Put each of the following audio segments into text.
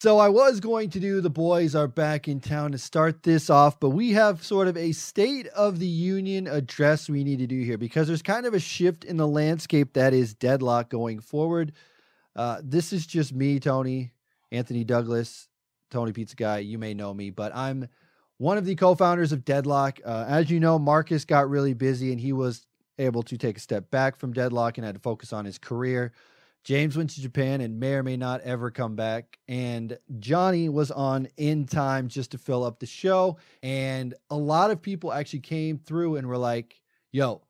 So I was going to do the boys are back in town to start this off, but we have sort of a state of the union address we need to do here because there's kind of a shift in the landscape that is deadlock going forward. Uh, this is just me, Tony, Anthony Douglas, Tony Pizza Guy. You may know me, but I'm one of the co-founders of Deadlock. Uh, as you know, Marcus got really busy and he was able to take a step back from Deadlock and had to focus on his career. James went to Japan and may or may not ever come back. And Johnny was on in time just to fill up the show. And a lot of people actually came through and were like, yo,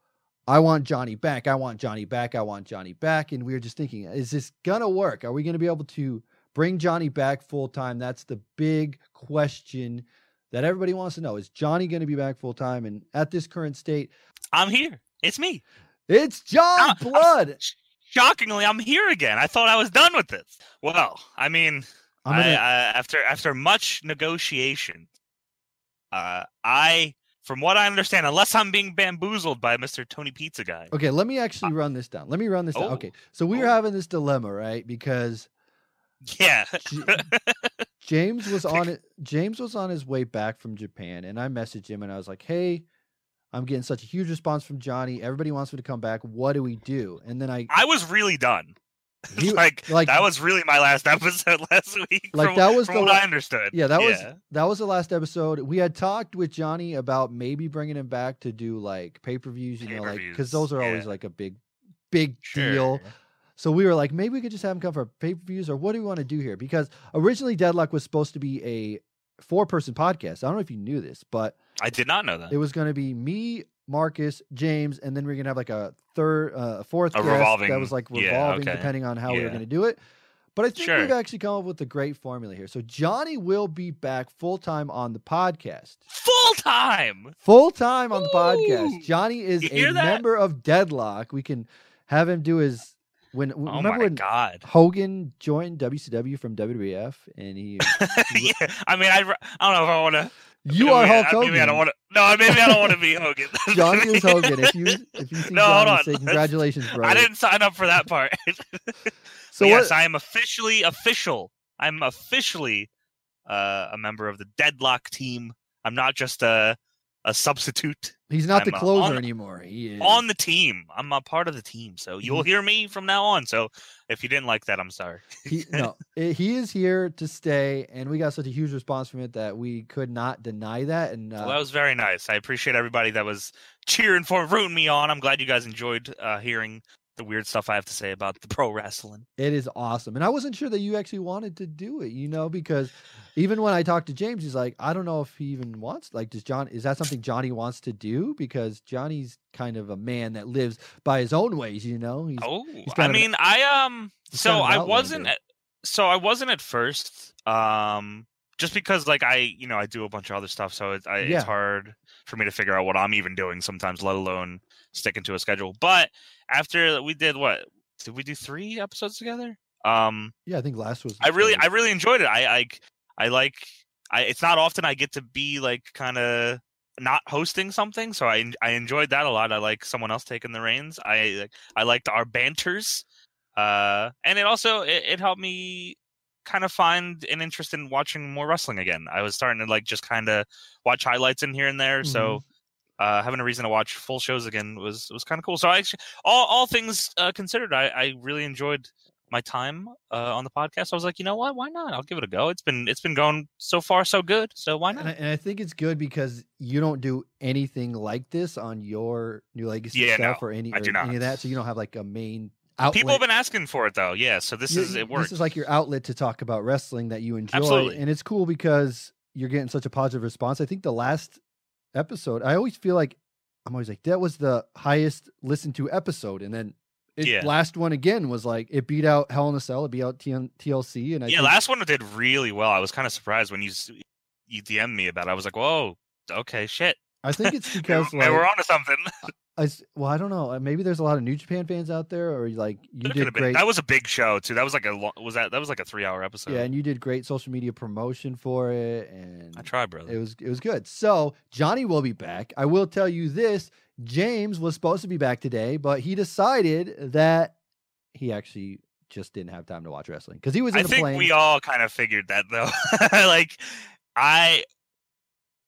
I want Johnny back. I want Johnny back. I want Johnny back. And we were just thinking, is this going to work? Are we going to be able to bring Johnny back full time? That's the big question that everybody wants to know. Is Johnny going to be back full time? And at this current state, I'm here. It's me. It's John Blood shockingly, I'm here again. I thought I was done with this. Well, I mean, gonna... I, I, after after much negotiation, uh, I, from what I understand, unless I'm being bamboozled by Mister Tony Pizza Guy. Okay, let me actually uh, run this down. Let me run this oh, down. Okay, so we oh. were having this dilemma, right? Because yeah, James was on it. James was on his way back from Japan, and I messaged him and I was like, "Hey." I'm getting such a huge response from Johnny. Everybody wants me to come back. What do we do? And then I I was really done. He, like, like that was really my last episode last week. Like from, that was the what I understood. Yeah, that yeah. was that was the last episode. We had talked with Johnny about maybe bringing him back to do like pay per views. You know, like because those are yeah. always like a big, big sure. deal. So we were like, maybe we could just have him come for pay per views, or what do we want to do here? Because originally Deadlock was supposed to be a four person podcast. I don't know if you knew this, but I did not know that. It was going to be me, Marcus, James, and then we are gonna have like a third, uh, fourth a revolving, that was like revolving yeah, okay. depending on how yeah. we were gonna do it. But I think sure. we've actually come up with a great formula here. So Johnny will be back full time on the podcast. Full time. Full time on the podcast. Johnny is a that? member of Deadlock. We can have him do his when oh remember when God. Hogan joined WCW from WWF and he, he yeah, I mean I, I don't know if I want to you are Hulk Hogan. Maybe I don't want to. No, maybe I don't want to be Hogan. John is Hogan. If you if you see no, Johnny, hold on. say congratulations, bro. I didn't sign up for that part. so yes, I am officially official. I'm officially uh, a member of the Deadlock team. I'm not just a a substitute. He's not I'm the closer on, anymore. He is on the team. I'm a part of the team, so you'll hear me from now on. So if you didn't like that, I'm sorry. he, no, he is here to stay, and we got such a huge response from it that we could not deny that. And uh, well, that was very nice. I appreciate everybody that was cheering for, rooting me on. I'm glad you guys enjoyed uh, hearing the weird stuff I have to say about the pro wrestling. It is awesome. And I wasn't sure that you actually wanted to do it, you know, because even when I talked to James, he's like, I don't know if he even wants like does John is that something Johnny wants to do? Because Johnny's kind of a man that lives by his own ways, you know. He's, oh he's I mean, I um so I wasn't at, so I wasn't at first. Um just because like I, you know, I do a bunch of other stuff, so it's I, yeah. it's hard for me to figure out what I'm even doing sometimes, let alone sticking to a schedule. But after we did what did we do three episodes together? Um, yeah, I think last was. I really, I really enjoyed it. I, I, I like. I. It's not often I get to be like kind of not hosting something, so I I enjoyed that a lot. I like someone else taking the reins. I I liked our banters, uh, and it also it, it helped me kind of find an interest in watching more wrestling again. I was starting to like just kind of watch highlights in here and there, mm-hmm. so uh, having a reason to watch full shows again was was kind of cool. So I actually, all all things uh, considered, I, I really enjoyed my time uh, on the podcast. I was like, you know what? Why not? I'll give it a go. It's been it's been going so far so good. So why not? And I, and I think it's good because you don't do anything like this on your new legacy yeah, stuff no, or any or any of that. So you don't have like a main Outlet. People have been asking for it though. Yeah, so this you, is it works. This is like your outlet to talk about wrestling that you enjoy, Absolutely. and it's cool because you're getting such a positive response. I think the last episode, I always feel like I'm always like, that was the highest listened to episode. And then it, yeah. last one again was like, it beat out Hell in a Cell, it beat out TLC. And I yeah, think, last one did really well. I was kind of surprised when you, you DM'd me about it. I was like, whoa, okay, shit. I think it's because like, we're on to something. I, well, I don't know. Uh, maybe there's a lot of New Japan fans out there, or like you did great. That was a big show too. That was like a long, was that that was like a three hour episode. Yeah, and you did great social media promotion for it, and I tried, brother. It was it was good. So Johnny will be back. I will tell you this: James was supposed to be back today, but he decided that he actually just didn't have time to watch wrestling because he was in I the think plane. we all kind of figured that though. like, I,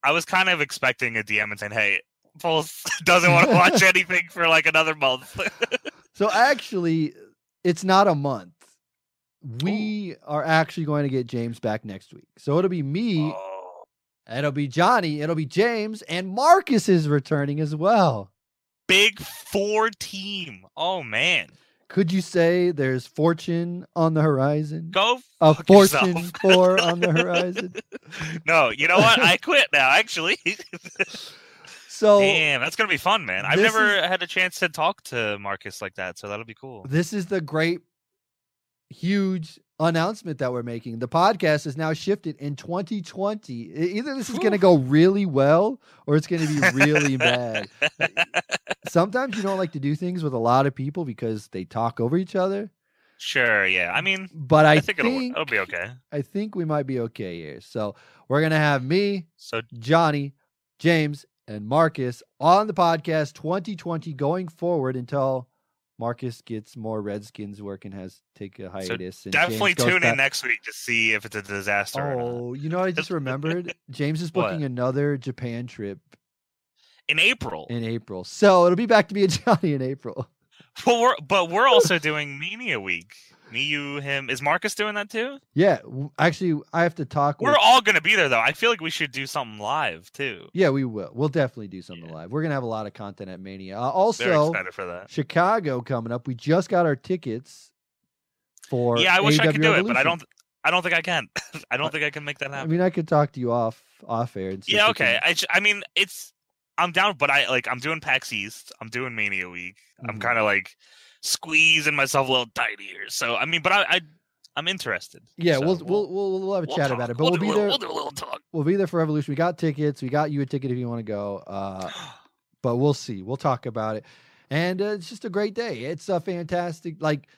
I was kind of expecting a DM and saying, "Hey, Pulse doesn't want to watch anything for like another month." so actually, it's not a month. We are actually going to get James back next week. So it'll be me, Oh, it'll be Johnny, it'll be James, and Marcus is returning as well. big four team. Oh man, Could you say there's fortune on the horizon? go A fortune yourself. four on the horizon. no, you know what? I quit now. Actually, So damn, that's gonna be fun, man. I've never had a chance to talk to Marcus like that, so that'll be cool. this is the great, huge announcement that we're making. The podcast is now shifted in 2020. E- Either this is going to go really well or it's going to be really bad. Sometimes you don't like to do things with a lot of people because they talk over each other. Sure, yeah. I mean, But I, I, think, it'll, think it'll be okay. I think we might be okay here. So we're going to have me, So Johnny, James, and Marcus on the podcast 2020 going forward until Marcus gets more Redskins work and has take a hiatus. and definitely tune back- in next week to see if it's a disaster. or not. Oh, you know I just remembered? James is What? booking another Japan trip In April. in April. So it'll be back to be a Johnny in April. Well, we're, but we're also doing Mania Week. Me, you, him. Is Marcus doing that too? Yeah, actually, I have to talk. We're with, all gonna be there though. I feel like we should do something live too. yeah, we will. We'll definitely do something Yeah. live. We're gonna have a lot of content at Mania. Uh, Very also, excited for that. Chicago coming up. We just got our tickets for. Yeah, I wish I AEW could do it, but I don't. I don't think I can. I don't think I can make that happen. I mean, I could talk to you off off air. And yeah, okay. can- I, j- I mean, it's. I'm down, but I like. I'm doing PAX East. I'm doing Mania Week. I'm Mhm. kind of like squeezing myself a little tight here. So I mean, but I, I I'm interested. yeah, So we'll, we'll we'll we'll have a we'll chat talk. about it. But We'll we'll, be a there. We'll do a little talk. We'll be there for Evolution. We got tickets. We got you a ticket if you want to go. Uh, but we'll see. We'll talk about it. And uh, it's just a great day. It's a fantastic. Like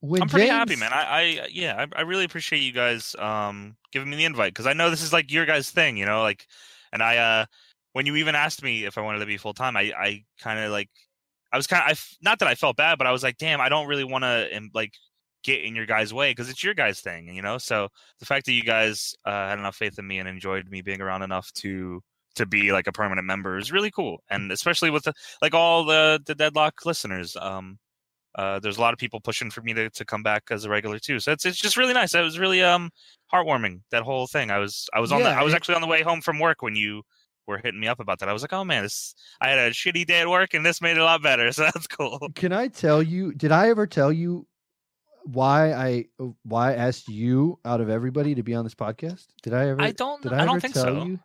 when I'm pretty James, happy, man. I, I yeah, I, I really appreciate you guys um giving me the invite because I know this is like your guys' thing, you know, like, and I uh when you even asked me if I wanted to be full time, I I kind of like I was kind of I not that I felt bad, but I was like, damn, I don't really want to like get in your guys' way because it's your guys' thing, you know. So the fact that you guys uh, had enough faith in me and enjoyed me being around enough to to be like a permanent member is really cool, and especially with the, like all the the deadlock listeners. Um, uh, there's a lot of people pushing for me to, to come back as a regular too. So it's it's just really nice. It was really um heartwarming that whole thing. I was I was on the, I was actually on the way home from work when you were hitting me up about that. I was like, oh man, this I had a shitty day at work and this made it a lot better. So that's cool. Can I tell you? Did I ever tell you why I why I asked you out of everybody to be on this podcast? Did I ever? I don't Did I, I, ever don't think tell so. you?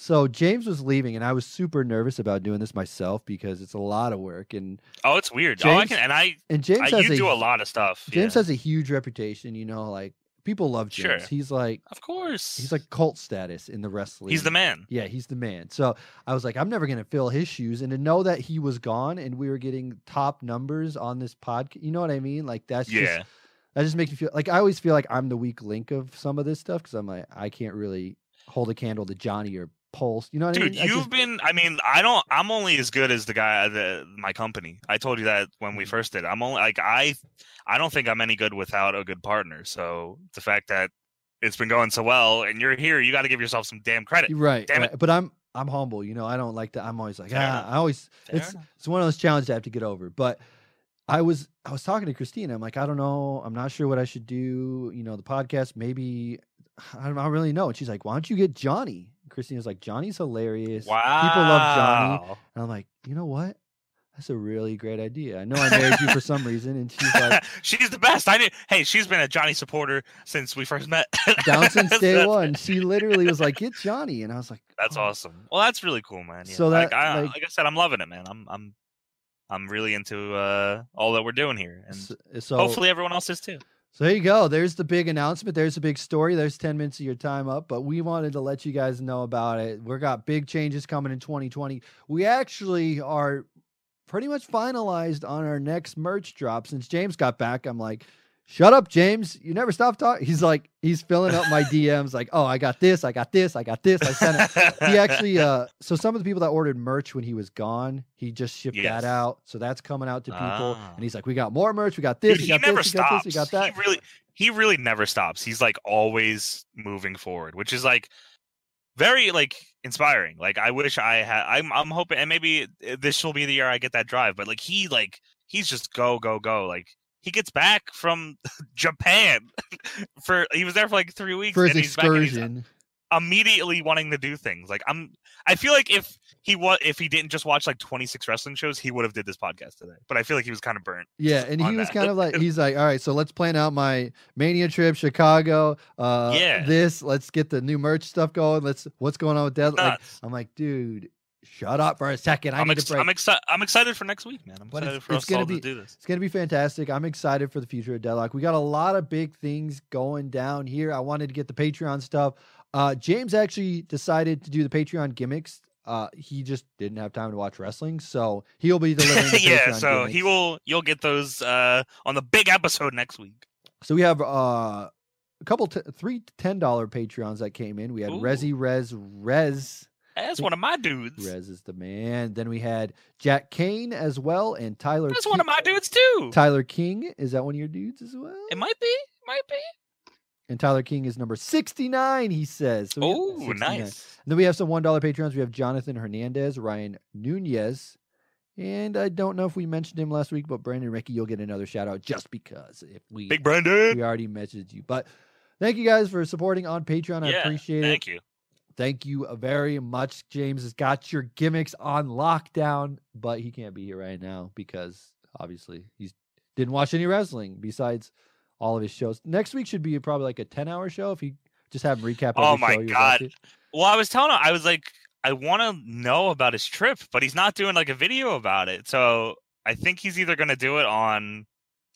So James was leaving, and I was super nervous about doing this myself because it's a lot of work. And Oh, it's weird. oh, I can and I, and James I has you a, do a lot of stuff. James yeah. has a huge reputation. You know, like people love James. Sure. He's like of course. he's like cult status in the wrestling. he's the man. Yeah, he's the man. So I was like, I'm never gonna fill his shoes, and to know that he was gone and we were getting top numbers on this podcast, you know what I mean? Like that's Yeah. just that just makes me feel like I always feel like I'm the weak link of some of this stuff because I'm like I can't really hold a candle to Johnny or Pulse. You know what I Dude, mean? You've just- been. I mean, I don't. I'm only as good as the guy, the my company. I told you that when Mm-hmm. we first did. I'm only like I. I don't think I'm any good without a good partner. So the fact that it's been going so well, and you're here, you got to give yourself some damn credit. You're right, Damn right. But I'm I'm humble. You know, I don't like that. I'm always like Fair ah. enough. I always Fair it's enough. it's one of those challenges I have to get over. But I was I was talking to Christina. I'm like, I don't know. I'm not sure what I should do. You know, the podcast maybe I don't, I don't really know. And she's like, Why don't you get Johnny? Christina's like, Johnny's hilarious. Wow. People love Johnny. And I'm like, you know what? That's a really great idea. I know I married you for some reason. And she's like, she's the best. I did. Hey, she's been a Johnny supporter since we first met. down since day one. She literally was like, get Johnny. And I was like, That's "Oh." awesome. Well, that's really cool, man. Yeah. So like, that, I, like- like I said, I'm loving it, man. I'm I'm I'm really into uh, all that we're doing here, and so hopefully everyone else is too. So there you go. There's the big announcement. There's the big story. There's 10 minutes of your time up, but we wanted to let you guys know about it. We've got big changes coming in 2020. We actually are pretty much finalized on our next merch drop. Since James got back, I'm like, shut up, James. You never stop talking. He's like, he's filling up my DMs, like, oh, I got this, I got this, I got this. I sent it. he actually, uh, so some of the people that ordered merch when he was gone, he just shipped Yes. that out. So that's coming out to people. Ah. And he's like, we got more merch, we got this, Dude, we he got never this, we got stops. this, we got that. He really, he really never stops. He's like always moving forward, which is like very like inspiring. Like I wish I had. I'm I'm hoping, and maybe uh, this will be the year I get that drive. But like he like he's just go go go. Like he gets back from Japan for he was there for like three weeks for his and he's back and he's excursion. immediately wanting to do things. Like I'm, I feel like if he was, if he didn't just watch like 26 wrestling shows, he would have did this podcast today. But I feel like he was kind of burnt. Yeah, and he was that. kind of like he's like, all right, so let's plan out my mania trip, Chicago. Uh Yeah. this, let's get the new merch stuff going. Let's what's going on with that? Like, I'm like, dude, shut up for a second. I I'm, need ex- I'm excited. I'm excited for next week, man. I'm But excited it's- for us gonna all be- to do this. It's gonna be fantastic. I'm excited for the future of Deadlock. We got a lot of big things going down here. I wanted to get the Patreon stuff. Uh, James actually decided to do the Patreon gimmicks. Uh, he just didn't have time to watch wrestling, so he'll be delivering. The yeah, Patreon so he will. You'll get those uh on the big episode next week. So we have uh, a couple, t- three ten dollar Patreons that came in. We had Ooh. Resi Rez Rez. That's one of my dudes. Rez is the man. Then we had Jack Kane as well, and Tyler. That's Ki- one of my dudes too. Tyler King is that one of your dudes as well? It might be. It might be. And Tyler King is number sixty nine. He says. So Oh, nice. And then we have some one dollar patrons. We have Jonathan Hernandez, Ryan Nunez, and I don't know if we mentioned him last week, but Brandon Ricky, you'll get another shout out just because if we Big Brandon. we already messaged you. But thank you guys for supporting on Patreon. I Yeah, appreciate it. Thank you. Thank you uh, very much. James has got your gimmicks on lockdown, but he can't be here right now because obviously he didn't watch any wrestling besides all of his shows. Next week should be probably like a ten hour show if you just have him recap. Oh my God. Well, I was telling him, I was like, I want to know about his trip, but he's not doing like a video about it. So I think he's either going to do it on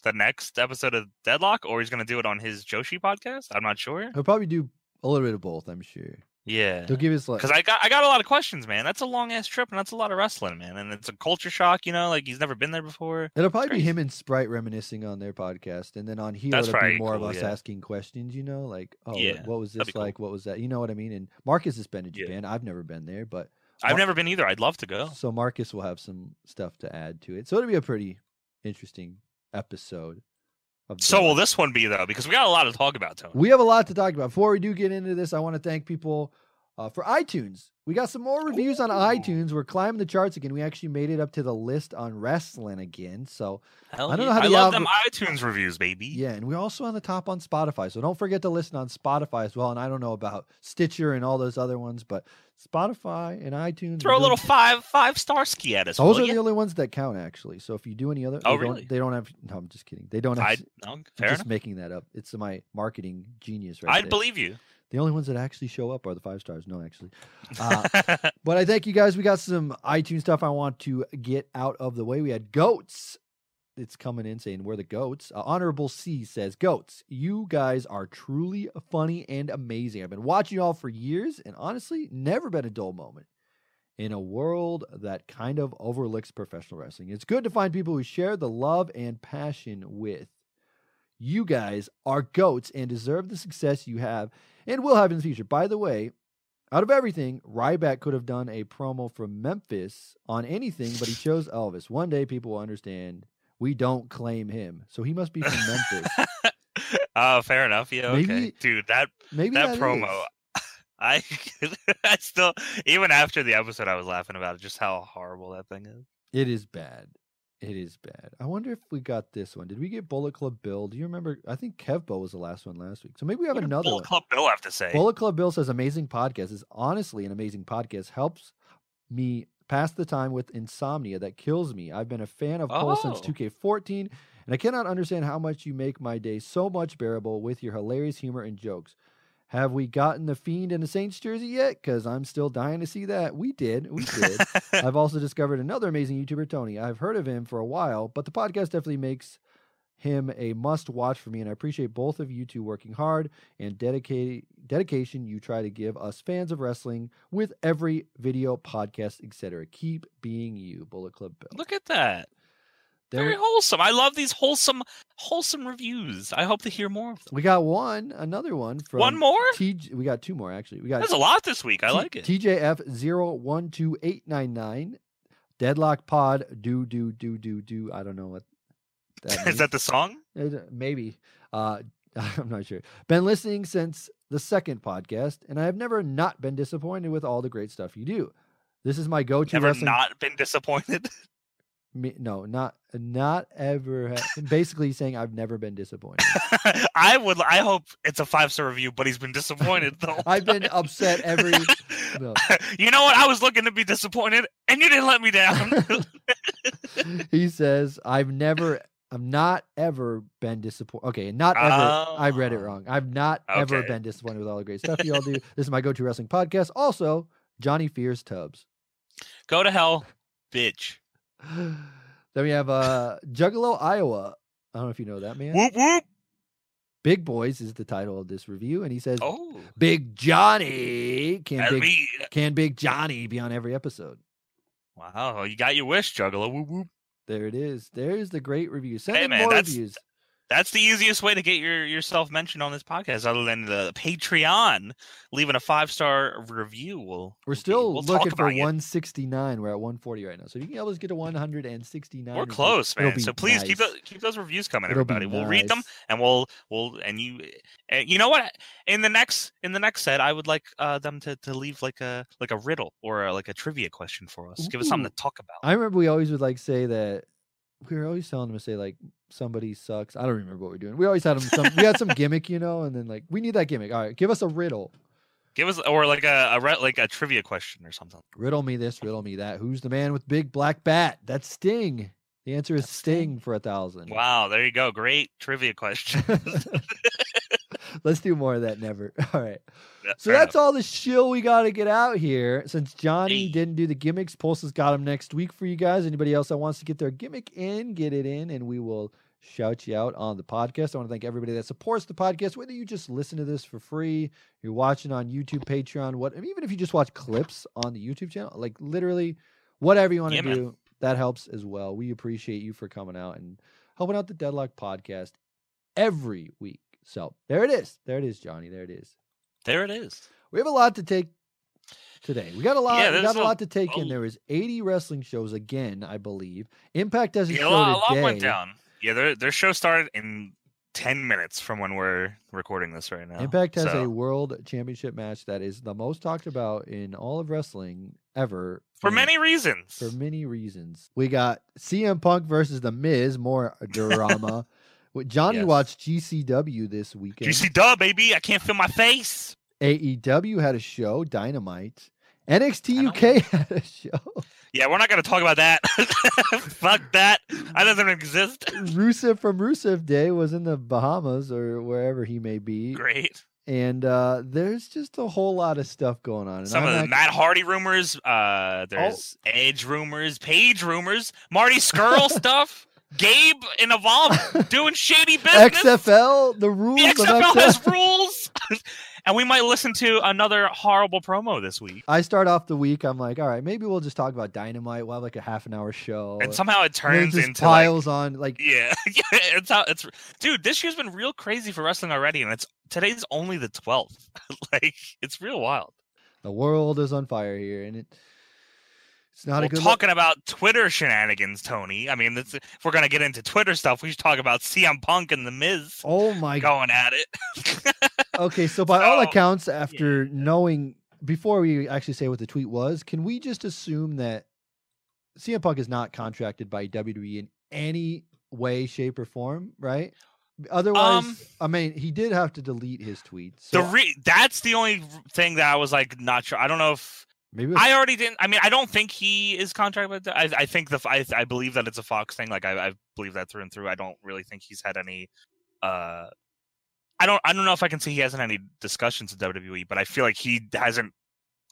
the next episode of Deadlock or he's going to do it on his Joshi podcast. I'm not sure. He'll probably do a little bit of both. I'm sure. Yeah. He'll give us like Because I got I got a lot of questions, man. That's a long ass trip and that's a lot of wrestling, man. And it's a culture shock, you know, like he's never been there before. It'll probably be him and Sprite reminiscing on their podcast, and then on here That's it'll be more of us yeah. asking questions. You know, like, oh, Yeah, what, was this be cool. like? What was that? You know what I mean? And Marcus has been to Yeah. Japan. I've never been there, but I've never been either. I'd love to go. so Marcus will have some stuff to add to it. So it'll be a pretty interesting episode. So will this one be though? Because we got a lot to talk about, Tony. We have a lot to talk about. Before we do get into this, I want to thank people uh, for iTunes. We got some more reviews on iTunes. We're climbing the charts again. We actually made it up to the list on wrestling again. So Hell I don't know how I love them iTunes reviews, baby. Yeah, and we're also on the top on Spotify. So don't forget to listen on Spotify as well. And I don't know about Stitcher and all those other ones, but Spotify and iTunes. Throw a little five five star ski at us. Those are ya? the only ones that count, actually. So if you do any other, Oh, they don't- really? They don't have. No, I'm just kidding. They don't have. I no, I'm just enough. making that up. It's my marketing genius, right I'd there. believe you. The only ones that actually show up are the five stars. No, actually. Uh, But I thank you guys. We got some iTunes stuff I want to get out of the way. We had goats. It's coming in saying we're the goats. Uh, Honorable C says, Goats, you guys are truly funny and amazing. I've been watching you all for years and honestly, never been a dull moment. In a world that kind of overlooks professional wrestling, it's good to find people who share the love and passion with. You guys are goats and deserve the success you have and will have in the future. By the way, out of everything, Ryback could have done a promo from Memphis on anything, but he chose Elvis. One day people will understand we don't claim him. So he must be from Memphis. Oh, fair enough. Yeah, okay, dude. That Maybe that that promo, is. I I still even after the episode, I was laughing about just how horrible that thing is. It is bad. It is bad. I wonder if we got this one. Did we get Bullet Club Bill? Do you remember? I think Kevbo was the last one last week. So maybe we have What another Bullet one. Club Bill have to say? Bullet Club Bill says amazing podcast is honestly an amazing podcast. Helps me pass the time with insomnia that kills me. I've been a fan of Cole since Oh. 2K14, and I cannot understand how much you make my day so much bearable with your hilarious humor and jokes. Have we gotten the Fiend in the Saints jersey yet? Because I'm still dying to see that. We did. We did. I've also discovered another amazing YouTuber, Tony. I've heard of him for a while, but the podcast definitely makes him a must watch for me. And I appreciate both of you two working hard and dedicate, dedication you try to give us fans of wrestling with every video, podcast, etc. Keep being you, Bullet Club Bill. Look at that. There Very we, wholesome. I love these wholesome, wholesome reviews. I hope to hear more of them. we got one, another one from One more? T, we got two more actually. We got There's a lot this week. I T- like it. TJF zero one two eight nine nine. Deadlock Pod do do do do do. I don't know what that Is that the song? Maybe. Uh, I'm not sure. Been listening since the second podcast, and I have never not been disappointed with all the great stuff you do. This is my go-to Never wrestling. not been disappointed. me, no, not not ever. Basically saying I've never been disappointed. I would. I hope it's a five star review, but he's been disappointed though. I've been upset every. No. you know what? I was looking to be disappointed, and you didn't let me down. he says I've never. I'm not ever been disappointed. Okay, not ever. I read it Oh. wrong. I've not ever been disappointed with all the great stuff y'all do. This is my go-to wrestling podcast. Also, Johnny Fears Tubbs. Go to hell, bitch. then we have uh Juggalo, Iowa. I don't know if you know that man. Whoop whoop. Big Boys is the title of this review, and he says, Oh, "Big Johnny can big can Big Johnny be on every episode." Wow, you got your wish, Juggalo. Whoop whoop. There it is. There's the great review. Send Hey, man, more reviews. That's the easiest way to get your yourself mentioned on this podcast, other than the Patreon. Leaving a five star review will. We're still we'll looking for about you. 169. We're at 140 right now, so if you can help us get to 169. We're close, man. So please keep those keep those reviews coming, It'll everybody. We'll read them and we'll we'll and you and you know what? In the next in the next set, I would like uh, them to, to leave like a like a riddle or a, like a trivia question for us. Give us something to talk about. I remember we always would like say that we were always telling them to say like somebody sucks. I don't remember what we're doing. We always had them some we had some gimmick, you know, and then like we need that gimmick. All right, give us a riddle. Give us or like a, a like a trivia question or something. Riddle me this, riddle me that. Who's the man with big black bat? That's Sting. The answer is That's Sting. Sting for a thousand. Wow, there you go. Great trivia question. Let's do more of that. Never. All right. Yeah, So that's enough. all the shill we got to get out here. Since Johnny Hey. didn't do the gimmicks, Pulse has got them next week for you guys. Anybody else that wants to get their gimmick in, get it in, and we will shout you out on the podcast. I want to thank everybody that supports the podcast, whether you just listen to this for free, you're watching on YouTube, Patreon, what, even if you just watch clips on the YouTube channel, like literally whatever you want to man. do, that helps as well. We appreciate you for coming out and helping out the Deadlock podcast every week. So there it is. There it is, Johnny. There it is. There it is. We have a lot to take today. We got a lot. Yeah, we got a a- lot to take in. oh. There was 80 wrestling shows again, I believe. Impact has a Yeah, show a lot, a lot went down. Yeah, their their show started in ten minutes from when we're recording this right now. Impact has So, a world championship match that is the most talked about in all of wrestling ever. for and many reasons. for many reasons. We got CM Punk versus The Miz, more drama. What- Johnny Yes. watched GCW this weekend. GCW, baby, I can't feel my face. AEW had a show, Dynamite. NXT UK had a show. Yeah, we're not gonna talk about that. Fuck that. That doesn't exist. Rusev from Rusev Day was in the Bahamas or wherever he may be. Great. And uh, there's just a whole lot of stuff going on. And Some I'm of the not- Matt Hardy rumors. Uh, there's Edge rumors, Page rumors, Marty Scurll stuff. Gabe and Evolve doing shady business. XFL, the rules The of XFL XFL. has rules. and we might listen to another horrible promo this week. I start off the week. I'm like, all right, maybe we'll just talk about Dynamite. We'll have like a half an hour show. And somehow it it turns just into like, piles on. Like, yeah, yeah. It's how it's, dude. This year's been real crazy for wrestling already, and it's today's only the twelfth. like, it's real wild. the world is on fire here, and it it's not Well, a good. look. talking about Twitter shenanigans, Tony. I mean, if we're gonna get into Twitter stuff, we should talk about CM Punk and the Miz oh my god. going at it. Okay, so by all accounts, after knowing before we actually say what the tweet was, can we just assume that CM Punk is not contracted by WWE in any way, shape, or form, right? Otherwise, Um, I mean, he did have to delete his tweets. So the re- that's the only thing that I was like not sure. I don't know if maybe I already didn't. I mean, I don't think he is contracted with. I, I think the I, I believe that it's a Fox thing. Like I, I believe that through and through. I don't really think he's had any. uh I don't. I don't know if I can say he hasn't any discussions with WWE, but I feel like he hasn't.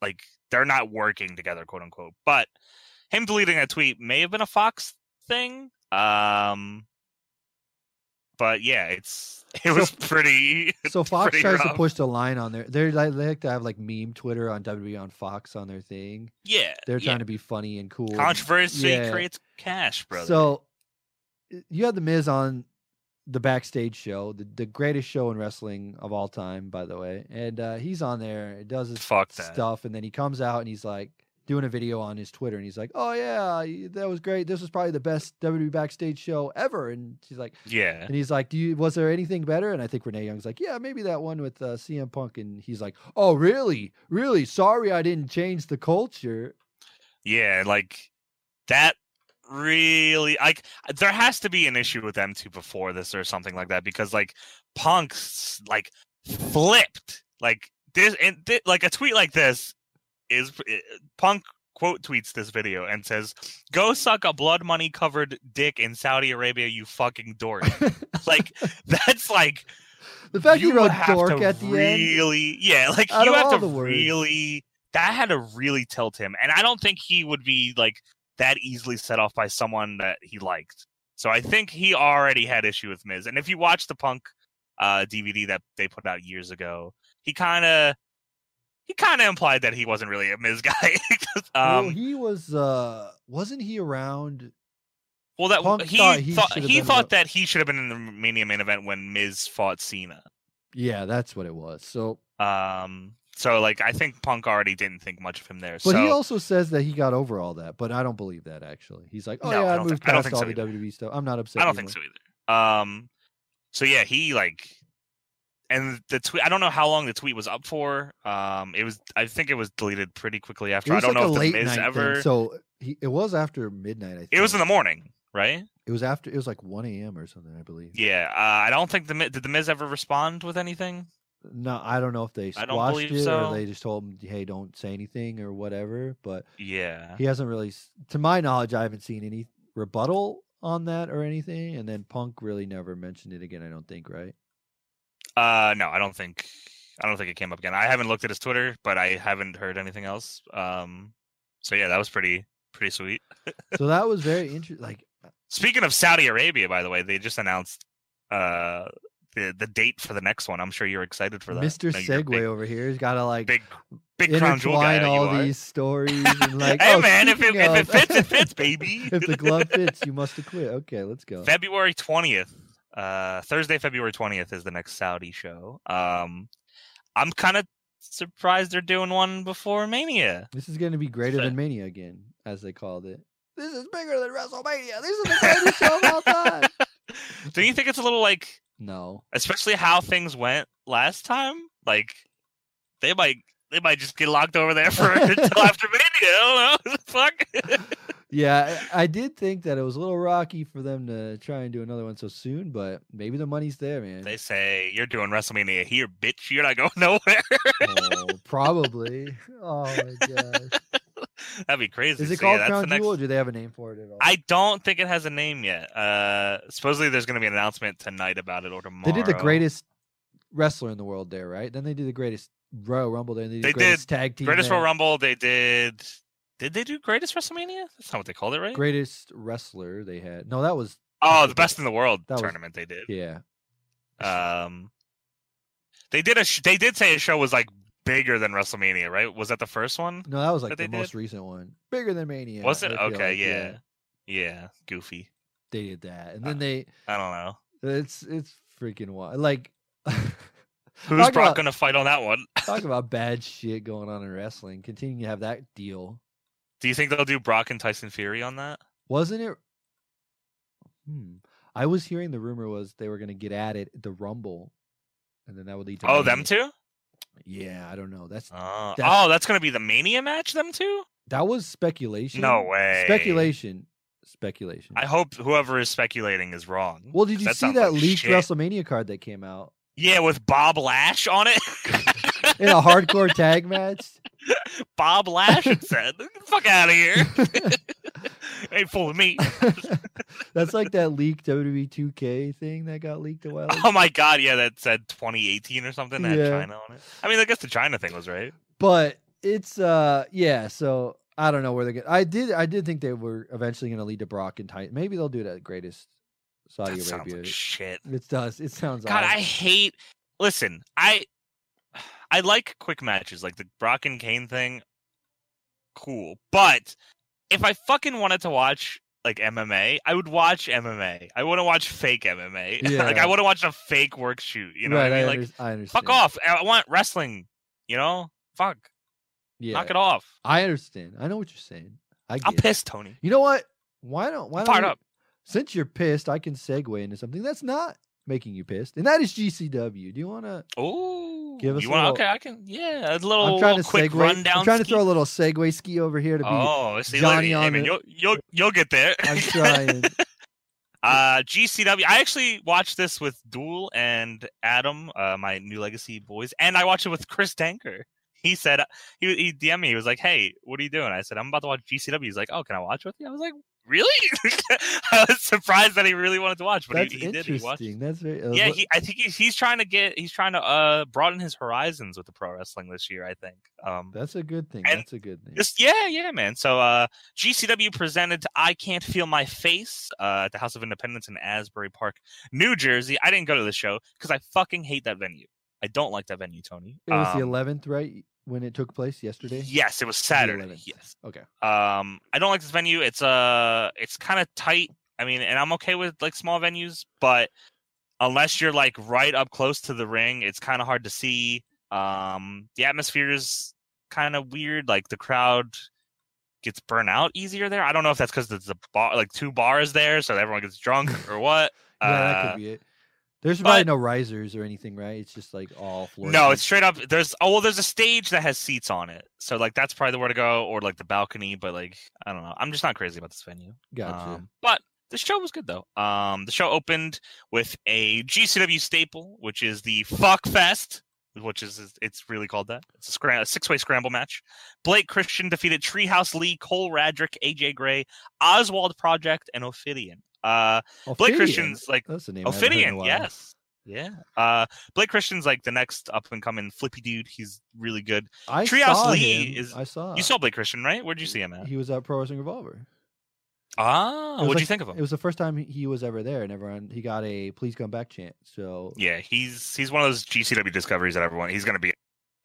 Like they're not working together, quote unquote. But him deleting a tweet may have been a Fox thing. Um. But yeah, it's it So- was pretty. so Fox pretty tries to push the line on there. They're like they like to have like meme Twitter on WWE on Fox on their thing. Yeah, They're yeah. trying to be funny and cool. and- controversy Yeah. creates cash, brother. So you had the Miz on the backstage show, the, the greatest show in wrestling of all time, by the way. And uh, he's on there, It does his Fuck that. stuff, and then he comes out and he's like doing a video on his Twitter, and he's like, "Oh yeah, that was great. This was probably the best WWE backstage show ever." And she's like, Yeah. and he's like, "Do you was there anything better?" And I think Renee Young's like, "Yeah, maybe that one with uh, CM Punk." And he's like, "Oh really, really? Sorry, I didn't change the culture." Yeah, like that really like there has to be an issue with them two before this or something like that because like Punk's like flipped like this and thi- like a tweet like this is uh, Punk quote tweets this video and says go suck a blood money covered dick in Saudi Arabia you fucking dork like that's like The fact he you wrote have "dork" at the end. really, yeah, like Out you have to really. That had to really tilt him, and I don't think he would be like that easily set off by someone that he liked. So I think he already had issue with Miz. And if you watch the Punk uh, DVD that they put out years ago, he kind of he kind of implied that he wasn't really a Miz guy. 'Cause, well, um, he was. uh Wasn't he around? well, that Punk he thought he thought, he thought the- that he should have been in the Mania main event when Miz fought Cena. Yeah, that's what it was. So, Um, so like I think Punk already didn't think much of him there. but so he also says that he got over all that. But I don't believe that actually. He's like, oh No, yeah, I don't moved past think all so the either. WWE stuff. I'm not upset. I don't think so either. Um, so yeah, he like, and the tweet. I don't know how long the tweet was up for. Um, it was. I think it was deleted pretty quickly after. I don't like know if the Miz ever. thing. So he, it was after midnight. I think it was in the morning, right? It was after. It was like 1 a.m. or something. I believe. Yeah. Uh, I don't think the did the Miz ever respond with anything. No, I don't know if they squashed it so. or they just told him, "Hey, don't say anything" or whatever. But Yeah. he hasn't really, to my knowledge, I haven't seen any rebuttal on that or anything. And then Punk really never mentioned it again. I don't think, right? Uh, no, I don't think. I don't think it came up again. I haven't looked at his Twitter, but I haven't heard anything else. Um, so yeah, that was pretty pretty sweet. so that was very interesting. Like, Speaking of Saudi Arabia, by the way, they just announced uh the the date for the next one. I'm sure you're excited for that. Mr. Know Segway big, over here, he's got to like big big crown jewel guy. all these stories and like, hey oh, man, if it, speaking if it fits, it fits, baby. if the glove fits, you must acquit. Okay, let's go. February twentieth, uh, Thursday, February twentieth is the next Saudi show. Um, I'm kind of surprised they're doing one before Mania. This is going to be greater So- than Mania again, as they called it. This is bigger than WrestleMania. This is the greatest show of all time. Do you think it's a little like, No, especially how things went last time? Like, they might they might just get locked over there for until after Mania. I don't know. Fuck. Yeah, I did think that it was a little rocky for them to try and do another one so soon, but maybe the money's there, man. They say you're doing WrestleMania here, bitch. You're not going nowhere. oh, probably. Oh my gosh. That'd be crazy. Is it So, called that's the Crown next- Jewel, or do they have a name for it at all? I don't think it has a name yet. Uh, supposedly there's going to be an announcement tonight about it or tomorrow. They did the greatest wrestler in the world there, right? Then they did the greatest Royal Rumble. Then they did They the greatest tag team. greatest there. Royal Rumble. They did. Did they do greatest WrestleMania? That's not what they called it, right? Greatest wrestler they had. No, that was oh, the best in the world That was- tournament. They did. yeah. Um, they did a. Sh- they did say a show was like bigger than WrestleMania, right? Was that the first one? No, that was like that the most recent one. Bigger than Mania. was it? Okay, like, yeah. yeah, Goofy. They did that, and Uh, then they. I don't know. It's it's freaking wild. Like. Who's Brock about, going to fight on that one? talk about bad shit going on in wrestling. Continuing to have that deal. Do you think they'll do Brock and Tyson Fury on that? Wasn't it? Hmm. I was hearing the rumor was they were going to get at it at the Rumble, and then that would lead to. Oh, them Mania. two? Yeah, I don't know. That's Oh, That's- oh, that's going to be the Mania match. Them two? that was speculation. No way. Speculation. Speculation. I hope whoever is speculating is wrong. well, did you That see that like leaked shit. WrestleMania card that came out Yeah, with Bob Lash on it. in a hardcore tag match? Bob Lash said, "Get the "Fuck out of here! Ain't fooling me." That's like that leaked WWE 2K thing that got leaked a while ago. Oh my god, yeah, that said 2018 or something. That had Yeah. China on it. I mean, I guess the China thing was right. But it's uh yeah, so I don't know where they're going. I did I did think they were eventually going to lead to Brock and Titan. Maybe they'll do it at Greatest Saudi That Arabia. like shit. it does. It sounds God. I hate. Listen, I I like quick matches, like the Brock and Kane thing. Cool, but if I fucking wanted to watch like MMA, I would watch MMA. I wouldn't watch fake MMA. like I wouldn't watch a fake work shoot. You know right, what I mean? I, Like I understand. fuck off. I want wrestling. You know, fuck, Yeah, knock it off. I understand. I know what you're saying. I it. pissed, Tony. You know what? Why don't why I'm don't fired we- up. Since you're pissed, I can segue into something that's not making you pissed, and that is GCW. Do you want to? Oh, Give us you a want? little- Okay, I can. Yeah, a little, I'm trying to quick segue. rundown. I'm trying to throw a little segue ski over here to be. Oh, see, Johnny on hey, man, you'll you'll you'll get there. I'm trying. Uh, GCW. I actually watched this with Duel and Adam, uh, my New Legacy boys, and I watched it with Chris Danker. He said he he DM'd me. He was like, "Hey, what are you doing?" I said, "I'm about to watch GCW." He's like, "Oh, can I watch with you?" I was like, "Really?" I was surprised that he really wanted to watch, but That's he, he did. He watched. That's very. uh, Yeah, he, I think he's, he's trying to get he's trying to uh broaden his horizons with the pro wrestling this year. I think. Um, that's a good thing. That's a good thing. just yeah, yeah, man. So uh GCW presented I Can't Feel My Face uh at the House of Independence in Asbury Park, New Jersey. I didn't go to the show because I fucking hate that venue. I don't like that venue, Tony. it was the Um, 11th, right? When it took place yesterday. Yes, it was Saturday. Yes. Okay. Um I don't like this venue. It's uh it's kind of tight. I mean, and I'm okay with like small venues, but unless you're like right up close to the ring, it's kind of hard to see. Um the atmosphere is kind of weird. Like the crowd gets burnt out easier there. I don't know if that's because there's a bar, like two bars there, so everyone gets drunk or what. Yeah, that Uh, could be it. There's probably but- no risers or anything, right? It's just like all floor. No, it's straight up. There's oh well, there's a stage that has seats on it, so like that's probably the where to go, or like the balcony. But like I don't know, I'm just not crazy about this venue. gotcha. Um, but the show was good though. Um, the show opened with a GCW staple, which is the Fuck Fest, which is it's really called that. It's a, scram- a six-way scramble match. Blake Christian defeated Treehouse Lee, Cole Radrick, AJ Gray, Oswald Project, and Ophidian. Uh, Blake Christian's like That's the name. I haven't heard in a Ophidian, yes. Yeah. Uh Blake Christian's like the next up and coming flippy dude. He's really good. I Treehouse saw Lee him. is- I saw. You saw Blake Christian, right? Where'd you see him at? He was at Pro Wrestling Revolver. Ah, what'd you think of him? It was the first time he- was ever there, and everyone he got a "Please come back" chant. So Yeah, he's he's one of those GCW discoveries that everyone he's gonna be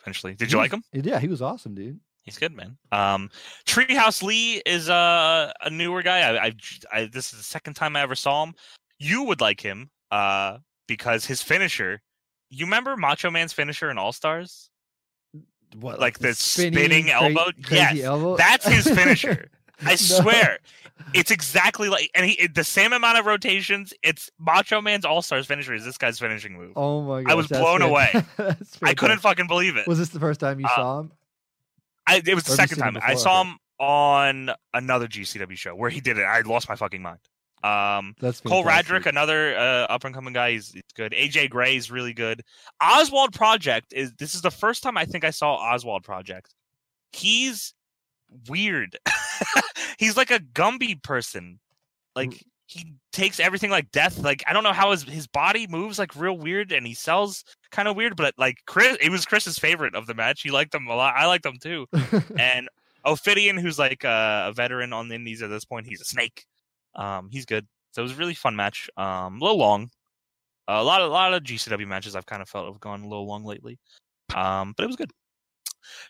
eventually. Did you he like him? Yeah, he was awesome, dude. He's good, man. Um, Treehouse Lee is uh, a newer guy. I, I, I this is the second time I ever saw him. You would like him, uh, because his finisher. You remember Macho Man's finisher in All Stars? What, Like the spinning spinning cra- elbow? crazy Yes, elbow? that's his finisher. I No. swear, it's exactly like, and he the same amount of rotations. It's Macho Man's All Stars finisher is this guy's finishing move. Oh my god! I was blown away. I couldn't fucking believe it. Was this the first time you Uh, saw him? I, it was the Or have you second time I saw him on another GCW show where he did it. I lost my fucking mind. Um, That's Cole fantastic. Radrick, another uh, up and coming guy, he's, he's good. AJ Gray is really good. Oswald Project is this is the first time I think I saw Oswald Project. He's weird. he's like a Gumby person. Like he takes everything like death. Like I don't know how his his body moves like real weird, and he sells kind of weird. But like Chris, it was Chris's favorite of the match. He liked them a lot. I liked them too. and Ophidian, who's like uh, a veteran on the Indies at this point, he's a snake. Um, he's good. So it was a really fun match. Um, a little long. a lot of a lot of GCW matches I've kind of felt have gone a little long lately. Um, but it was good.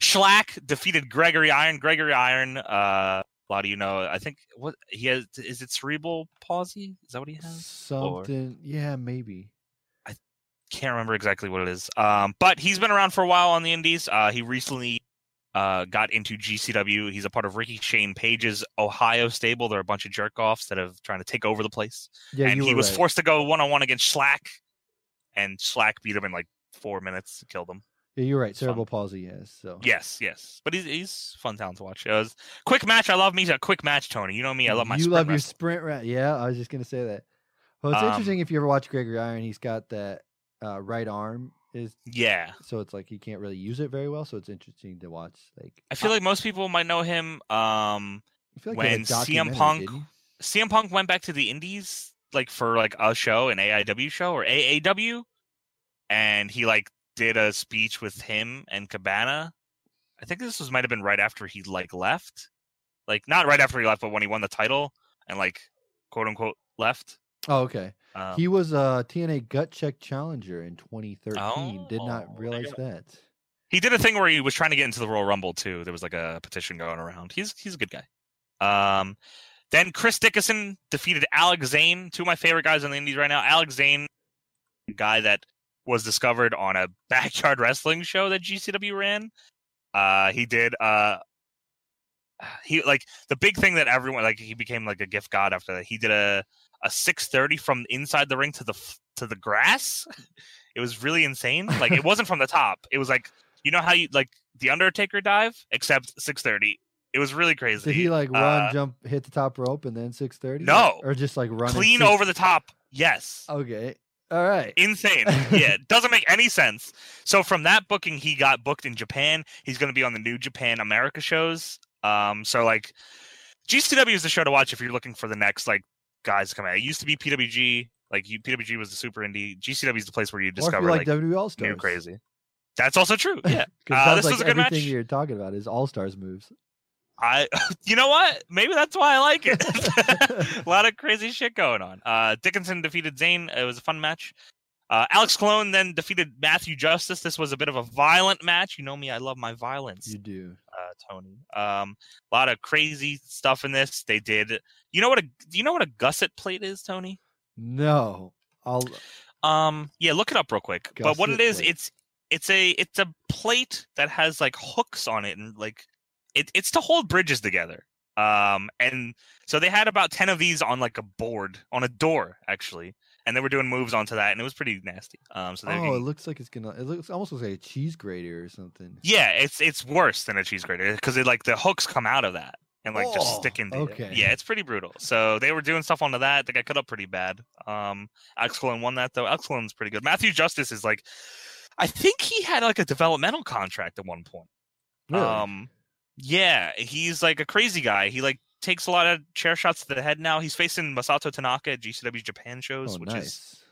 Shlak defeated Gregory Iron. Gregory Iron, uh, a lot of you know. I think what he has is it cerebral palsy? Is that what he has? Something. Yeah, maybe. I can't remember exactly what it is. Um, but he's been around for a while on the Indies. Uh, he recently uh, got into GCW. He's a part of Ricky Shane Page's Ohio stable. They're a bunch of jerk offs that have trying to take over the place. Yeah, and he was right. forced to go one on one against Shlak, and Shlak beat him in like four minutes, killed him. Yeah, you're right. fun. Cerebral palsy. Yes. So Yes, yes. But he's he's fun talent to watch. It was quick match. I love me a quick match, Tony. You know me. I love my. You sprint love your wrestling. sprint round. Yeah, I was just gonna say that. Well, it's Um, interesting if you ever watch Gregory Iron. He's got that uh, right arm is Yeah, so it's like he can't really use it very well. So it's interesting to watch. Like I feel like most people might know him. Um, like he had a when CM Punk? CM Punk went back to the Indies like for like a show, an AIW show or AAW, and he like did a speech with him and Cabana. I think this was might have been right after he like left, like not right after he left, but when he won the title and like quote unquote left. Oh, okay. Um, he was a TNA Gut Check Challenger in 2013. Did Oh, not realize that. he did a thing where he was trying to get into the Royal Rumble too. There was like a petition going around. He's he's a good guy. Um, Then Chris Dickinson defeated Alex Zayne, two of my favorite guys in the Indies right now. Alex Zayne, guy that was discovered on a backyard wrestling show that GCW ran. Uh, he did uh, he like the big thing that everyone like he became like a gift god after that. He did a a 630 from inside the ring to the to the grass. It was really insane. Like it wasn't from the top. It was like you know how you like the Undertaker dive, except 630. It was really crazy. Did he like run, Uh, jump, hit the top rope, and then six thirty? No. or just like run clean over the top? Yes. Okay, all right. insane. Yeah, it doesn't make any sense. So from that booking, he got booked in Japan. He's going to be on the New Japan America shows. Um, so like GCW is the show to watch if you're looking for the next like guys to come out. It used to be PWG. Like you, PWG was the super indie. GCW is the place where you discover like, like, WWE All Stars, new crazy. That's also true. Yeah, Uh, this like was a good everything match. you're talking about is All Stars moves. I. You know what? Maybe that's why I like it. a lot of crazy shit going on. Uh, Dickinson defeated Zayne. It was a fun match. Uh, Alex Colon then defeated Matthew Justice. This was a bit of a violent match. You know me, I love my violence, You do. uh, Tony. Um, a lot of crazy stuff in this. They did. You know what a do you know what a gusset plate is, Tony? No, I'll. Um, yeah, look it up real quick. but what it is, plate. it's it's a it's a plate that has like hooks on it and like it, it's to hold bridges together. Um, and so they had about ten of these on like a board on a door actually, and they were doing moves onto that, and it was pretty nasty. Um, so they Oh, it looks like it's gonna. It looks almost like a cheese grater or something. yeah, it's it's worse than a cheese grater because it like the hooks come out of that and like just Oh, stick into it. Yeah, it's pretty brutal. So they were doing stuff onto that. They got cut up pretty bad. Um, Alex won that though. Alex pretty good. Matthew Justice is like, I think he had like a developmental contract at one point. Really? Um, yeah, he's like a crazy guy. He like takes a lot of chair shots to the head now. He's facing Masato Tanaka at GCW Japan shows, oh, which is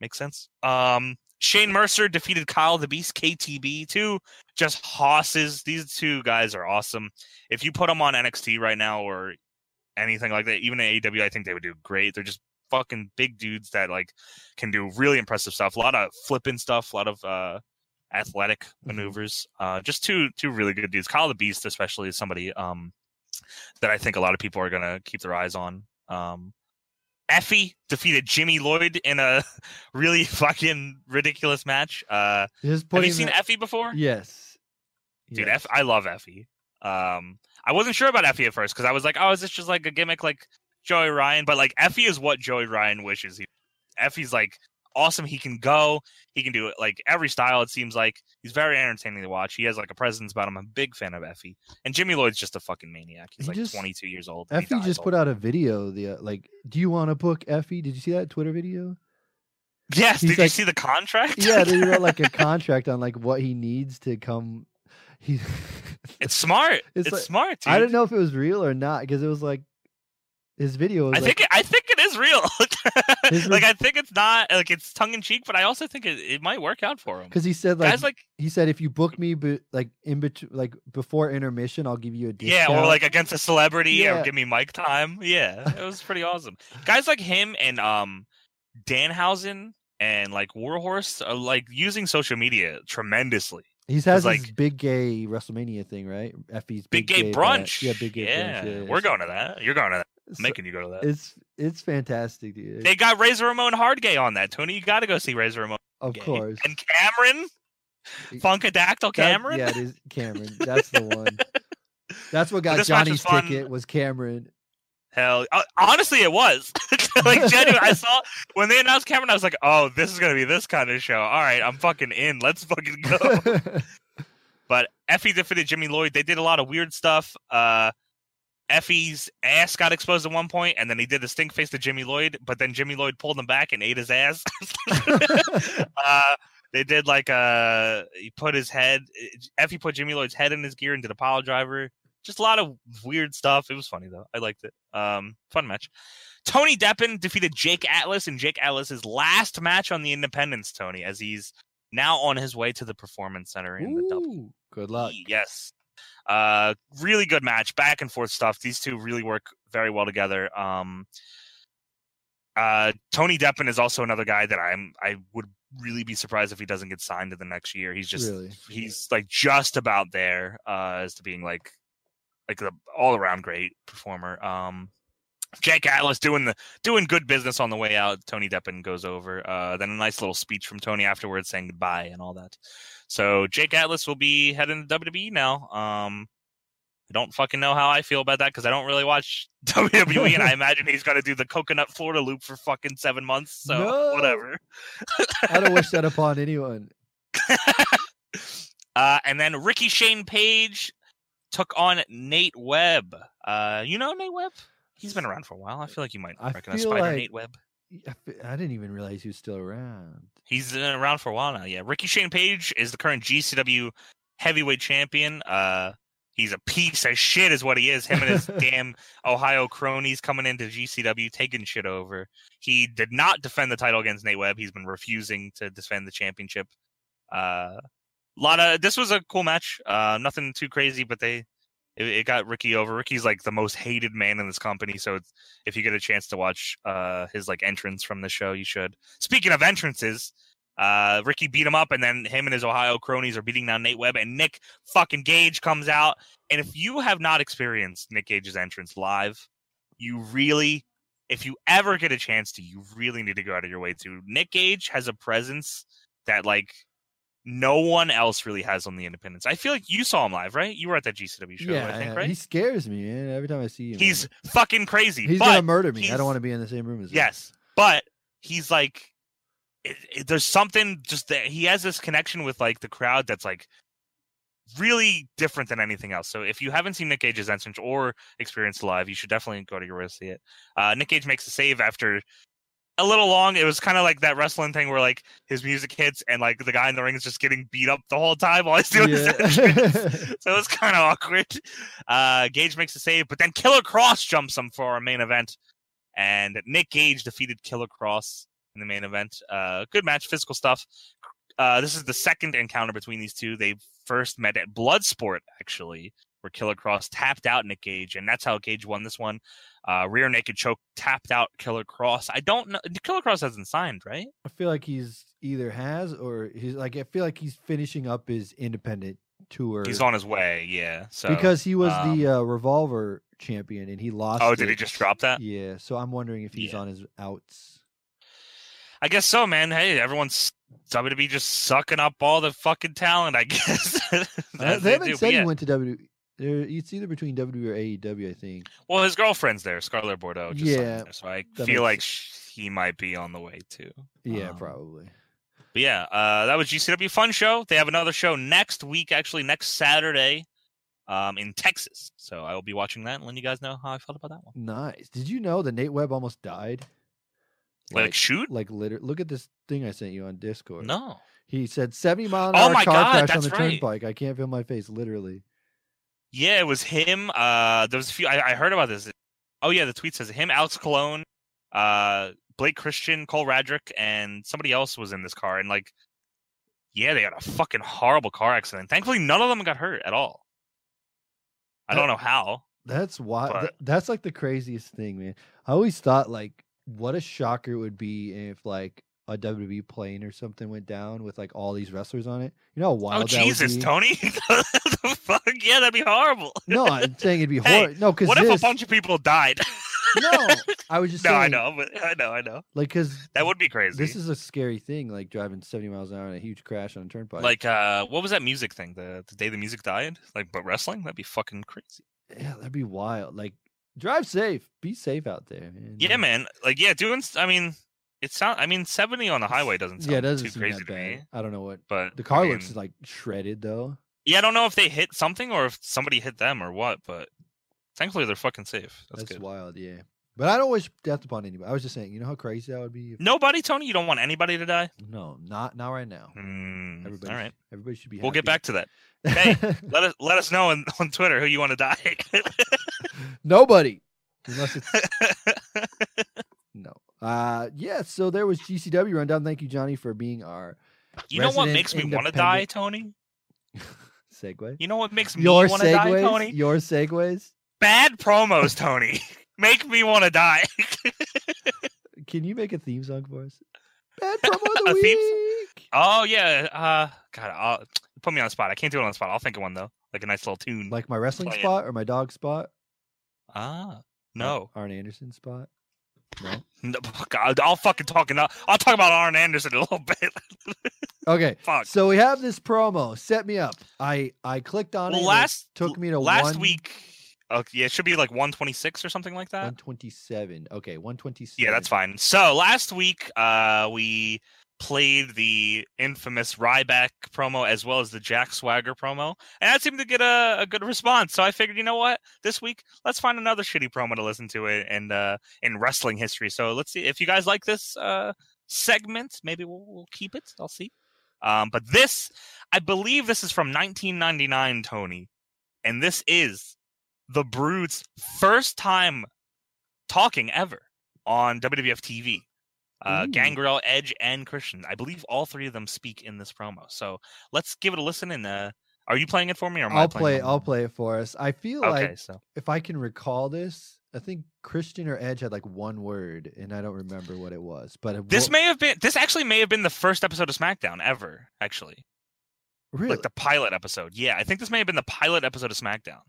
makes sense. Um, Shane Mercer defeated Kyle the Beast KTB. too. just hosses. These two guys are awesome. If you put them on NXT right now or anything like that, even at AEW, I think they would do great. They're just fucking big dudes that like can do really impressive stuff. A lot of flipping stuff. A lot of uh athletic maneuvers. Uh, just two two really good dudes. Kyle the Beast, especially, is somebody um that I think a lot of people are gonna keep their eyes on. Um, Effy defeated Jimmy Lloyd in a really fucking ridiculous match. Uh, have you seen that- Effy before? Yes. Dude, Yes. I love Effy. Um, I wasn't sure about Effy at first because I was like, oh, is this just like a gimmick like Joey Ryan? But like Effy is what Joey Ryan wishes he. Effy's like awesome. He can go. He can do it like every style. It seems like he's very entertaining to watch. He has like a presence about him. I'm a big fan of Effy. And Jimmy Lloyd's just a fucking maniac. He's He like just- 22 years old. Effy just all put out a video. The uh, like, do you want to book Effy? Did you see that Twitter video? Yes. He's Did you see the contract? Yeah, they wrote like a contract on like what he needs to come. He. it's smart. It's It's, like- smart. Dude. I don't know if it was real or not because it was like his video. I like, think it, I think it is real. Like I think it's not like it's tongue in cheek, but I also think it, it might work out for him. because he said like, Guys like he said if you book me but like in between like before intermission I'll give you a discount. yeah, or like against a celebrity Yeah. or give me mic time. Yeah, it was pretty awesome. Guys like him and um Danhausen and like Warhorse are like using social media tremendously. he has like- big gay WrestleMania thing, right? Effy's Big, gay bash. brunch. Yeah, big gay yeah, brunch. Yeah, we're going to that. You're going to that. I'm So- making you go to that. It's it's fantastic, dude. They got Razor Ramon Hardgay on that, Tony. You got to go see Razor Ramon. of course. And Cameron, Funkadactyl That- Cameron. yeah, it is Cameron. That's the one. That's what got Johnny's was ticket was Cameron. Hell, uh, honestly, it was like genuine. I saw when they announced Cameron, I was like, "Oh, this is gonna be this kind of show." All right, I'm fucking in. Let's fucking go. but Effy defeated Jimmy Lloyd. They did a lot of weird stuff. Uh, Effy's ass got exposed at one point, and then he did the stink face to Jimmy Lloyd. But then Jimmy Lloyd pulled him back and ate his ass. uh, they did like uh he put his head. Effy put Jimmy Lloyd's head in his gear and did a pile driver. Just a lot of weird stuff. It was funny though. I liked it. Um, fun match. Tony Deppen defeated Jake Atlas in Jake Atlas's last match on the Independence. Tony, as he's now on his way to the Performance Center in the double. Good luck. Yes. Uh, really good match, back and forth stuff. These two really work very well together. Um, uh, Tony Deppen is also another guy that I'm I would really be surprised if he doesn't get signed to the next year. He's just Really? he's like just about there uh, as to being like like the all around great performer. Um, Jake Atlas doing the doing good business on the way out. Tony Deppen goes over. Uh, then a nice little speech from Tony afterwards saying goodbye and all that. So Jake Atlas will be heading to WWE now. Um, I don't fucking know how I feel about that because I don't really watch WWE, and I imagine he's going to do the coconut Florida loop for fucking seven months. So No. whatever. I don't wish that upon anyone. uh, and then Ricky Shane Page took on Nate Webb. Uh, you know Nate Webb? He's been around for a while. I feel like you might I recognize Spider like- Nate Webb. I didn't even realize he was still around. He's been around for a while now. Yeah, Ricky Shane Page is the current GCW heavyweight champion. Uh, he's a piece of shit, is what he is. Him and his damn Ohio cronies coming into GCW, taking shit over. He did not defend the title against Nate Webb. He's been refusing to defend the championship. Uh, lot of this was a cool match. Uh, nothing too crazy, but they it, it got Ricky over. Ricky's like the most hated man in this company, so if you get a chance to watch uh his like entrance from the show, you should. Speaking of entrances, uh Ricky beat him up, and then him and his Ohio cronies are beating down Nate Webb, and Nick fucking Gage comes out. And if you have not experienced Nick Gage's entrance live, you really, if you ever get a chance to, you really need to go out of your way to. Nick Gage has a presence that like no one else really has on the independents. I feel like you saw him live, right? You were at that GCW show, yeah, I think, I- right? he scares me, man. Every time I see him, He's like, fucking crazy. he's gonna murder me. I don't want to be in the same room as him. Yes, but he's like, it, it- there's something just that he has this connection with like the crowd that's like really different than anything else. So if you haven't seen Nick Gage's entrance or experienced live, you should definitely go to your way to see it. Uh, Nick Gage makes a save after a little long. It was kind of like that wrestling thing where like his music hits and like the guy in the ring is just getting beat up the whole time while he's doing his. Yeah. so it's kind of awkward. Uh, Gage makes a save, but then Killer Cross jumps him for our main event, and Nick Gage defeated Killer Cross in the main event. Uh, good match, physical stuff. Uh, this is the second encounter between these two. They first met at Bloodsport, actually, where Killer Cross tapped out Nick Gage, and that's how Gage won this one. Uh, rear naked choke tapped out Killer Cross. I don't know. Killer Cross hasn't signed, right? I feel like he's either has or he's like I feel like he's finishing up his independent tour. He's on his way. Yeah. So because he was um, the uh, revolver champion and he lost. Oh, did he just drop that? Yeah, so I'm wondering if he's Yeah. on his outs. I guess so, man. Hey, everyone's WWE just sucking up all the fucking talent. I guess. Uh, they they haven't do, said yeah. he went to W. There, it's either between W or AEW, I think. Well, his girlfriend's there, Scarlett Bordeaux. Just Yeah, there, so I feel like sh- he might be on the way too. Yeah, Um, probably. But yeah, uh, that was GCW Fun Show. They have another show next week, actually next Saturday, um, in Texas. So I will be watching that and letting you guys know how I felt about that one. Nice. Did you know that Nate Webb almost died? Like, shoot? like literally. Look at this thing I sent you on Discord. No. He said 70 mile an Oh hour my car God, crash on the right. turnpike. I can't feel my face, literally. Yeah, it was him. Uh, there was a few. I, I heard about this. Oh yeah, the tweet says him, Alex Colon, uh, Blake Christian, Cole Radrick, and somebody else was in this car. And like, yeah, they had a fucking horrible car accident. Thankfully, none of them got hurt at all. I don't know how. That's why. But- that's like the craziest thing, man. I always thought like, what a shocker it would be if like a WWE plane or something went down with like all these wrestlers on it. You know how wild Oh that would Jesus? Tony! the fuck? Yeah, that'd be horrible. No, I'm saying it'd be Hey, horrible. No, because What this. if a bunch of people died? no, I was just no, saying. I know, but I know, I know. Like, because That would be crazy. this is a scary thing. Like driving 70 miles an hour in a huge crash on a turnpike. like, uh, what was that music thing? The the day the music died? Like, but wrestling? That'd be fucking crazy. yeah, that'd be wild. Like, drive safe. Be safe out there, man. Yeah, man. Like, yeah, doing. I mean, it sound. I mean, seventy on the highway doesn't sound Yeah, it doesn't too seem crazy to me. I don't know what. But The car I looks like shredded though. Yeah, I don't know if they hit something or if somebody hit them or what. But thankfully, they're fucking safe. That's, That's, good. wild. Yeah, but I don't wish death upon anybody. I was just saying, you know how crazy that would be. If, Nobody, Tony. You don't want anybody to die. no, not not right now. Hmm, Everybody, all right, everybody should be. we'll get back to that. Hey, let us let us know on, on Twitter who you want to die. Nobody, unless it's no. Uh, yeah. So there was GCW rundown. Thank you, Johnny, for being our you know what makes me want to die, Tony? Segue. You know what makes me Your want to die. Tony? Your segues. Bad promos, Tony. make me want to die. Can you make a theme song for us? Bad promo of the week. oh yeah. Uh, God, I'll, put me on the spot. I can't do it on the spot. I'll think of one though, like a nice little tune. Like my wrestling spot or my dog spot? ah, No. Arn Anderson spot. No. no God, I'll fucking talk. I'll, I'll talk about Arn Anderson in a little bit. Okay. Fuck. So we have this promo. Set me up. I I clicked on Well, it. last- it took me to Last one, week, uh, yeah, it should be like 126 or something like that. 127. Okay, 127. Yeah, that's fine. So last week, uh, we played the infamous Ryback promo as well as the Jack Swagger promo, and that seemed to get a, a good response. So I figured, you know what, this week let's find another shitty promo to listen to it and uh, in wrestling history. So let's see if you guys like this uh, segment. Maybe we'll, we'll keep it. I'll see. Um, but this, I believe, this is from 1999, Tony, and this is the Brood's first time talking ever on WWF TV. Uh, Ooh. Gangrel, Edge, and Christian. I believe all three of them speak in this promo. So let's give it a listen. And uh, are you playing it for me, or I'll play. it? I'll play it for us. I feel Okay, like so if I can recall this, I think Christian or Edge had like one word, and I don't remember what it was. But it this may have been. This actually may have been the first episode of SmackDown ever. Actually, really like the pilot episode. Yeah, I think this may have been the pilot episode of SmackDown.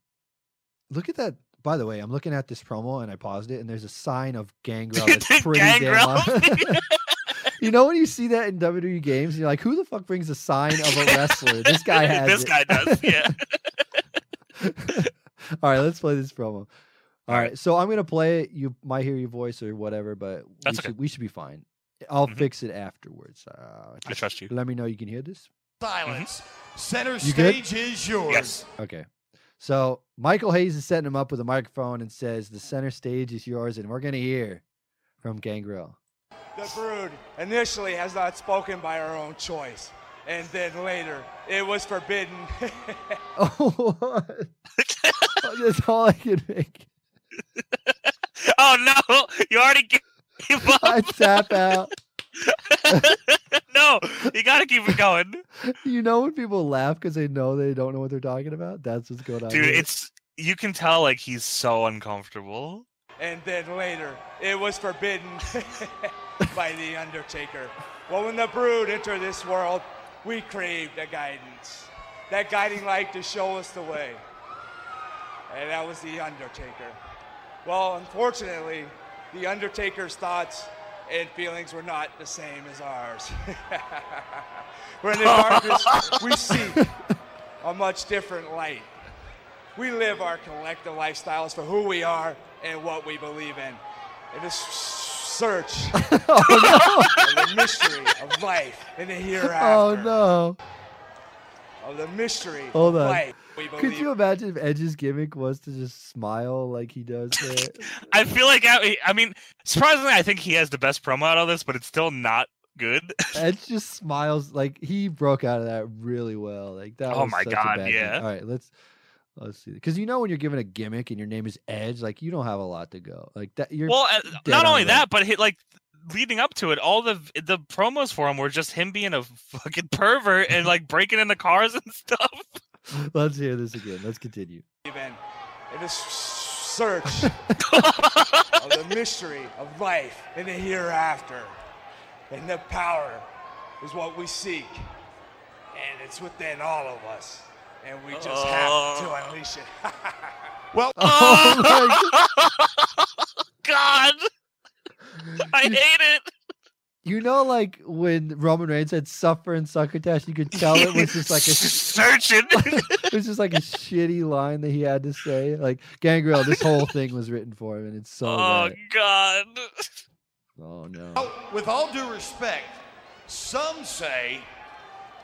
look at that. By the way, I'm looking at this promo and I paused it, and there's a sign of Gangrel that's pretty Gangrel. damn. you know when you see that in WWE games, you're like, who the fuck brings a sign of a wrestler? This guy has this it. guy does. Yeah. All right, let's play this promo. All All right. right. so I'm gonna play it. You might hear your voice or whatever, but we That's okay. should we should be fine. I'll Mhm. fix it afterwards. Uh, I trust you. Let me know you can hear this. Silence. Center You good? stage is yours. Yes. Okay. So Michael Hayes is setting him up with a microphone and says, "The center stage is yours," and we're gonna hear from Gangrel. The brood initially has not spoken by our own choice, and then later it was forbidden. Oh, what? that's all I can make. oh no! You already gave I up. tap out. no, you got to keep it going, You know when people laugh because they know they don't know what they're talking about? That's what's going on. dude. here. It's you can tell like he's so uncomfortable. and then later it was forbidden by the Undertaker. Well, when the brood entered this world, we craved a guidance, that guiding light to show us the way, and that was the Undertaker. Well, unfortunately, the Undertaker's thoughts and feelings were not the same as ours. When in the darkness, we see a much different light. We live our collective lifestyles for who we are and what we believe in. In this search oh, of the mystery of life and the oh, hereafter. oh no! Of the mystery Hold on. Could you imagine if Edge's gimmick was to just smile like he does? I feel like I, I mean, surprisingly, I think he has the best promo out of this, but it's still not good. Edge just smiles like he broke out of that really well. Like that. Oh was my such a God, yeah. All right, let's let's see. Because you know when you're given a gimmick and your name is Edge, like you don't have a lot to go. Like that. You're well, not on only right. that, but he, like leading up to it, all the the promos for him were just him being a fucking pervert and like breaking into cars and stuff. Let's hear this again. Let's continue. in. In this search of the mystery of life and the hereafter. And the power is what we seek. And it's within all of us. And we just have to oh. unleash it. Well, Oh my God, I hate it. You know, like when Roman Reigns said "suffer and succotash," you could tell it was just like a searching. it was just like a shitty line that he had to say. Like Gangrel, this whole thing was written for him, and it's so. oh bad. God. Oh no. with all due respect, some say,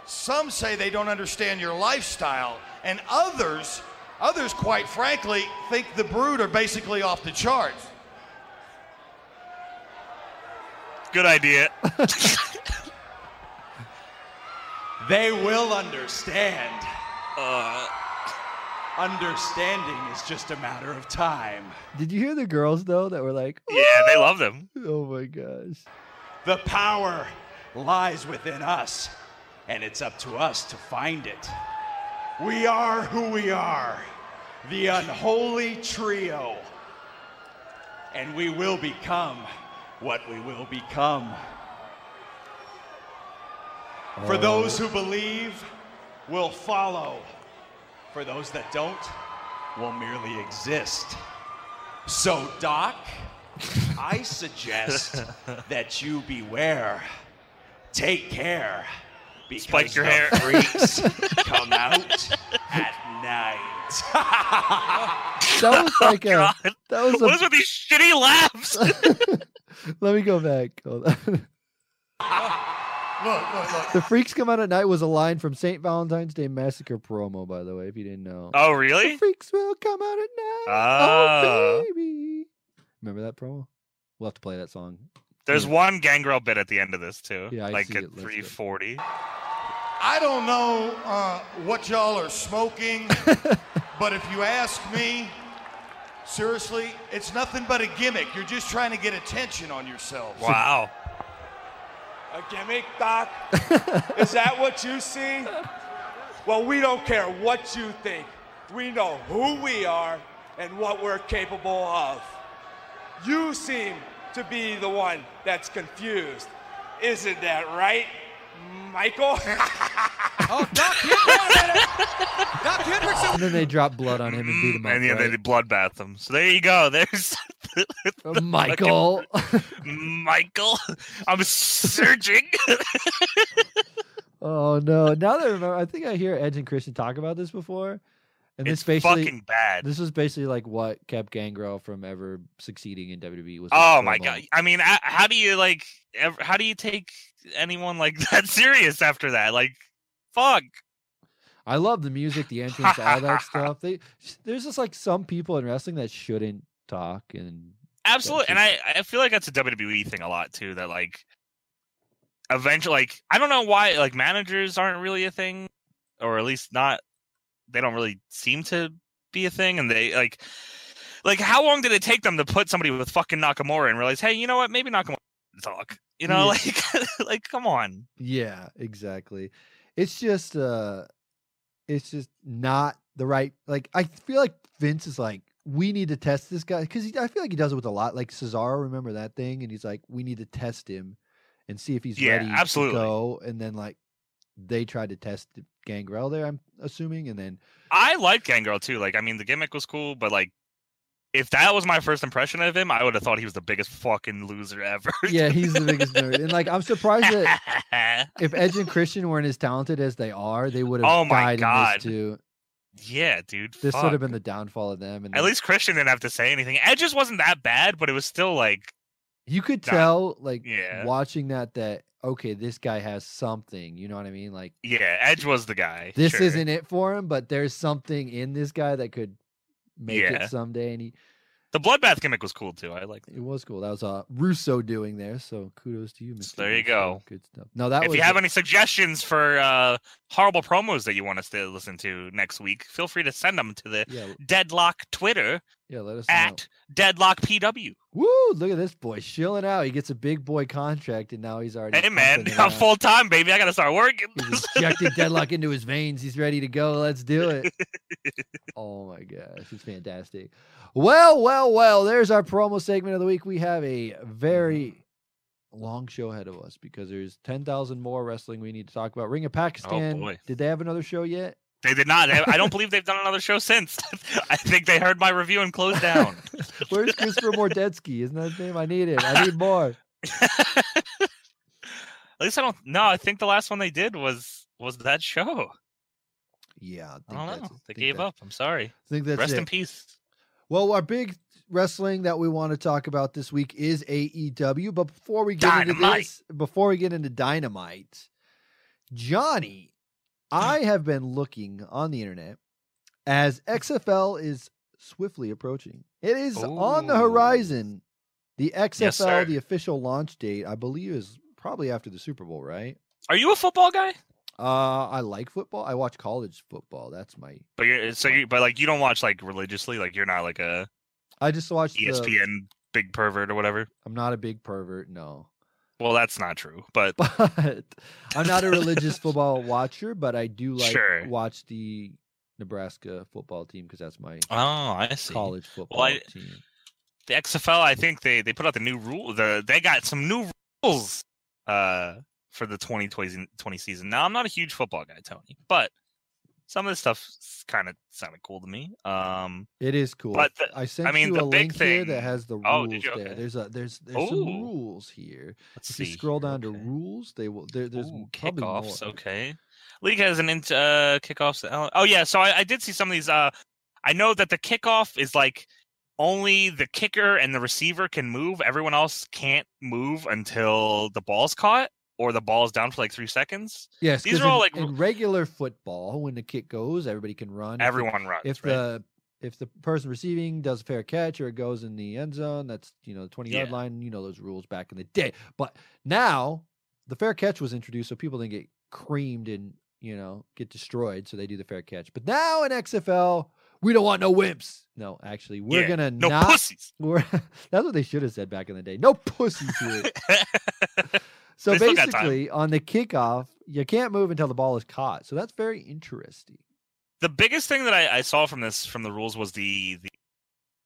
some say they don't understand your lifestyle, and others, others, quite frankly, think the Brood are basically off the charts. Good idea. They will understand. Uh, Understanding is just a matter of time. Did you hear the girls though that were like, yeah, they love them. "Oh my gosh"? The power lies within us, and it's up to us to find it. We are who we are, the unholy trio. And we will become what we will become. For those who believe, will follow. For those that don't, will merely exist. So, Doc, I suggest that you beware. Take care. Because Spike your the hair. freaks come out at night. That was like oh, a. God. That was What is a. with these shitty laughs? Let me go back. Hold on. Look, look, look. The freaks come out at night was a line from St. Valentine's Day Massacre promo, by the way, if you didn't know. oh, really? The freaks will come out at night. Ah. Oh, baby. Remember that promo? We'll have to play that song. There's Yeah. one gangrel bit at the end of this too. Yeah, I like see at it. Let's 340. I don't know uh, what y'all are smoking, but if you ask me, seriously, it's nothing but a gimmick. You're just trying to get attention on yourselves. Wow. A gimmick, Doc? Is that what you see? Well, we don't care what you think. We know who we are and what we're capable of. You seem to be the one that's confused. Isn't that right, Michael? Oh, Doc, Hen- wait. Doc Hendrickson. And then they drop blood on him and beat him up. and yeah, they bloodbath him. So there you go. There's Uh, Michael. Michael. I'm searching. oh no! Now that I remember, I think I hear Edge and Christian talk about this before, and it's this basically fucking bad. this was basically like what kept Gangrel from ever succeeding in WWE. Was Oh my god! I mean, how do you like? How do you take anyone like that serious after that? Like, fuck. I love the music, the entrance, all that stuff. They there's just like some people in wrestling that shouldn't talk, and Absolutely, and I I feel like that's a WWE thing a lot too. That like, eventually, like I don't know why like managers aren't really a thing, or at least not. They don't really seem to be a thing, and they like, like how long did it take them to put somebody with fucking Nakamura and realize, hey, you know what? Maybe Nakamura can talk. You know, Yeah. like like come on. yeah, exactly. It's just uh, it's just not the right. Like I feel like Vince is like. We need to test this guy because I feel like he does it with a lot. Like Cesaro, remember that thing? And he's like, we need to test him and see if he's Yeah, ready absolutely. to go. And then like they tried to test Gangrel there, I'm assuming, and then I liked Gangrel too. Like, I mean, the gimmick was cool, but like, if that was my first impression of him, I would have thought he was the biggest fucking loser ever. yeah, he's the biggest nerd. And like I'm surprised that if Edge and Christian weren't as talented as they are, they would have Oh my died in God. this too. yeah, dude. This fuck. would have been the downfall of them. And At then least Christian didn't have to say anything. Edge just wasn't that bad, but it was still like, you could not- tell, like yeah. watching that, that okay, this guy has something. You know what I mean? Like yeah, Edge was the guy. this sure. isn't it for him, but there's something in this guy that could make Yeah. it someday. And he, the bloodbath gimmick was cool too. I like. it was cool. That was uh Russo doing there. So kudos to you, Mr. there you Russo. go. Good stuff. No, that If was you have any suggestions for uh, horrible promos that you want us to listen to next week, feel free to send them to the yeah, Deadlock Twitter yeah. Let us know. at Deadlock PW. Woo! Look at this boy chilling out. He gets a big boy contract, and now he's already. Hey man, I'm full time, baby. I gotta start working. He's injected deadlock into his veins. He's ready to go. Let's do it. oh my gosh, it's fantastic. Well, well, well. There's our promo segment of the week. We have a very mm-hmm. long show ahead of us because there's 10,000 more wrestling we need to talk about. Ring of oh, Pakistan. boy. Did they have another show yet? They did not. I don't believe they've done another show since. I think they heard my review and closed down. Where's Christopher Mordetzky? Isn't that his name? I need it. I need more. At least I don't. No, I think the last one they did was was that show. Yeah, I, think I don't that's know. it. They gave up. I'm sorry. I think that's Rest it. in peace. Well, our big wrestling that we want to talk about this week is AEW. But before we get into this, before we get into Dynamite, Johnny, I have been looking on the internet as XFL is swiftly approaching. It is on the horizon. The XFL, sir. the official launch date, I believe, is probably after the Super Bowl, right? Are you a football guy? Uh, I like football. I watch college football. That's my. But you're so you but like you don't watch like religiously. Like you're not like a I just watch the. ESPN big pervert or whatever. I'm not a big pervert. No. Well, that's not true. But but I'm not a religious football watcher, but I do like Sure. watch the Nebraska football team because that's my oh, I see. college football I- team. the XFL, I think they they put out the new rule. The they got some new rules uh for the 2020 season. Now I'm not a huge football guy, Tony, but some of this stuff kind of sounded cool to me. Um, It is cool. But the- I sent mean, you a link here that has the rules Oh, you? there. Okay. There's a there's there's some rules here. let's If see. you scroll down to rules, they will there, there's Ooh, probably kickoffs. more. Okay, league has an int- uh, kickoffs. Oh, oh yeah, so I, I did see some of these. Uh, I know that the kickoff is like only the kicker and the receiver can move. Everyone else can't move until the ball's caught or the ball's down for like three seconds. Yes, these are all, in, like, in regular football, when the kick goes, everybody can run. If Everyone runs. if right? the if the person receiving does a fair catch or it goes in the end zone, that's you know the twenty yard Yeah. line. You know those rules back in the day. But now the fair catch was introduced, so people didn't get creamed and you know get destroyed. So they do the fair catch. But now in XFL, we don't want no wimps. No, actually, we're Yeah, gonna no not. pussies. That's what they should have said back in the day. No pussies here. So They still got time. basically, on the kickoff, you can't move until the ball is caught. So that's very interesting. the biggest thing that I, I saw from this from the rules was the the,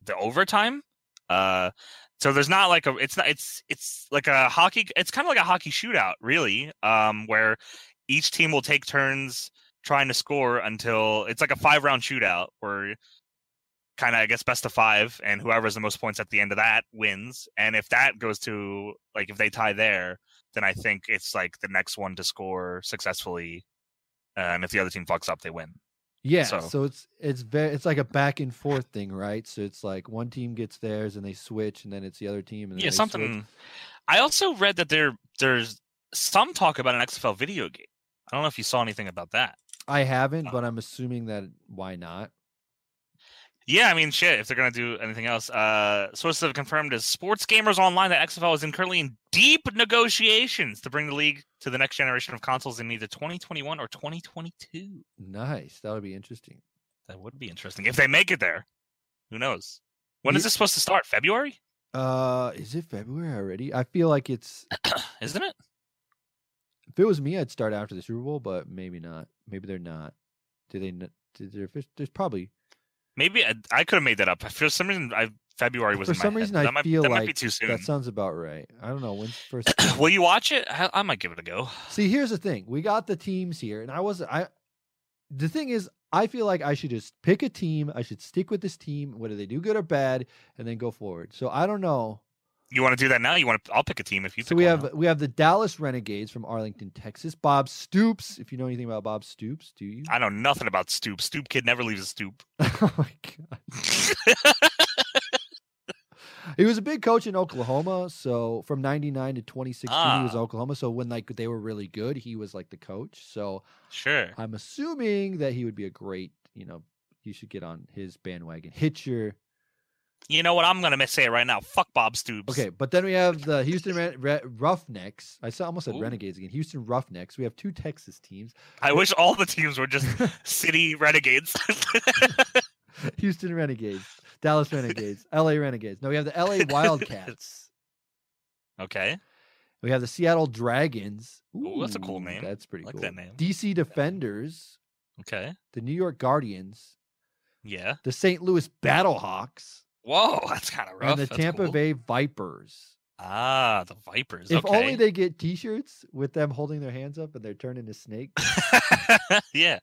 the overtime. Uh, so there's not like a it's not it's it's like a hockey it's kind of like a hockey shootout really um where each team will take turns trying to score until it's like a five round shootout where kind of I guess best of five and whoever has the most points at the end of that wins and if that goes to like if they tie there then I think it's like the next one to score successfully uh, and if the other team fucks up they win. Yeah, So- so, it's it's very it's like a back and forth thing, right? So it's like one team gets theirs and they switch, and then it's the other team. And then yeah something switch. i also read that there there's some talk about an xfl video game i don't know if you saw anything about that I haven't, Uh but I'm assuming that why not? Yeah i mean shit if they're gonna do anything else uh sources have confirmed as sports gamers online that xfl is in currently in deep negotiations to bring the league to the next generation of consoles in either 2021 or 2022 Nice, that would be interesting. that would be interesting if they make it there who knows when is Ye- this supposed to start february Uh, is it February already? I feel like it's. isn't it If it was me, I'd start after the Super Bowl, but maybe not. Maybe they're not. Do they? Did there? There's probably maybe i, I could have made that up for some reason I, february was for some head. reason that I might, feel that like might be too soon that sounds about right. I don't know when's the first. Will you watch it? I, I might give it a go. See, here's the thing. We got the teams here, and I was I. The thing is, I feel like I should just pick a team. I should stick with this team, whether they do good or bad, and then go forward. So I don't know. You want to do that now? You want to? I'll pick a team if you. So pick we have we have the Dallas Renegades from Arlington, Texas. Bob Stoops. If you know anything about Bob Stoops, do you? I know nothing about Stoop. Stoop kid never leaves a stoop. oh my god. He was a big coach in Oklahoma. So from '99 to 2016, he was Ah. Oklahoma. So when like they were really good, he was like the coach. So sure. I'm assuming that he would be a great, you know, you should get on his bandwagon. Hit your You know what? I'm gonna say it right now. Fuck Bob Stoops. okay, but then we have the Houston Ren- Re- Roughnecks. I saw, almost said Ooh. Renegades again. Houston Roughnecks. We have two Texas teams. I wish all the teams were just city renegades. Houston Renegades, Dallas Renegades, LA Renegades. No, we have the LA Wildcats. okay. We have the Seattle Dragons. Ooh, that's a cool Ooh, name. That's pretty I like cool. that name. DC Defenders, Okay. the New York Guardians, Yeah. the St. Louis Battlehawks, Whoa, that's kind of rough. and the That's Tampa cool. Bay Vipers. Ah, the Vipers. If okay. only they get T-shirts with them holding their hands up and they're turning to snakes. yeah.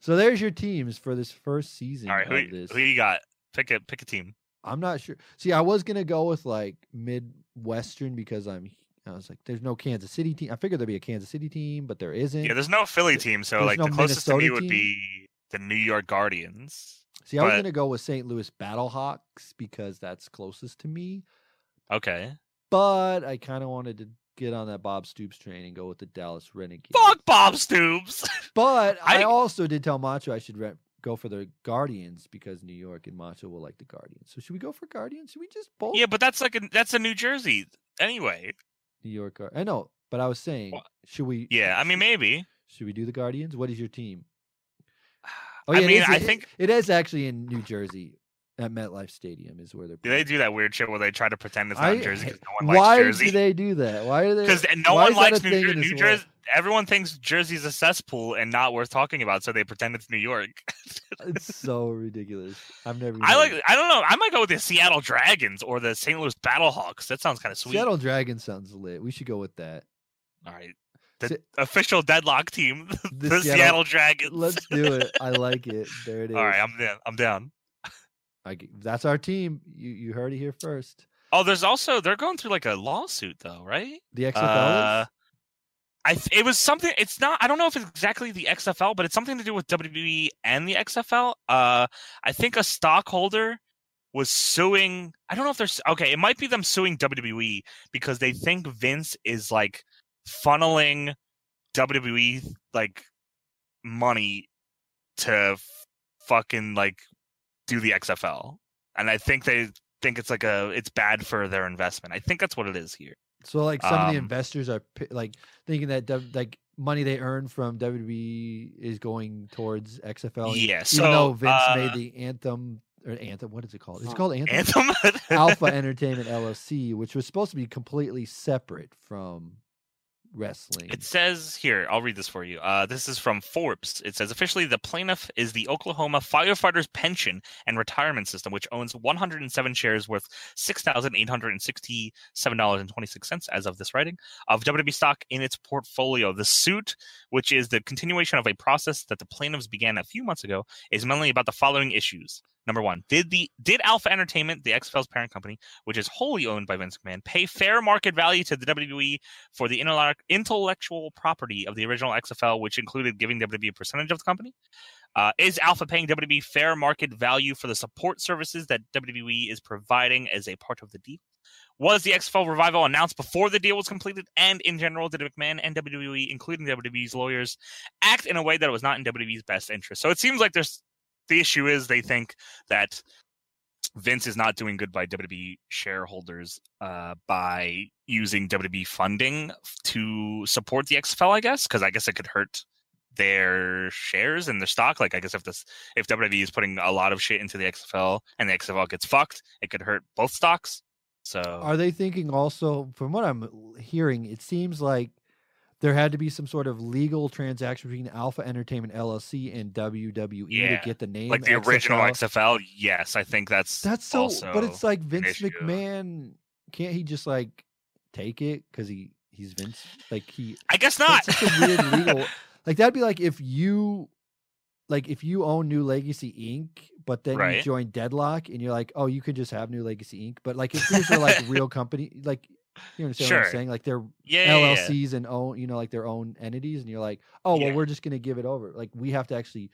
so there's your teams for this first season All right. Who, this. who you got? Pick a pick a team. I'm not sure. See, I was gonna go with like Midwestern because I'm. I was like, there's no Kansas City team. I figured there'd be a Kansas City team, but there isn't. Yeah, there's no Philly team, so there's like no the closest to me would team? be the New York Guardians. See, I was but- gonna go with St. Louis Battlehawks because that's closest to me, Okay. but I kind of wanted to get on that Bob Stoops train and go with the Dallas Renegades. Fuck Bob Stoops. But I, I- also did tell Macho I should re- go for the Guardians because New York and Macho will like the Guardians. So should we go for Guardians? Should we just both? yeah, but that's like a, that's a New Jersey anyway. New York. I know, but I was saying, Wha- should we? Yeah, I mean maybe. should we do the Guardians? What is your team? I mean, is- I it- think- it is actually in New Jersey at MetLife Stadium is where they're. Do they do that weird shit where they try to pretend it's not I- Jersey because no one Why likes do they do that? Why do they? Because no one is that a likes New, Jer- New? Jersey. Everyone thinks Jersey's a cesspool and not worth talking about, so they pretend it's New York. It's so ridiculous. I've never. I like. I don't know. I might go with the Seattle Dragons or the St. Louis Battlehawks. That sounds kind of sweet. Seattle Dragons sounds lit. We should go with that. All right. The Si- official deadlock team, The the, Seattle- Seattle, Dragons. Let's do it. I like it. There it is. All right, I'm down. I'm down. I that's our team. You you heard it here first. Oh, there's also they're going through like a lawsuit though, right? The XFL. Uh. I th- it was something. It's not. I don't know if it's exactly the XFL, but it's something to do with WWE and the XFL. Uh, I think a stockholder was suing. I don't know if there's okay. It might be them suing WWE because they think Vince is like funneling WWE like money to f- fucking like do the XFL, and I think they think it's like a it's bad for their investment. I think that's what it is here. So like some of the Um, investors are like thinking that like money they earn from WWE is going towards XFL. Yeah, even though Vince uh, made the Anthem or Anthem, what is it called? It's called Anthem. Anthem Alpha Entertainment LLC, which was supposed to be completely separate from wrestling. It says here, I'll read this for you. Uh, this is from Forbes. It says officially the plaintiff is the Oklahoma Firefighters Pension and Retirement System, which owns 107 shares worth $6,867.26 as of this writing of WWE stock in its portfolio. The suit, which is the continuation of a process that the plaintiffs began a few months ago, is mainly about the following issues. Number one, did the did Alpha Entertainment, the XFL's parent company, which is wholly owned by Vince McMahon, pay fair market value to the WWE for the intellectual property of the original XFL, which included giving WWE a percentage of the company? Uh, is Alpha paying WWE fair market value for the support services that WWE is providing as a part of the deal? Was the XFL revival announced before the deal was completed? And in general, did McMahon and WWE, including WWE's lawyers, act in a way that was not in WWE's best interest? So it seems like there's the issue is they think that Vince is not doing good by WWE shareholders uh, by using WWE funding to support the XFL. I guess because I guess it could hurt their shares and their stock. Like I guess if this if WWE is putting a lot of shit into the XFL and the XFL gets fucked, it could hurt both stocks. So Are they thinking also, from what I'm hearing, it seems like there had to be some sort of legal transaction between Alpha Entertainment LLC and WWE Yeah, to get the name like the original XFL. XFL, yes, I think that's That's so, but it's like Vince. McMahon. Can't he just like take it because he he's Vince? Like he I guess not. That's such a weird legal. Like that'd be like if you, like if you own New Legacy Inc., but then you join Deadlock, and you're like, oh, you could just have New Legacy Inc. But like if these are like real company, like you understand what I'm saying? Like they're yeah, yeah, yeah. LLCs and own, you know, like their own entities, and you're like, oh, well, Yeah. we're just gonna give it over. Like we have to actually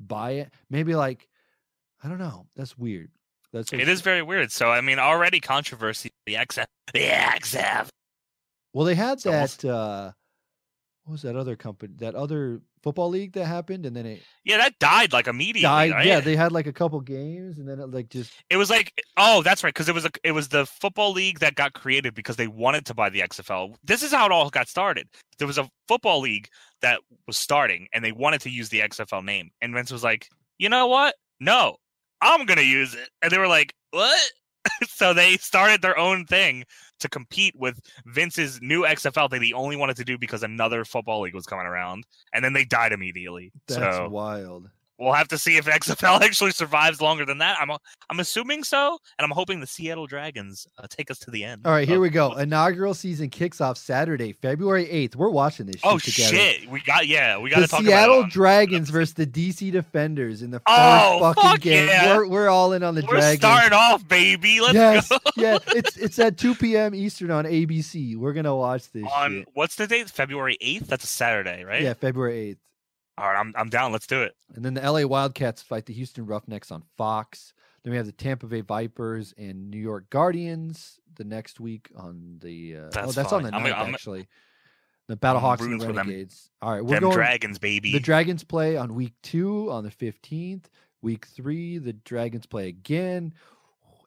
buy it. Maybe like, I don't know. That's weird. That's It is very weird. So I mean, already controversy. The XF, the XF. Well, they had It's almost- that. uh What was that other company? That other football league that happened, and then it Yeah, that died like immediately. died. right? Yeah, they had like a couple games, and then it like just It was like, oh, that's right, because it was a, it was the football league that got created because they wanted to buy the XFL. This is how it all got started. There was a football league that was starting, and they wanted to use the XFL name, and Vince was like, you know what? No, I'm gonna use it, and they were like, what? so they started their own thing to compete with Vince's new XFL that he only wanted to do because another football league was coming around, and then they died immediately. that's so wild. We'll have to see if XFL actually survives longer than that. I'm I'm assuming so, and I'm hoping the Seattle Dragons uh, take us to the end. All right, here of- we go. Inaugural season kicks off Saturday, February 8th. We're watching this shit Oh together. shit, we got yeah, we got The talk Seattle about it. Dragons versus the DC Defenders in the first Oh, fucking fuck game. yeah. We're, we're all in on the We're Dragons. starting off, baby. Let's yes, go. yeah. It's it's at 2 p.m. Eastern on ABC. We're gonna watch this On shit. what's the date? February eighth. That's a Saturday, right? Yeah, February 8th. All right, I'm I'm down. Let's do it. And then the LA Wildcats fight the Houston Roughnecks on Fox. Then we have the Tampa Bay Vipers and New York Guardians the next week on the. Uh, oh, That's that's on the night I'm- I'm- actually. The Battlehawks and the them- Renegades. All right, we're going. Dragons, baby. The Dragons play on week two on the fifteenth. Week three, the Dragons play again.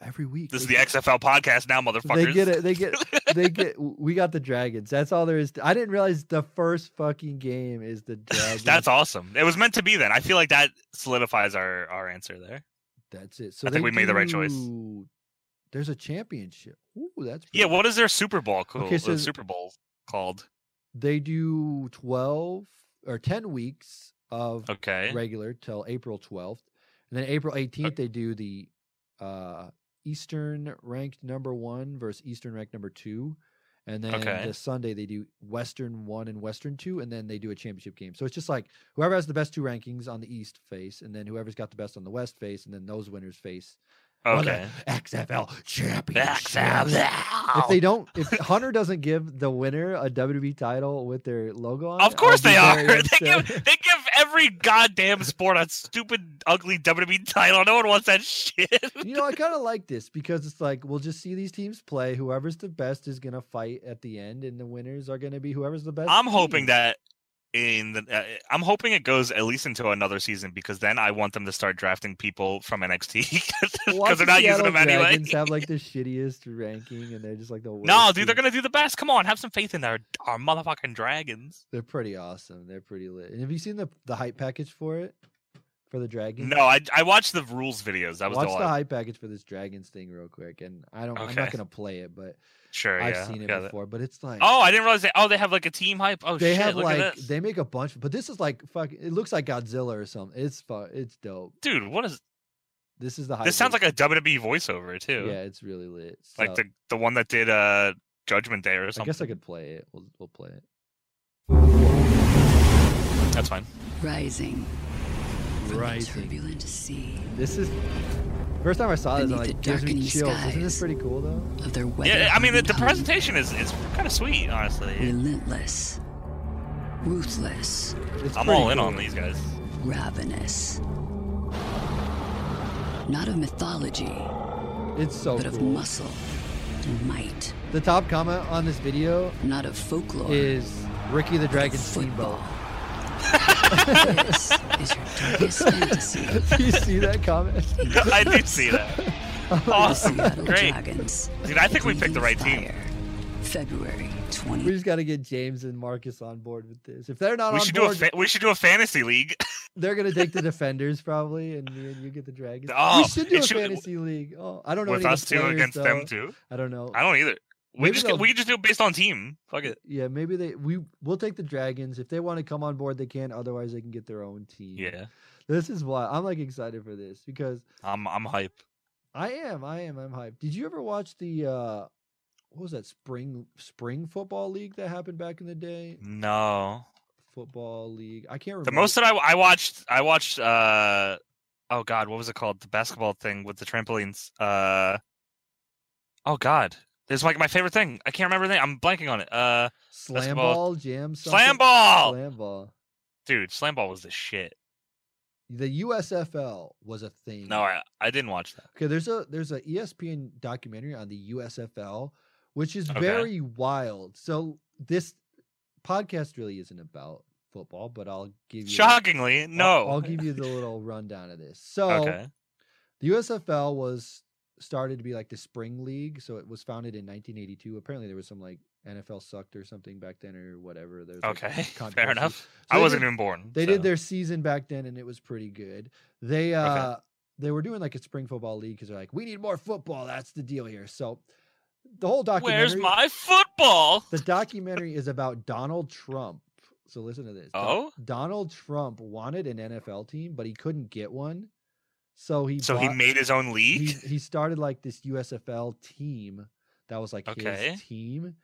Every week. this is the XFL podcast now, motherfuckers. They get it. They get. They get. We got the Dragons. That's all there is. To, I didn't realize the first fucking game is the Dragons. That's awesome. It was meant to be then. I feel like that solidifies our our answer there. That's it. So I think we made the right choice. There's a championship. Ooh, that's Yeah, pretty- what is their Super Bowl called? Okay, so- the Super Bowl called? They do twelve or ten weeks of Okay. regular till April twelfth, and then April eighteenth they do the uh Eastern ranked number one versus Eastern ranked number two, And then Okay. this Sunday they do Western one and Western two, and then they do a championship game. So it's just like whoever has the best two rankings on the East face, and then whoever's got the best on the West face, and then those winners face Okay. XFL championship. XFL. If they don't, if Hunter doesn't give the winner a WWE title with their logo on, Of course they are. They give they give every goddamn sport a stupid, ugly WWE title. No one wants that shit. you know, I kind of like this because it's like we'll just see these teams play. Whoever's the best is gonna fight at the end, and the winners are gonna be whoever's the best. I'm hoping that in the uh, I'm hoping it goes at least into another season because then I want them to start drafting people from NXT because they're the not using Seattle them anyway. Dragons have like the shittiest ranking, and they're just like the worst No, dude, they're gonna do the best. Come on, have some faith in our our motherfucking dragons. They're pretty awesome. They're pretty lit. And have you seen the the hype package for it? For the dragons? No, I I watched the rules videos. That was Watch all the hype package for this dragons thing real quick. And I don't. I'm not gonna play it, but sure. I've yeah, seen it yeah, that- before. But it's like Oh, I didn't realize they. Oh, they have like a team hype. Oh they shit! have look like at this, they make a bunch. But this is like fucking. It looks like Godzilla or something. It's fun. It's dope. dude. What is This is the hype. this? Sounds like a WWE voiceover too. Yeah, it's really lit. like the the one that did uh Judgment Day or something. I guess I could play it. We'll we'll play it. That's fine. Rising Rising. turbulent sea This is first time I saw this. I'm like, the gives me darkening chills. Isn't this pretty cool though? of their. Yeah, I mean the, the presentation is is kind of sweet, honestly. relentless, ruthless, It's I'm all in on these guys. ravenous. Not of mythology, It's so but of muscle and might. The top comment on this video Not of folklore. is Ricky the but of Dragon football. Steamboat. this is your darkest fantasy. Do you see that comment? I did see that. Awesome, great, Dragons. dude. I think we picked the right team. Fire. February 20. We just got to get James and Marcus on board with this. If they're not We on should do a board, fa- we should do a fantasy league. they're gonna take the defenders probably, and me and you get the Dragons. Oh, we should do a should- fantasy league. Oh, I don't know with us two against though. them two. I don't know. I don't either. We Maybe just they'll- we can just do it based on team. Fuck it. Yeah, maybe they we we'll take the Dragons if they want to come on board. They can. Otherwise, they can get their own team. Yeah, This is why I'm like excited for this because I'm I'm hype. I am, I am, I'm hyped. Did you ever watch the uh what was that spring spring football league that happened back in the day? No, Football league. I can't remember. the most that I I watched I watched. uh Oh God, what was it called? The basketball thing with the trampolines. Uh Oh God, there's like my favorite thing. I can't remember the name. I'm blanking on it. Uh slam basketball- ball, jam, something? Slam ball, slam ball. dude. Slam ball was the shit. The USFL was a thing. No, I I didn't watch that. Okay, there's a there's a ESPN documentary on the USFL, which is Okay. very wild. So this podcast really isn't about football, but I'll give you Shockingly, I'll- no. I'll, give you the little rundown of this. So okay. the USFL was started to be like the spring league. So it was founded in 1982. Apparently there was some like NFL sucked or something back then or whatever. There's like, Okay, fair enough. So I wasn't did- even born. They so. did their season back then, and it was pretty good. They uh they were doing like a spring football league because they're like, we need more football. That's the deal here. So the whole documentary, Where's my football? the documentary is about Donald Trump. So listen to this. Oh? Donald Trump wanted an NFL team, but he couldn't get one. So he So he made his own league. he started like this USFL team that was like Okay. his team,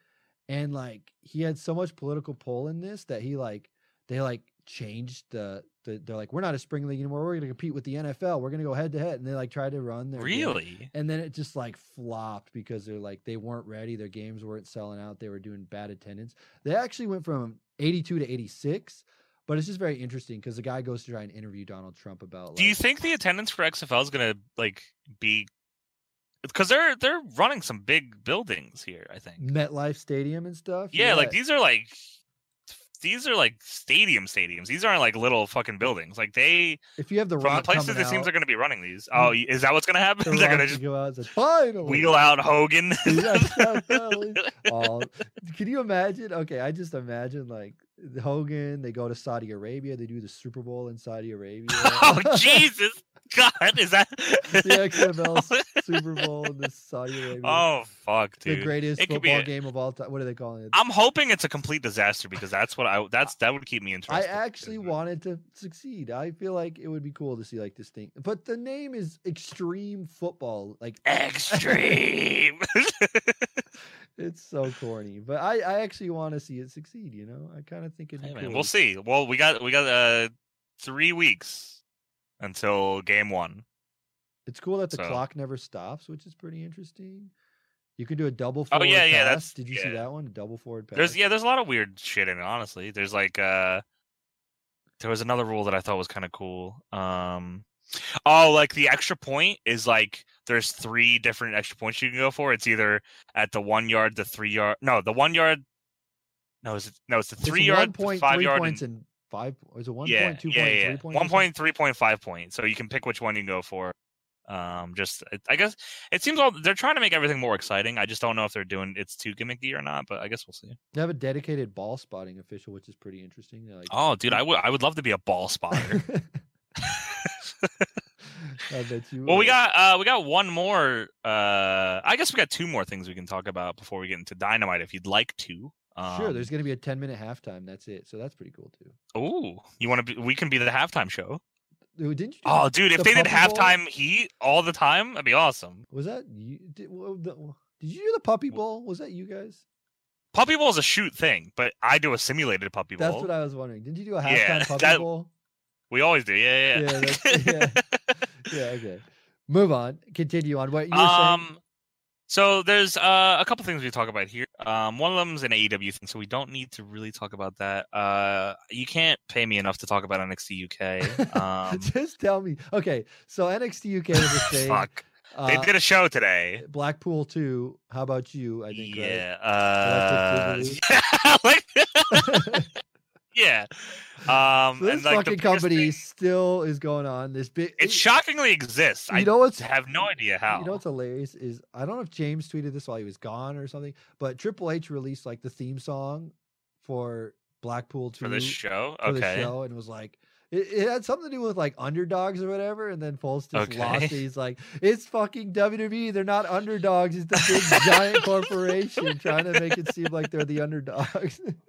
and like he had so much political pull in this that he like they like changed the, the they're like we're not a spring league anymore. We're going to compete with the NFL. We're going to go head to head, and they like tried to run their game. Really? And then it just like flopped because they're like they weren't ready. Their games weren't selling out. They were doing bad attendance. They actually went from 82 to 86. But it's just very interesting because the guy goes to try and interview Donald Trump about. Do you think the attendance for XFL is gonna like be? Because they're they're running some big buildings here. I think. MetLife Stadium and stuff? Yeah, like these are like these are like stadium stadiums. These aren't like little fucking buildings. Like they If you have the from the places it seems they're gonna be running these. Oh, is that what's gonna the happen? they're gonna just go out and say, finally. wheel out Hogan. Oh, can you imagine? Okay, I just imagine like Hogan. They go to Saudi Arabia. They do the Super Bowl in Saudi Arabia. oh Jesus God! Is that the XFL Super Bowl in the Saudi Arabia. Oh fuck, dude! the greatest It football a- game of all time. What are they calling it? I'm hoping it's a complete disaster because that's what I that's that would keep me interested. I actually wanted to succeed. I feel like it would be cool to see like this thing. But the name is Extreme Football. Like extreme. It's so corny, but I, I actually want to see it succeed. You know, I kind of think it'd Hey, cool. we'll see. Well, we got we got uh three weeks until game one. It's cool that the So- clock never stops, which is pretty interesting. You can do a double Oh, forward yeah, yeah, pass. that's- Did you see that one? A double forward pass. There's yeah, there's a lot of weird shit in it. Honestly, there's like uh, there was another rule that I thought was kind of cool. Um, oh, like the extra point is like there's three different extra points you can go for. It's either at the one yard, the three yard, no, the one yard. No, is it no? It's the three one yard, point, five three yard, points, and and five. Is it one yeah, point, two yeah, point, yeah, three point? one point, three point, five point. So you can pick which one you can go for. Um, just I guess it seems all they're trying to make everything more exciting. I just don't know if they're doing it's too gimmicky or not, but I guess we'll see. They have a dedicated ball spotting official, which is pretty interesting. Like, Oh, dude, I would I would love to be a ball spotter. I bet you. well, we got uh we got one more. Uh, I guess we got two more things we can talk about before we get into dynamite. If you'd like to. Um, Sure, there's going to be a 10 minute halftime. That's it. So that's pretty cool too. Oh, you want to be? We can be the halftime show. Didn't you? Oh, dude, if the they did halftime heat all the time, that'd be awesome. was that you? Did, did you do the puppy bowl? Was that you guys? Puppy bowl is a shoot thing, but I do a simulated puppy bowl. That's what I was wondering. Didn't you do a halftime Yeah, puppy that- bowl? We always do. Yeah, yeah. Yeah, that's- yeah. Yeah. Okay. Move on. Continue on. What you were saying? um, so there's uh, a couple things we talk about here. Um, one of them is an AEW thing, so we don't need to really talk about that. Uh, you can't pay me enough to talk about NXT UK. Um, Just tell me. Okay, so NXT UK was a thing. fuck, they Uh, did a show today. Blackpool too. How about you? I think. Yeah. Galactic Uh, like, yeah. Um, So this and like fucking company thing- still is going on. This big. it shockingly exists. You I know what's have no idea how. You know what's hilarious is I don't know if James tweeted this while he was gone or something, but Triple H released like the theme song for Blackpool 2 for this show. for the Okay. show and it was like it, it had something to do with like underdogs or whatever, and then Foles just lost Okay. it. He's like, "It's fucking WWE. They're not underdogs. It's the big giant corporation trying to make it seem like they're the underdogs."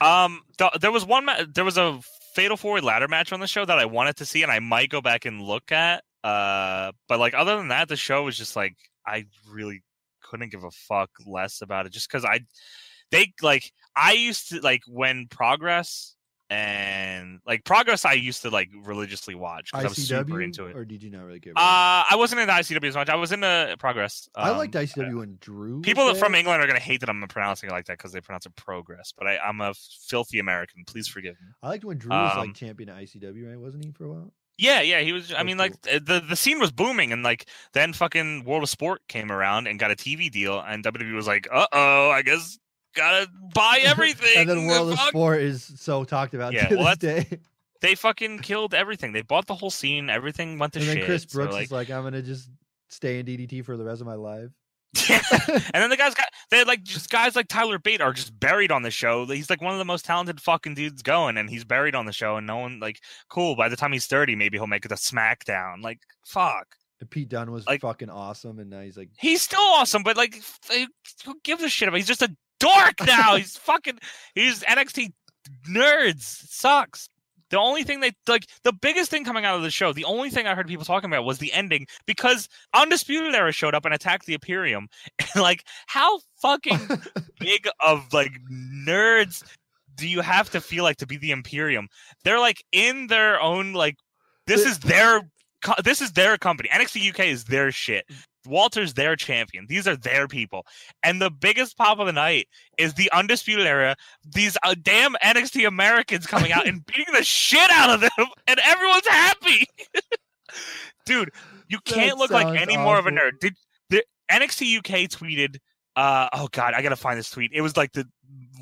Um, th- there was one. Ma- there was a fatal four way ladder match on the show that I wanted to see, and I might go back and look at. Uh, but like other than that, the show was just like I really couldn't give a fuck less about it, just because I they like I used to like when Progress and like Progress I used to like religiously watch because I was super into it. or did you not really care? Uh, I wasn't into ICW as much. I was into Progress. I Um, liked ICW when Drew. was People from. England are gonna hate that I'm pronouncing it like that because they pronounce it progress. But I, I'm a filthy American. Please forgive me. I liked when Drew was um, like champion at ICW, right? Wasn't he for a while? Yeah, yeah, he was. I mean, like uh, the the scene was booming, and like then fucking World of Sport came around and got a TV deal, and WWE was like, "Uh oh, I guess gotta buy everything." and then World of Sport is so talked about Yeah, to well, this day. They fucking killed everything. They bought the whole scene. Everything went to shit. and then. Chris so, Brooks like, is like, I'm gonna just stay in DDT for the rest of my life. and then the guys got they had like just guys like Tyler Bate are just buried on the show. He's like one of the most talented fucking dudes going, and he's buried on the show, and no one like cool. By the time he's thirty, maybe he'll make it a SmackDown. Like fuck, Pete Dunne was Like- fucking awesome, and now he's like, he's still awesome, but like who gives a shit about? He's just a dork now. he's fucking he's NXT nerds. It sucks. The only thing they like, the biggest thing coming out of the show, the only thing I heard people talking about was the ending because Undisputed Era showed up and attacked the Imperium. And like, how fucking big of like nerds do you have to feel like to be the Imperium? They're like in their own like, this is their this is their company. NXT UK is their shit. Walter's their champion. These are their people. And the biggest pop of the night is the Undisputed Era. These uh, damn NXT Americans coming out and beating the shit out of them, and everyone's happy. Dude, you can't look like any more of a nerd. Did the NXT UK tweeted? Uh, oh god, I gotta find this tweet. It was like the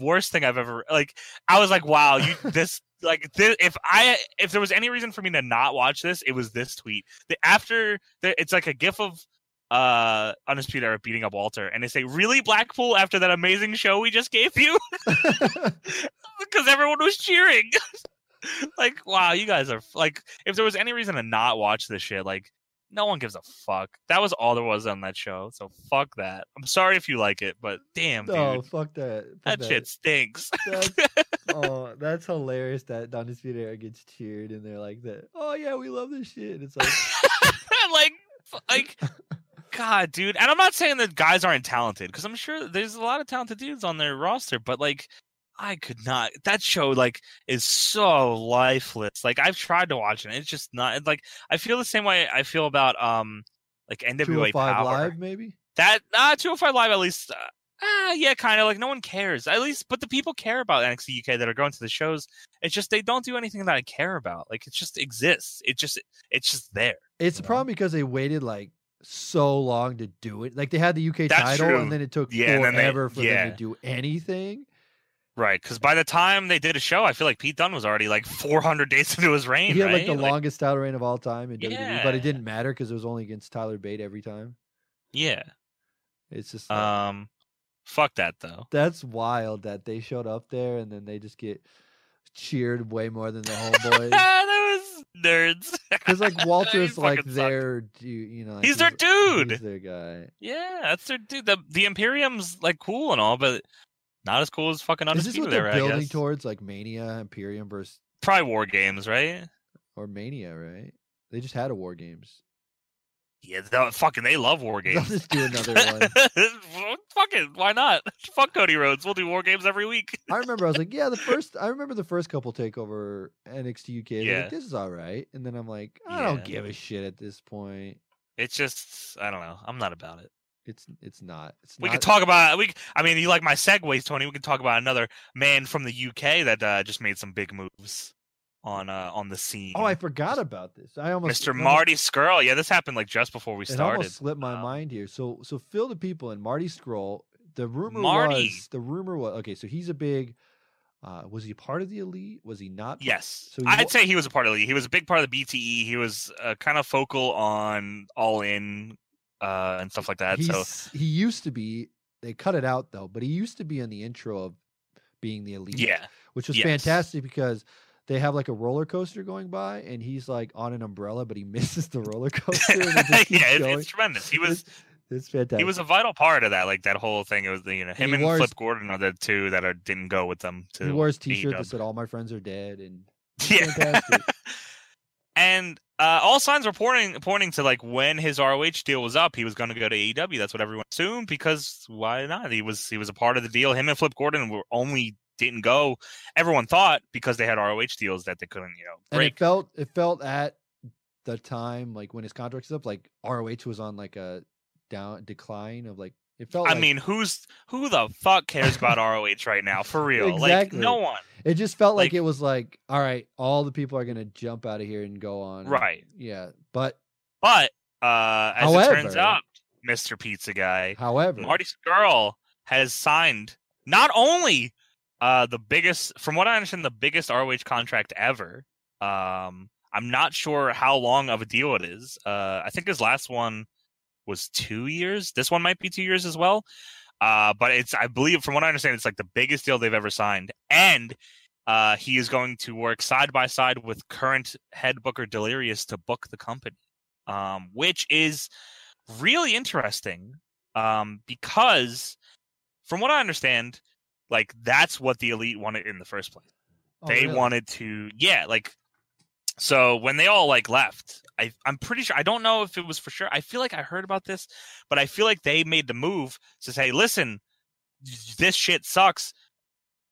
worst thing I've ever like. I was like, wow, you this like this. If I if there was any reason for me to not watch this, it was this tweet. The after the, it's like a gif of uh undisputed era beating up Walter, and they say, "Really, Blackpool? After that amazing show we just gave you?" because everyone was cheering. like, wow, you guys are like, if there was any reason to not watch this shit, like, no one gives a fuck. That was all there was on that show. So fuck that. I'm sorry if you like it, but damn, no, dude, fuck that. that Fuck shit stinks. That's, oh, that's hilarious that Undisputed Era gets cheered, and they're like, "that Oh yeah, we love this shit." It's like, like, like, God, dude. And I'm not saying that guys aren't talented because I'm sure there's a lot of talented dudes on their roster, but like I could not. That show like is so lifeless. Like I've tried to watch it, it's just not. Like I feel the same way I feel about um like NWA 205 Power. Live, maybe? That uh 205 Live at least. Uh, Ah, yeah, kind of like no one cares. At least, but the people care about NXT UK that are going to the shows. It's just they don't do anything that I care about. Like it just exists. It just it's just there. It's a know? problem because they waited like so long to do it. Like they had the UK That's title true. and then it took Yeah, then they- forever for them to do anything. Right, because by the time they did a show, I feel like Pete Dunne was already like 400 days into his reign. He had right? like the longest title reign of all time in WWE, but it didn't matter because it was only against Tyler Bate every time. yeah. It's just like, Um, fuck that though. that's wild that they showed up there and then they just get cheered way more than the homeboys. Nerds. Because like Walter's like sucked. their, du- you know, like, He's their dude. He's their guy. Yeah, that's their dude. The the Imperium's like cool and all, but not as cool as fucking Is this what they're Era, building towards? Like Mania, Imperium versus Probably War Games, right? or Mania, right? They just had a War Games. Yeah, they, fucking they love War They'll Games. just do another one. Fuck fucking why not? Fuck Cody Rhodes. We'll do War Games every week. I remember I was like, yeah, the first I remember the first couple takeover NXT UK. Yeah. Like, this is all right. And then I'm like, I don't give a shit at this point. It's just I don't know. I'm not about it. It's it's not. It's We not, could talk about we. I mean, you like my segues, Tony. We can talk about another man from the UK that uh, just made some big moves on uh, on the scene. Oh, I forgot about this. I almost Mr. almost- Marty Scurll. Yeah, this happened like just before we It started. almost slipped my Um, mind here. So so fill the people in. Marty Scurll. The rumor Marty. was the rumor was okay. So he's a big. Uh, was he part of the elite? Was he not? Yes, So he I'd say he was a part of the. elite. He was a big part of the BTE. He was uh, kind of focal on All In uh, and stuff like that. So he used to be. They cut it out though, but he used to be in the intro of being the elite. yeah, which was Yes. fantastic because they have like a roller coaster going by and he's like on an umbrella, but he misses the roller coaster. It yeah, it- it's tremendous. He was It's, fantastic. he was a vital part of that. Like that whole thing. It was the you know him and Flip Gordon are the two that are didn't go with them. To he wore his T-shirt that said "All my friends are dead," and Yeah. fantastic. and uh, all signs were pointing pointing to like when his ROH deal was up, he was going to go to AEW. That's what everyone assumed because why not? He was he was a part of the deal. Him and Flip Gordon were only didn't go. Everyone thought because they had ROH deals that they couldn't you know and it felt it felt at the time like when his contract was up, like ROH was on like a down decline of like it felt. I like, mean, who's who the fuck cares about ROH right now? For real, like no one. it just felt like, like- it was like, all right, all the people are gonna jump out of here and go on. and- Right. Yeah, but But uh, as it turns out, Mr. Pizza Guy, however, Marty Scurll has signed not only uh, the biggest, from what I understand, the biggest ROH contract ever. Um, I'm not sure how long of a deal it is. Uh, I think his last one was two years. This one might be two years as well. Uh, but it's, I believe, from what I understand, it's like the biggest deal they've ever signed. And uh, he is going to work side by side with current head booker Delirious to book the company, um, which is really interesting um, because, from what I understand, like that's what the elite wanted in the first place. Oh, they really? wanted to, yeah, like so when they all like left, I I'm pretty sure I don't know if it was for sure. I feel like I heard about this, but I feel like they made the move to say, listen, this shit sucks.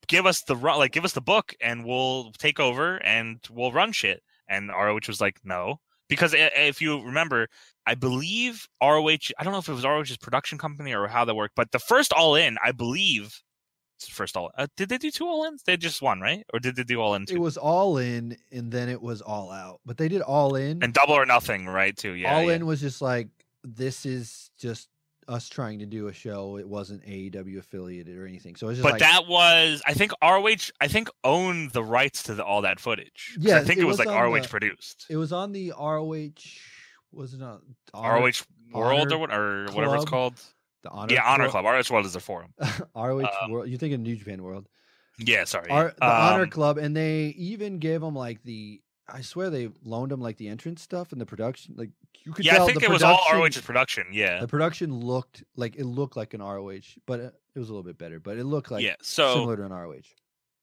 Give us the run, like give us the book, and we'll take over and we'll run shit. And ROH was like, no, because if you remember, I believe ROH. I don't know if it was ROH's production company or how that worked, but the first All In, I believe, first All. Uh, did they do two All Ins? They just one, right? Or did they do All In It two? was all in, and then it was all out. But they did all in. and Double or Nothing, right? Too. Yeah. all yeah. in was just like this is just us trying to do a show. It wasn't AEW affiliated or anything. So it's just But like, that was, I think ROH, I think owned the rights to the, all that footage. Yeah, I think it it, was, was like ROH the- produced. it was on the ROH. Was it not ROH World or what, or whatever it's called. The Honor yeah, Honor Club? Club. ROH World is their forum. ROH Um, World. You're thinking New Japan World. Yeah, sorry. Our, the Honor Um, Club, and they even gave them like the. I swear they loaned them like the entrance stuff and the production. Like you could Yeah, tell I think the it was all ROH's production. Yeah. The production looked like it looked like an ROH, but it it was a little bit better. But it looked like yeah. So similar to an ROH.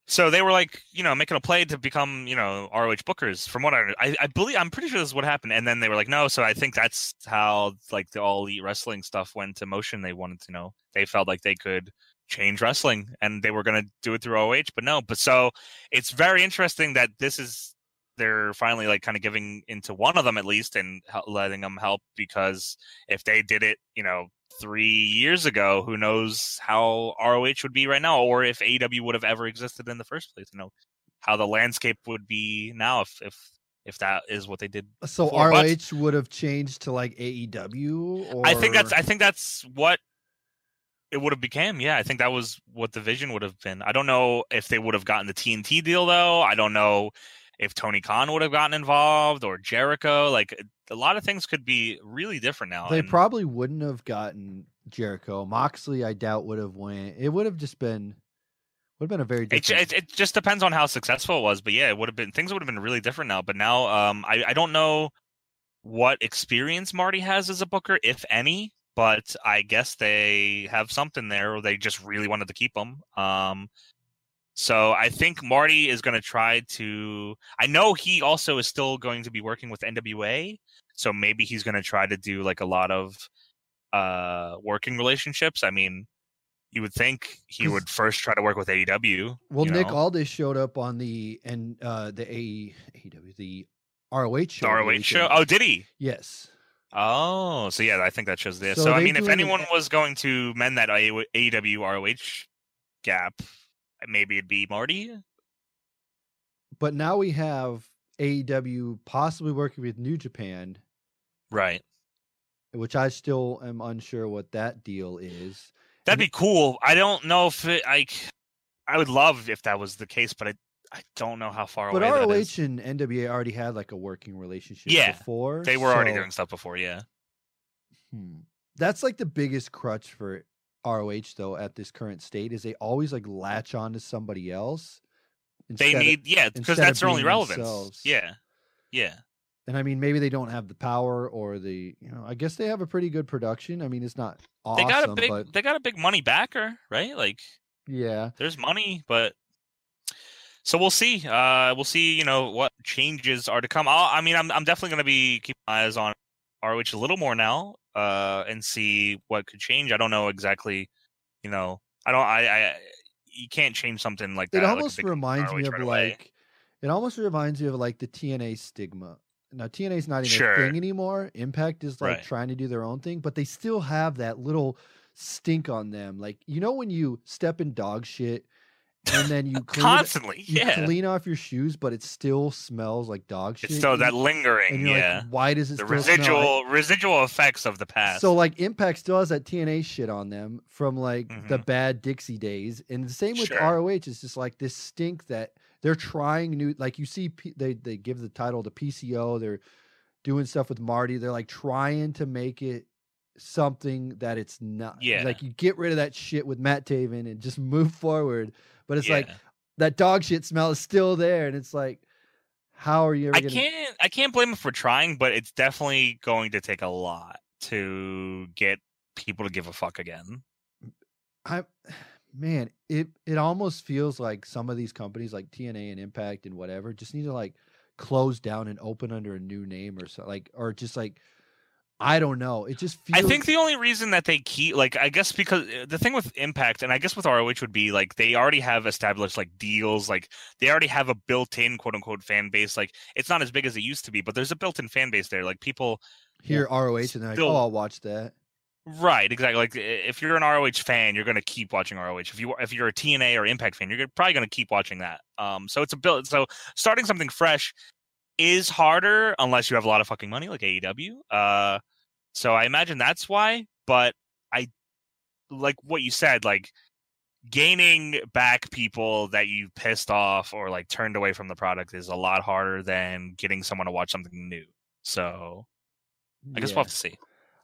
So they were like, you know, making a play to become, you know, ROH bookers. From what I, I, I believe, I'm pretty sure this is what happened. And then they were like, no. So I think that's how like the all elite wrestling stuff went to motion. They wanted to know. They felt like they could change wrestling, and they were going to do it through OH, but no. But so it's very interesting that this is they're finally like kind of giving into one of them at least and letting them help because if they did it, you know, three years ago, who knows how ROH would be right now, or if AEW would have ever existed in the first place. You know, how the landscape would be now if if if that is what they did. So before. But ROH would have changed to like AEW, or I think that's I think that's what it would have became. Yeah, I think that was what the vision would have been. I don't know if they would have gotten the TNT deal though. I don't know if Tony Khan would have gotten involved or Jericho. Like a lot of things could be really different now. they and- probably wouldn't have gotten Jericho. Moxley, I doubt would have went. It would have just been would have been a very It, different. it, it just depends on how successful it was, but yeah, it would have been things would have been really different now. But now, um, I, I don't know what experience Marty has as a booker, if any. But I guess they have something there, or they just really wanted to keep him. Um, so I think Marty is going to try to. I know he also is still going to be working with NWA, so maybe he's going to try to do like a lot of uh working relationships. I mean, you would think he would first try to work with AEW. well, Nick know? Aldis showed up on the and uh the AEW the ROH show. the ROH show. Oh, did he? yes. Oh, so yeah, I think that shows this. So So, I mean, if an- anyone was going to mend that AEW ROH gap, maybe it'd be Marty. But now we have AEW possibly working with New Japan, Right. which I still am unsure what that deal is. That'd be cool. I don't know if it, like I would love if that was the case, but I I don't know how far But away that ROH is. and NWA already had like a working relationship Yeah, before. They were already doing stuff before, yeah. Hmm. That's like the biggest crutch for ROH though at this current state is they always like latch on to somebody else. They instead of- need yeah, because that's their only relevance. themselves. Yeah. Yeah. and I mean maybe they don't have the power or the you know I guess they have a pretty good production. I mean it's not awesome, They got a big but they got a big money backer, right? Like yeah. there's money, but so we'll see. Uh, we'll see. You know what changes are to come. I'll, I mean, I'm I'm definitely going to be keeping eyes on ROH a little more now, uh, and see what could change. I don't know exactly. You know, I don't. I. I you can't change something like that. It like almost big reminds me of right away. like it almost reminds me of like the TNA stigma. Now TNA is not even Sure. a thing anymore. Impact is like Right. trying to do their own thing, but they still have that little stink on them. Like you know when you step in dog shit and then you clean it, constantly. you Yeah, clean off your shoes, but it still smells like dog shit. it's still that lingering. Yeah, like, why does it the still smell like-" residual residual effects of the past. So like Impact still has that TNA shit on them from like the Mhm. bad Dixie days, and the same with Sure. ROH. It's just like this stink that they're trying new. Like you see, P- they they give the title to PCO. They're doing stuff with Marty. They're like trying to make it something that it's not. Yeah. like you get rid of that shit with Matt Taven and just move forward. But it's like that dog shit smell is still there, and it's like, how are you I gonna? can't I can't blame him for trying, but it's definitely going to take a lot to get people to give a fuck again. I man, it it almost feels like some of these companies like TNA and Impact and whatever just need to like close down and open under a new name or so like or just like I don't know. It just feels I think the only reason that they keep like I guess because uh, the thing with Impact and I guess with ROH would be like they already have established like deals, like they already have a built-in quote unquote fan base. Like it's not as big as it used to be, but there's a built-in fan base there. Like people hear ROH and they're like, still- "Oh, I'll watch that." Right, exactly. Like if you're an ROH fan, you're going to keep watching ROH. If you if you're a TNA or Impact fan, you're probably going to keep watching that. Um, so it's a build. So starting something fresh is harder unless you have a lot of fucking money, like AEW. Uh, so I imagine that's why. But I like what you said, like gaining back people that you pissed off or like turned away from the product is a lot harder than getting someone to watch something new. So I guess Yeah. we'll have to see.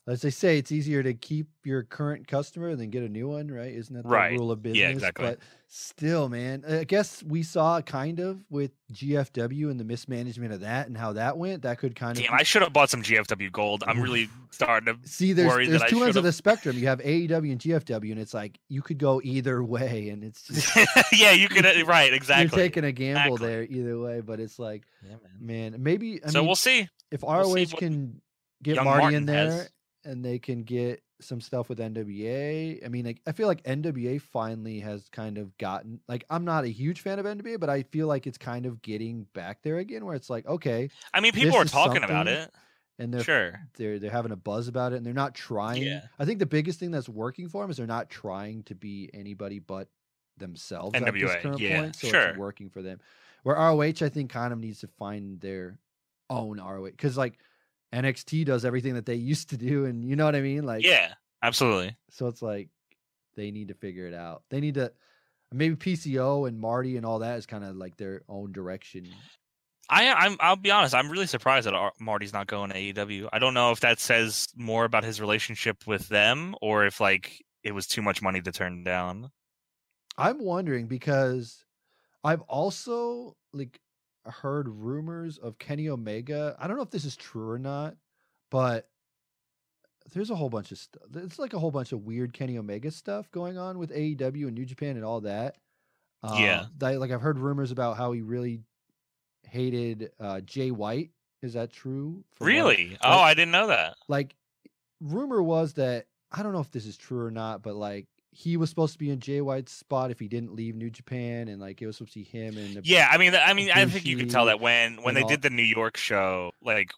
As they say, it's easier to keep your current customer than get a new one, right? Isn't that the Right. rule of business? Yeah, exactly. But still, man, I guess we saw kind of with GFW and the mismanagement of that and how that went. That could kind of Damn, I should have bought some GFW gold. I'm really starting to. see. There's worried there's that I two ends of should've- the spectrum. You have AEW and GFW, and it's like you could go either way, and it's just yeah, you could. uh, Right, exactly. you're taking a gamble Exactly. there either way. But it's like, Yeah, man. man, maybe I so mean, we'll see. if we'll ROH see what can get young Marty Martin in there has. And they can get some stuff with NWA. I mean, like, I feel like NWA finally has kind of gotten like I'm not a huge fan of NWA, but I feel like it's kind of getting back there again, where it's like okay, I mean, people are talking about it. and they're Sure. they're they're having a buzz about it, and they're not trying. Yeah. I think the biggest thing that's working for them is they're not trying to be anybody but themselves at this NWA, yeah, point, so sure. it's working for them. Where ROH, I think, kind of needs to find their own ROH because like NXT does everything that they used to do, and you know what I mean. Like, Yeah, absolutely. So it's like they need to figure it out. They need to maybe PCO and Marty and all that is kind of like their own direction. I, I'm. I'll be honest. I'm really surprised that Marty's not going to AEW. I don't know if that says more about his relationship with them, or if like it was too much money to turn down. I'm wondering because I've also like heard rumors of Kenny Omega. I don't know if this is true or not, but there's a whole bunch of stuff. It's like a whole bunch of weird Kenny Omega stuff going on with AEW and New Japan and all that. Yeah. Uh, that- like I've heard rumors about how he really hated uh, Jay White. Is that true? From what- Really? Oh, I didn't know that. like rumor was that I don't know if this is true or not, but like he was supposed to be in Jay White's spot if he didn't leave New Japan, and like it was supposed to be him and Yeah, I mean, I mean, I think you can tell that when when they all- did the New York show, like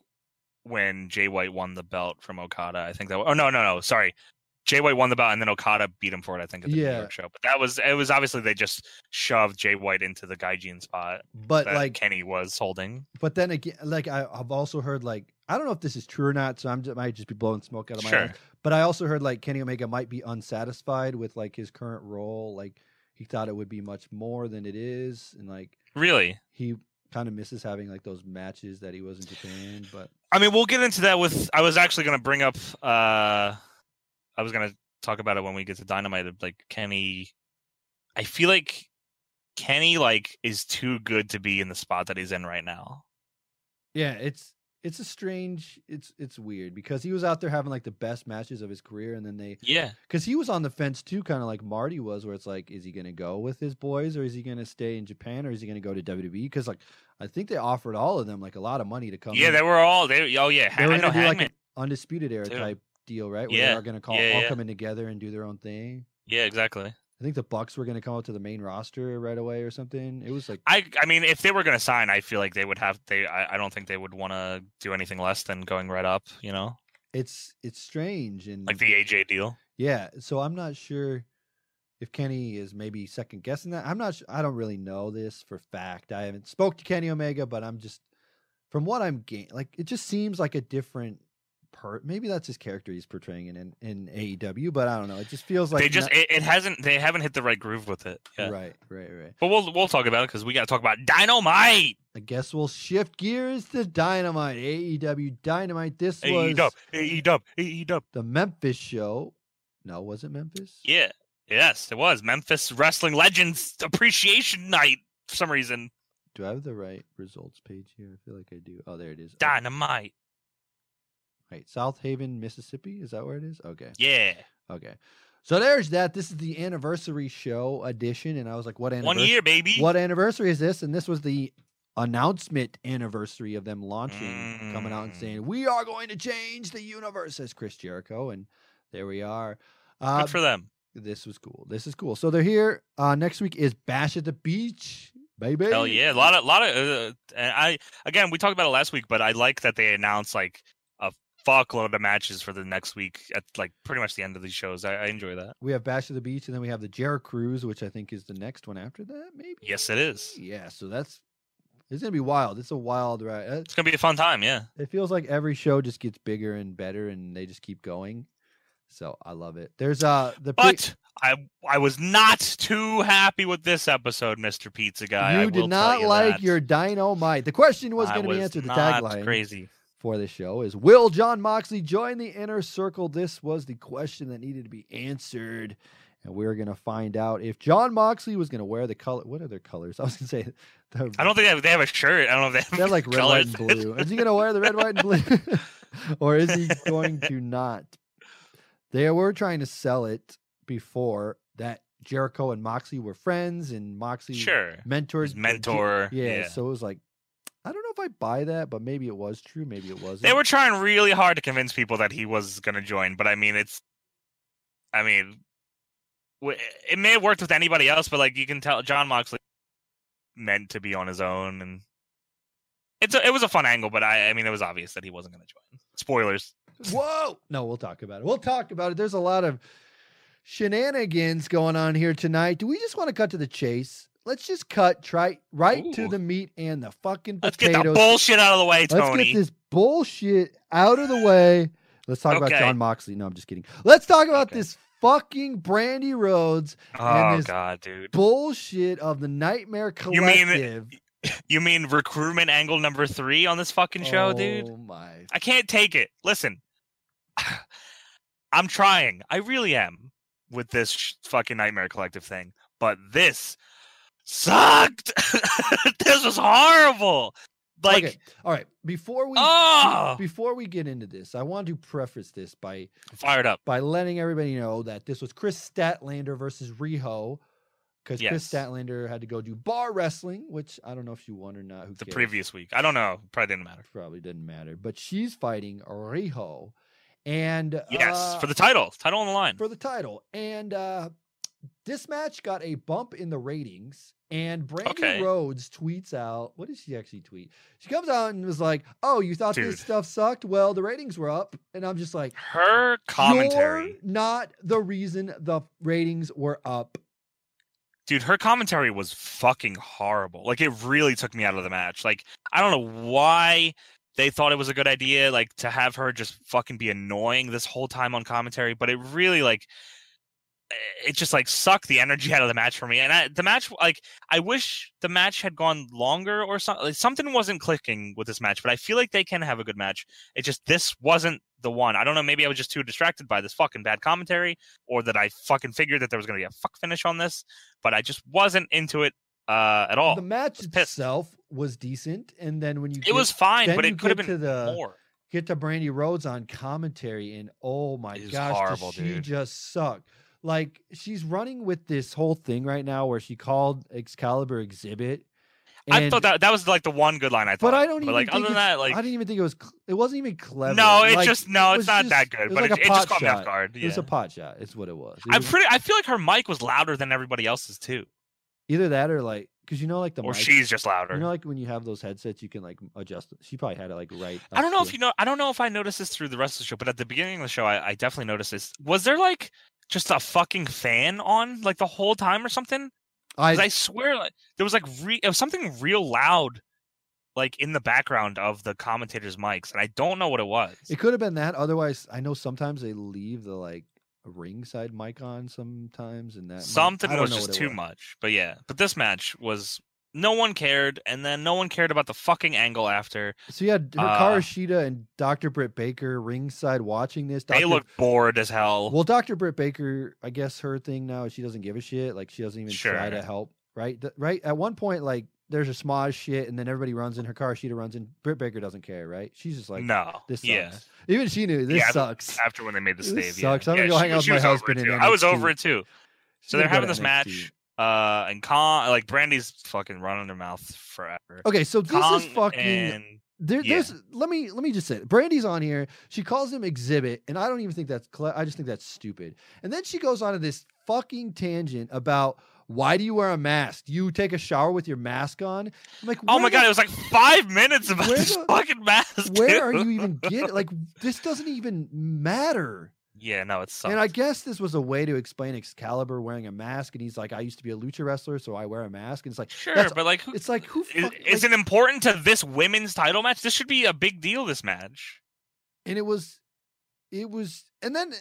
when Jay White won the belt from Okada. I think that. Oh no, no, no. Sorry, Jay White won the belt, and then Okada beat him for it. I think at the New York show. But that was it. Was obviously they just shoved Jay White into the Gaijin spot but that like Kenny was holding. but then again, like I, I've also heard like I don't know if this is true or not, so I'm just, might just be blowing smoke out of my Sure. ass. But I also heard like Kenny Omega might be unsatisfied with like his current role, like he thought it would be much more than it is, and like Really? he kind of misses having like those matches that he was in Japan. But I mean, we'll get into that with. I was actually going to bring up. uh I was going to talk about it when we get to Dynamite. Like Kenny, I feel like Kenny like is too good to be in the spot that he's in right now. Yeah, it's it's a strange it's it's weird because he was out there having like the best matches of his career and then they Yeah, because he was on the fence too, kind of like Marty was, where it's like, is he gonna go with his boys or is he gonna stay in Japan or is he gonna go to WWE? Because like I think they offered all of them like a lot of money to come. yeah, in. they were all. They oh yeah, they I were know gonna like an undisputed era type deal, right? Where Yeah, they are gonna call yeah, all yeah. come in together and do their own thing. Yeah, exactly. I think the Bucks were gonna come up to the main roster right away or something. It was like I I mean, if they were going to sign, I feel like they would have. They I, I don't think they would want to do anything less than going right up. You know, it's it's strange and like the AJ deal. Yeah, so I'm not sure if Kenny is maybe second guessing that. I'm not. Sure, I don't really know this for fact. I haven't spoke to Kenny Omega, but I'm just from what I'm getting, like it just seems like a different per. Maybe that's his character he's portraying in in, in AEW, but I don't know. It just feels like they just not- it, it hasn't. They haven't hit the right groove with it. Yeah. right, right, right. But we'll we'll talk about it because we got to talk about Dynamite. I guess we'll shift gears to Dynamite. AEW Dynamite. This was AEW, AEW, AEW. the Memphis show. No, was it Memphis? Yeah. Yes, it was Memphis Wrestling Legends Appreciation Night for some reason. Do I have the right results page here? I feel like I do. Oh, there it is. Dynamite. Right, Southaven, Mississippi. Is that where it is? Okay. Yeah. Okay. So there's that. This is the anniversary show edition, and I was like, "What anniversary? One year, baby. What anniversary is this?" And this was the announcement anniversary of them launching, coming out and Mm. saying, "We are going to change the universe," says Chris Jericho, and there we are. Uh, Good for them. this was cool. This is cool. So they're here. Uh, next week is Bash at the Beach, baby. Hell yeah, a lot of, lot of. Uh, I again, we talked about it last week, but I like that they announced like fuckload of matches for the next week at like pretty much the end of these shows. I, I enjoy that. We have Bash of the Beach, and then we have the Jericho Cruise, which I think is the next one after that. Maybe. Yes, it is. Yeah. So that's it's gonna be wild. It's a wild ride. Uh, It's gonna be a fun time. Yeah. It feels like every show just gets bigger and better, and they just keep going. So I love it. There's uh the But I I was not too happy with this episode, Mister Pizza Guy. I you will did not you like that. your dynamite. The question was going to be answered. The tagline crazy. For the show is Will Jon Moxley join the inner circle? This was the question that needed to be answered. And we're going to find out if Jon Moxley was going to wear the color. What are their colors? I was going to say. The, I don't think they have, they have a shirt. I don't know if they have they're like red, white, and blue. Is he going to wear the red, white, and blue? or is he going to not? They were trying to sell it before that Jericho and Moxley were friends and Moxley Sure. mentors. His mentor, Yeah, yeah. so it was like, I don't know if I buy that, but maybe it was true, maybe it wasn't. They were trying really hard to convince people that he was going to join, but I mean, it's, I mean, it may have worked with anybody else, but like you can tell, Jon Moxley meant to be on his own, and it's a, it was a fun angle, but I, I mean, it was obvious that he wasn't going to join. Spoilers. Whoa! No, we'll talk about it. We'll talk about it. There's a lot of shenanigans going on here tonight. Do we just want to cut to the chase? Let's just cut try right to the meat and the fucking Let's get potatoes. the bullshit out of the way, Tony. Let's get this bullshit out of the way. Let's talk about Jon Moxley. No, I'm just kidding. Let's talk about Okay. this fucking Brandi Rhodes oh and this god, dude. bullshit of the Nightmare Collective. You mean-. You mean recruitment angle number three on this fucking show, dude? Oh my! I can't take it. Listen, I'm trying. I really am with this sh- fucking Nightmare Collective thing. But this sucked. this was horrible. Like, okay, all right. Before we Oh! before we get into this, I want to preface this by fired up. by letting everybody know that this was Kris Statlander versus Riho. Because Kris Statlander had to go do bar wrestling, which I don't know if she won or not. Who The cares? previous week. I don't know. Probably didn't matter. probably didn't matter. But she's fighting Riho, and Yes, uh, for the title. Title on the line. for the title. And uh, this match got a bump in the ratings. And Brandi Okay. Rhodes tweets out, what did she actually tweet? She comes out and was like, "Oh, you thought Dude. this stuff sucked? Well, the ratings were up." And I'm just like, Her commentary. "You're not the reason the ratings were up." dude her commentary was fucking horrible like it really took me out of the match like i don't know why they thought it was a good idea like to have her just fucking be annoying this whole time on commentary but it really like it just like sucked the energy out of the match for me and I, the match like i wish the match had gone longer or something like, something wasn't clicking with this match but i feel like they can have a good match it just this wasn't the one i don't know maybe i was just too distracted by this fucking bad commentary or that i fucking figured that there was going to be a fuck finish on this but I just wasn't into it uh, at all. the match was itself was decent, and then when you It get, was fine, but it could have been to the- more. get to Brandi Rhodes on commentary, and oh my It gosh, horrible, she dude. just suck. Like she's running with this whole thing right now where she called Excalibur Exhibit. I thought that that was like the one good line I thought. but I don't even like think other than that, like I didn't even think it was. It wasn't even clever. no, it Like, just no, it's was not just- that good. It but like it, it just caught me off shot. guard. It was a pot shot. It's what it was. It I'm was pretty. I feel like her mic was louder than everybody else's too, either that or like because you know like the or mic- she's just louder. You know, like when you have those headsets, you can like adjust. She probably had it like right. I don't know if you know. I don't know if I noticed this through the rest of the show, but at the beginning of the show, I, I definitely noticed this. Was there like just a fucking fan on like the whole time or something? I, I, swear, like, there was like re- it was something real loud, like in the background of the commentators' mics, and I don't know what it was. it could have been that. Otherwise, I know sometimes they leave the like ringside mic on sometimes, and that Something was just too was. much. But yeah, but this match was no one cared, and then no one cared about the fucking angle after. So you had Uh, Shida and Dr. Britt Baker ringside watching this. They look bored as hell. Well, Dr. Britt Baker, I guess her thing now is she doesn't give a shit. Like she doesn't even try to help. Right, Th- right. At one point, like there's a Smaj shit, and then everybody runs in. Hikaru Shida runs in. Britt Baker doesn't care. Right? She's just like, no, this sucks. yeah. Even she knew this Yeah, sucks. After when they made the This stave, yeah. sucks. I'm gonna go she hang out with my husband. I was over it too. So they're having this match, uh, and Kong, like Brandi's fucking running her mouth forever. Okay, so this Kong is fucking. and There, Yeah. There's let me let me just say it. Brandi's on here. She calls him exhibit, and I don't even think that's I just think that's stupid. And then she goes on to this fucking tangent about why do you wear a mask? Do you take a shower with your mask on? I'm like, oh my the god, it was like five minutes about this the- fucking mask. Where are you even getting? Like, this doesn't even matter. Yeah, no, it sucks. And I guess this was a way to explain Excalibur wearing a mask, and he's like, I used to be a lucha wrestler, so I wear a mask. And it's like, sure, but like, who, it's like who? is, Fuck, is like- it important to this women's title match? This should be a big deal. This match. and it was it was and then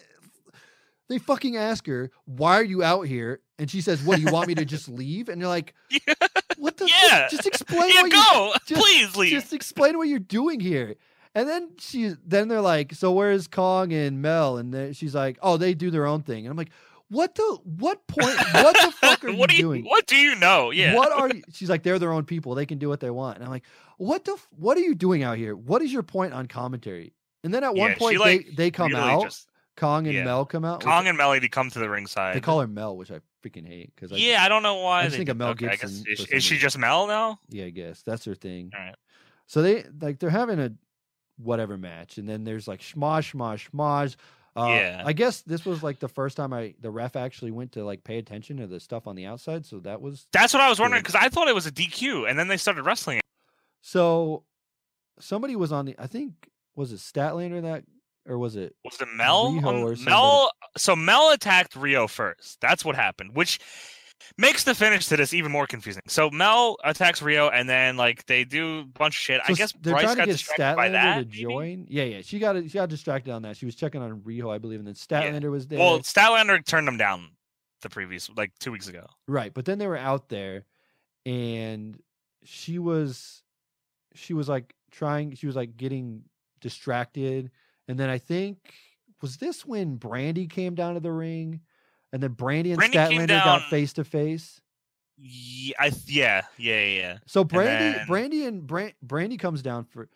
they fucking ask her why are you out here and she says what do you want me to just leave and you're like Yeah, what the Yeah. just, just explain yeah go, just- please leave. just explain what you're doing here And then she, then they're like, "So where's Kong and Mel?" And then she's like, "Oh, they do their own thing." And I'm like, "What the? What point? What the fuck are what you do doing? What do you know? Yeah. What are you? She's like, they're their own people. They can do what they want. And I'm like, what the? What are you doing out here? What is your point on commentary? And then at one Yeah, she, point, like, they they come really out. just- Kong and yeah. Mel come out. Kong and Melody come to the ringside. they call her Mel, which I freaking hate because yeah, I don't know why. I just they think of Mel Gibson guess- Is, is she just Mel now? yeah, I guess that's her thing. All right. So they like they're having a whatever match, and then there's like schmosh, schmosh, schmosh. Uh, Yeah. I guess this was like the first time I the ref actually went to like pay attention to the stuff on the outside. So that was That's what I was wondering because I thought it was a DQ, and then they started wrestling. so somebody was on the I think was it Statlander or that or was it Was it Mel? Riho on- or somebody. Mel. So Mel attacked Riho first. That's what happened, which makes the finish to this even more confusing. So Mel attacks Riho, and then like they do a bunch of shit. So I guess they're Bryce trying to got get distracted by that. to maybe? join. Yeah, yeah. She got she got distracted on that. She was checking on Riho, I believe, and then Statlander was there. Well, Statlander turned them down the previous like two weeks ago. right, but then they were out there, and she was, she was like trying. She was like getting distracted, and then I think was this when Brandi came down to the ring, and then Brandi and Brandi Statlander got face to face. Yeah, I, yeah, yeah, yeah. So Brandi, then- Brandi, and Bran- Brandi comes down for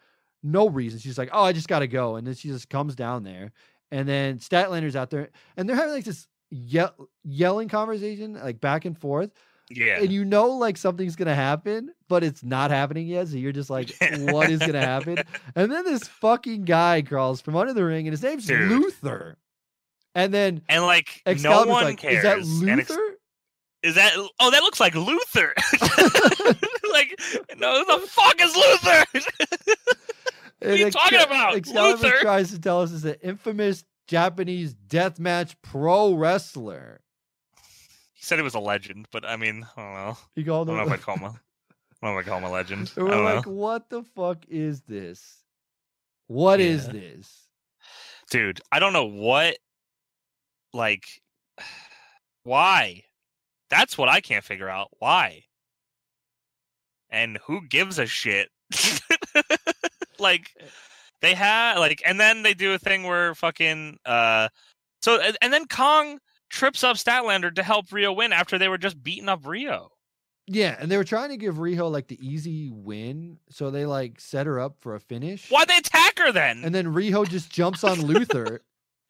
no reason. She's like, "Oh, I just got to go," and then she just comes down there, and then Statlander's out there, and they're having like this ye- yelling conversation, like back and forth, Yeah. and you know, like something's gonna happen, but it's not happening yet. So you're just like, "What is gonna happen?" And then this fucking guy crawls from under the ring, and his name's Dude. Luther, and then and like no one like, cares. "Is that And Ex- Luther?" is that? Oh, that looks like Luther. like, no, the fuck is Luther? And are you talking about? Excalibur Luther? tries to tell us is an infamous Japanese deathmatch pro wrestler. he said he was a legend, but I mean, I don't know. He I called don't know if I'd call him. A, I don't know if I'd call him a legend. I And we're don't like, know. what the fuck is this? What is Yeah. this? dude. I don't know what. Like, why? That's what I can't figure out. Why? And who gives a shit? like, they had like, and then they do a thing where fucking uh, so and, then Kong trips up Statlander to help Riho win after they were just beating up Riho. Yeah, and they were trying to give Riho like the easy win, so they like set her up for a finish. Why'd they attack her then? And then Riho just jumps on Luther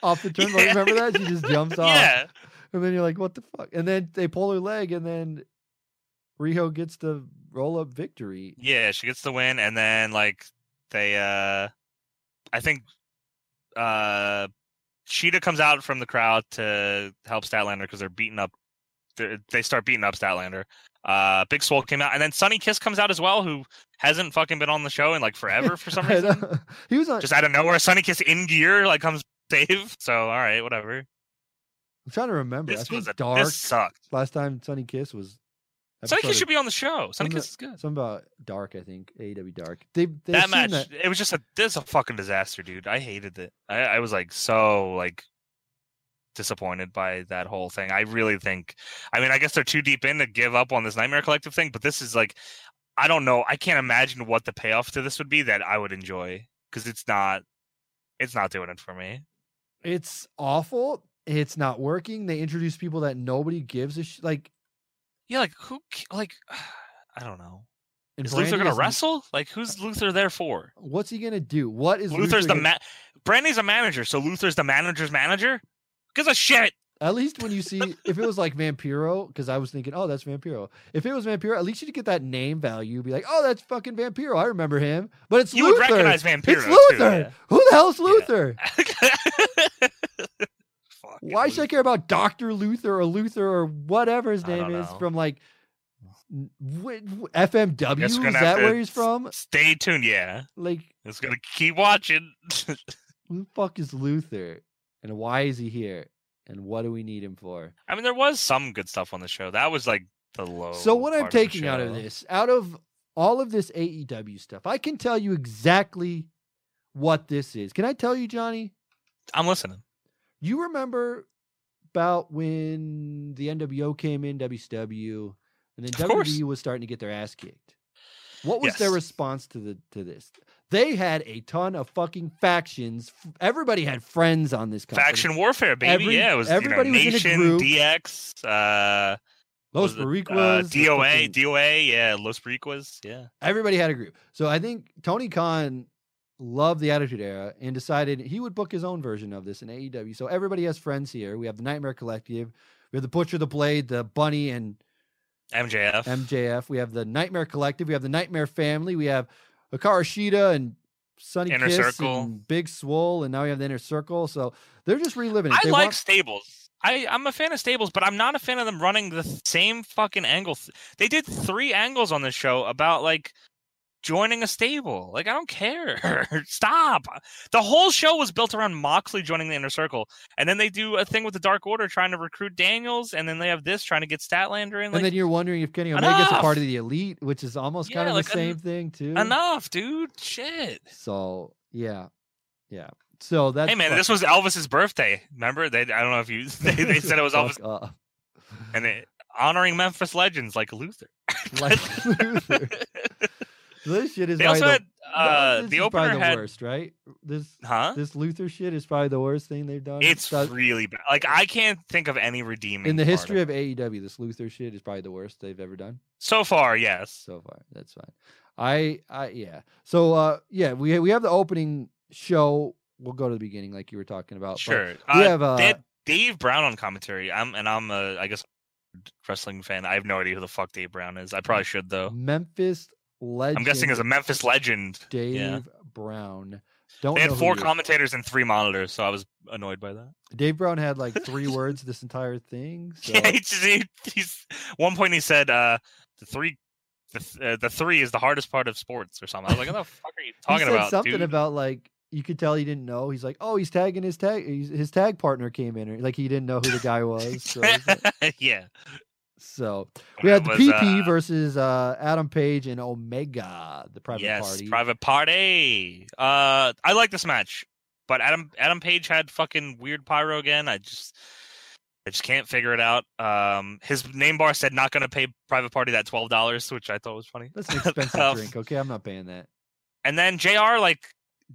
off the turnbuckle. Yeah. Remember that? She just jumps off. yeah, And then you're like, what the fuck? And then they pull her leg, and then Riho gets the roll up victory. Yeah, she gets the win, and then like they, uh I think, uh Shida comes out from the crowd to help Statlander because they're beating up. they're- They start beating up Statlander. Uh, Big Swole came out, and then Sunny Kiss comes out as well, who hasn't fucking been on the show in like forever for some reason. he was on. Just out of nowhere, Sunny Kiss in gear like comes save. So all right, whatever. I'm trying to remember. I This think was a Dark. this sucked. Last time Sunny Kiss was. Sunny Kiss should be on the show. Sunny Kiss is good. Something about Dark, I think. AEW Dark. They, they that match that- it was just a this is a fucking disaster dude i hated it I, I was like so like disappointed by that whole thing i really think i mean i guess they're too deep in to give up on this nightmare collective thing but this is like i don't know i can't imagine what the payoff to this would be that i would enjoy because it's not it's not doing it for me it's awful. It's not working. They introduce people that nobody gives a sh- like. yeah like who like i don't know and is luther gonna wrestle like who's luther there for What's he gonna do? What is luther's Luther the gonna- ma- brandi's a manager so luther's the manager's manager gives a shit At least when you see if it was like Vampiro, because I was thinking, oh, that's Vampiro. If it was Vampiro, at least you'd get that name value. Be like, oh, that's fucking Vampiro. I remember him. But it's You would Luther. recognize Vampiro, It's too, Luther. yeah. Who the hell's Yeah. Luther? Fucking Why should I care about Doctor Luther or Luther or whatever his name is know. from like n- wh- wh- FMW? Guess Is we're gonna that have to where he's from? Stay tuned. Yeah, Like, it's gonna keep watching. who the fuck is Luther? And why is he here? And what do we need him for? I mean, there was some good stuff on the show. That was like the low. So what I'm taking out of this, out of all of this AEW stuff, I can tell you exactly what this is. Can I tell you, Johnny? I'm listening. You remember about when the NWO came in WCW, and then Of course. WWE was starting to get their ass kicked. What was their response to the to this? They had a ton of fucking factions. Everybody had friends on this company. Faction warfare, baby. Every- yeah, it was everybody you know, was in a group. DX, uh, Los was Boricuas, uh, DOA, DOA, yeah, Los Boricuas, yeah. everybody had a group. So I think Tony Khan loved the Attitude Era and decided he would book his own version of this in AEW. So everybody has friends here. We have the Nightmare Collective, we have the Butcher, the Blade, the Bunny, and MJF. MJF. We have the Nightmare Collective. We have the Nightmare Family. We have Hikaru Shida and Sunny Inner Kiss Circle. and Big Swole, and now we have the Inner Circle. So they're just reliving it. I They like want- stables. I, I'm a fan of stables, but I'm not a fan of them running the same fucking angle. They did three angles on this show about like joining a stable. Like I don't care. Stop. The whole show was built around Moxley joining the inner circle, and then they do a thing with the Dark Order trying to recruit Daniels, and then they have this trying to get Statlander in. and then you're wondering if Kenny Omega's a part of the elite, which is almost kind of like, the same en- thing too. enough, dude. Shit. So yeah, yeah. So that's hey man, fuck- this was Elvis's birthday. Remember? They I don't know if you they, they said it was Elvis off. and it, honoring Memphis legends like Luther. Like Luther. This shit is They probably also the, had uh, the is opener the had worst, right? This huh? this Luther shit is probably the worst thing they've done. It's really bad. Like I can't think of any redeeming in the history of of AEW. This Luther shit is probably the worst they've ever done so far. Yes. so far. That's fine. I I yeah. So uh yeah, we we have the opening show. We'll go to the beginning, like you were talking about. but Sure. we Uh, have uh, Dave Brown on commentary. I'm and I'm a I guess wrestling fan. I have no idea who the fuck Dave Brown is. I probably should though. Memphis legend. I'm guessing as a Memphis legend. Dave yeah. Brown. Don't They had four commentators and three monitors, so I was annoyed by that. Dave Brown had like three words this entire thing. So Yeah, he just, he, he's one point he said uh, the three. The, uh, the three is the hardest part of sports or something. I was like, what the fuck are you talking he said about? something dude? about like you could tell he didn't know. He's like, oh, he's tagging his tag. His tag partner came in, or like he didn't know who the guy was. So, like- yeah. So we had the was, PP uh, versus uh, Adam Page and Omega, the private yes, party. private party. Uh, I like this match, but Adam Adam Page had fucking weird pyro again. I just I just can't figure it out. Um, his name bar said not going to pay private party that twelve dollars, which I thought was funny. That's an expensive Um, drink. Okay, I'm not paying that. And then Jr. like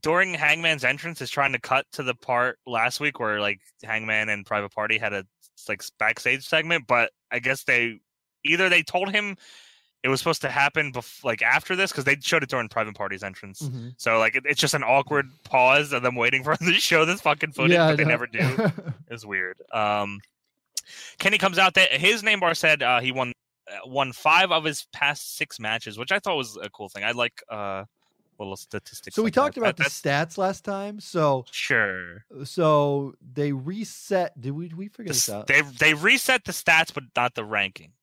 during Hangman's entrance is trying to cut to the part last week where like Hangman and Private Party had a like backstage segment, but I guess they either they told him it was supposed to happen bef- like after this because they showed it during Private Party's entrance. Mhm. So like it, it's just an awkward pause of them waiting for them to show this fucking footage, Yeah, but they never do. It's weird. Um, Kenny comes out. That his name bar said uh, he won uh, won five of his past six matches, which I thought was a cool thing. I like uh, little statistics. so we like that. talked about That- the stats last time. So sure. Uh, so they reset. Did we did we figure The this out? They they reset the stats, but not the ranking.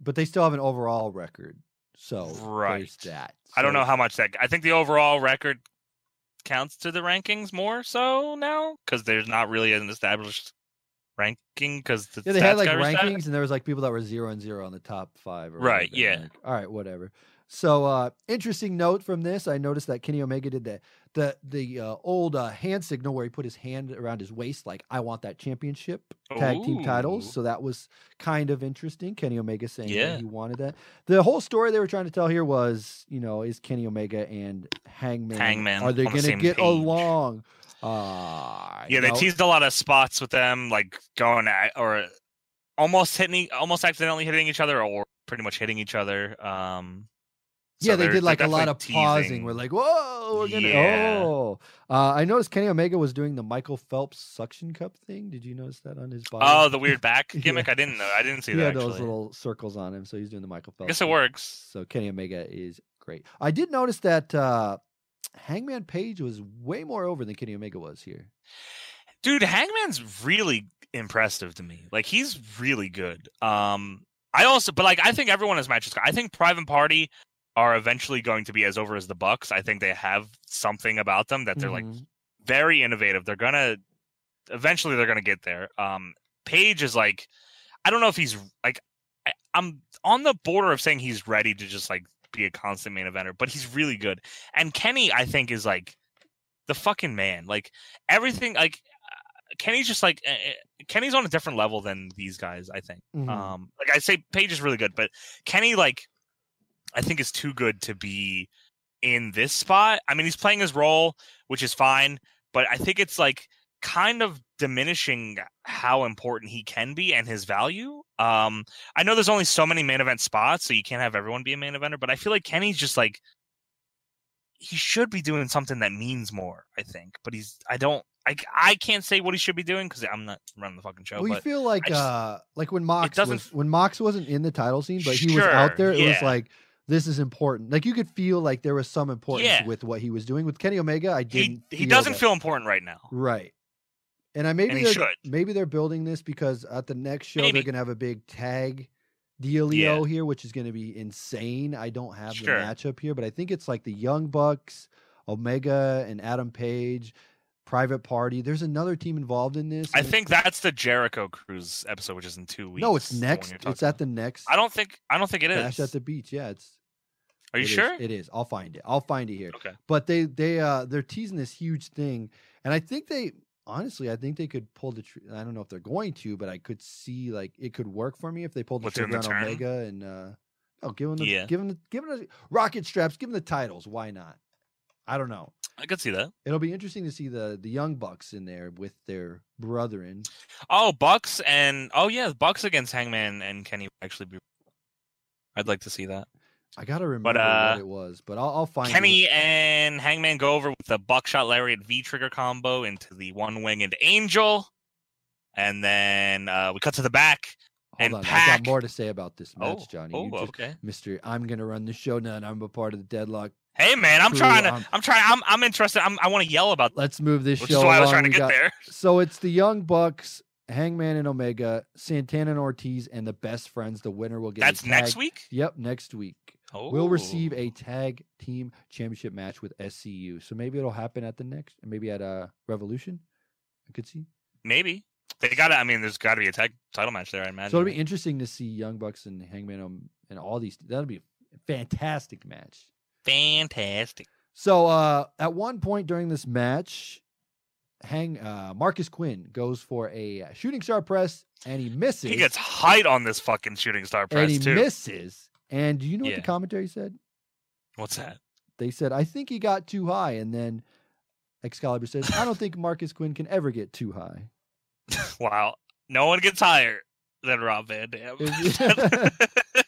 but they still have an overall record. So Right. that. I don't know how much that. I think the overall record counts to the rankings more so now because there's not really an established ranking because the Yeah, they had like reset. rankings, and there was like people that were zero and zero on the top five. Or Right, whatever, yeah. like, all right, whatever. So, uh interesting note from this. I noticed that Kenny Omega did the the the uh, old uh, hand signal where he put his hand around his waist, like "I want that championship tag team titles." So that was kind of interesting. Kenny Omega saying that Yeah. he wanted that. The whole story they were trying to tell here was, you know, is Kenny Omega and Hangman, Hangman are they going to same get page. along? Uh, Yeah, they no. teased a lot of spots with them, like going at or almost hitting, almost accidentally hitting each other, or pretty much hitting each other. Um, so yeah, they did like a lot of definitely pausing. We're like, whoa, we're gonna. Yeah. Oh, uh, I noticed Kenny Omega was doing the Michael Phelps suction cup thing. Did you notice that on his body? oh, the weird back Yeah. gimmick. I didn't know. I didn't see he that. had those little circles on him, so he's doing the Michael Phelps. I guess it works. So Kenny Omega is great. I did notice that uh, Hangman Page was way more over than Kenny Omega was here. dude hangman's really impressive to me like he's really good um i also but like i think everyone has matches i think private party are eventually going to be as over as the bucks. I think they have something about them that they're like Mhm. very innovative. They're gonna eventually they're gonna get there. Um page is like i don't know if he's like I, i'm on the border of saying he's ready to just like be a constant main eventer but he's really good. And kenny i think is like the fucking man. Like everything like uh, kenny's just like uh, uh, kenny's on a different level than these guys i think. Mhm. um like i say page is really good but kenny like i think is too good to be in this spot. I mean, he's playing his role, which is fine, but I think it's like kind of diminishing how important he can be and his value. Um, I know there's only so many main event spots, so you can't have everyone be a main eventer, but I feel like Kenny's just like he should be doing something that means more, I think. But he's I don't I I can't say what he should be doing because I'm not running the fucking show. we but feel like just- uh like when Mox doesn't- was when Mox wasn't in the title scene, but he was out there. It was like this is important. Like you could feel like there was some importance Yeah. with what he was doing with Kenny Omega. I he didn't. he doesn't that. feel important right now. right. And I maybe And he they're, should. maybe they're building this because at the next show Maybe. they're gonna have a big tag dealio here, which is gonna be insane. I don't have Sure. the matchup here, but I think it's like the Young Bucks, Omega, and Adam Page, Private Party. There's another team involved in this. I think that's the Jericho Cruise episode, which is in two weeks. no, it's next. It's at the next. I don't think I don't think it Bash is. at the beach. Yeah, it's. Are you it is- sure? It is. I'll find it. I'll find it here. Okay. But they they uh they're teasing this huge thing, and I think they honestly I think they could pull the. Tr- I don't know if they're going to, but I could see like it could work for me if they pulled the What, trigger the on turn? Omega and uh oh give them the Yeah. give them the give them the rocket straps, give them the titles. Why not? I don't know. I could see that. It'll be interesting to see the the young bucks in there with their brethren. Oh, Bucks and oh yeah, Bucks against Hangman and Kenny actually be. I'd like to see that. I gotta remember uh, what it was, but I'll, I'll find it. Kenny and Hangman go over with the buckshot lariat V trigger combo into the one winged angel, and then uh, we cut to the back. Hold and on, I got more to say about this match, Oh, Johnny. oh, just- okay. Mister, I'm gonna run the show now, and I'm a part of the deadlock. Hey man, I'm trying to. um, I'm trying. I'm. I'm interested. I'm. I want to yell about. Let's move this show is why I was trying to We get got- there. So it's the Young Bucks, Hangman and Omega, Santana and Ortiz, and the Best Friends. The winner will get. That's next week. Yep, next week. Oh, Will receive a tag team championship match with SCU. So maybe it'll happen at the next, maybe at a Revolution. I could see. maybe. They got to. I mean, there's got to be a tag title match there. I imagine. So it'll be interesting to see Young Bucks and Hangman um, and all these. That'll be a fantastic match. fantastic. So uh, at one point during this match, Hang uh, Marq Quen goes for a shooting star press and he misses. He gets height on this fucking shooting star and press he too. misses. And do you know what the commentary said? What's that? They said, "I think he got too high." And then Excalibur says, "I don't think Marq Quen can ever get too high." Wow. No one gets higher than Rob Van Dam.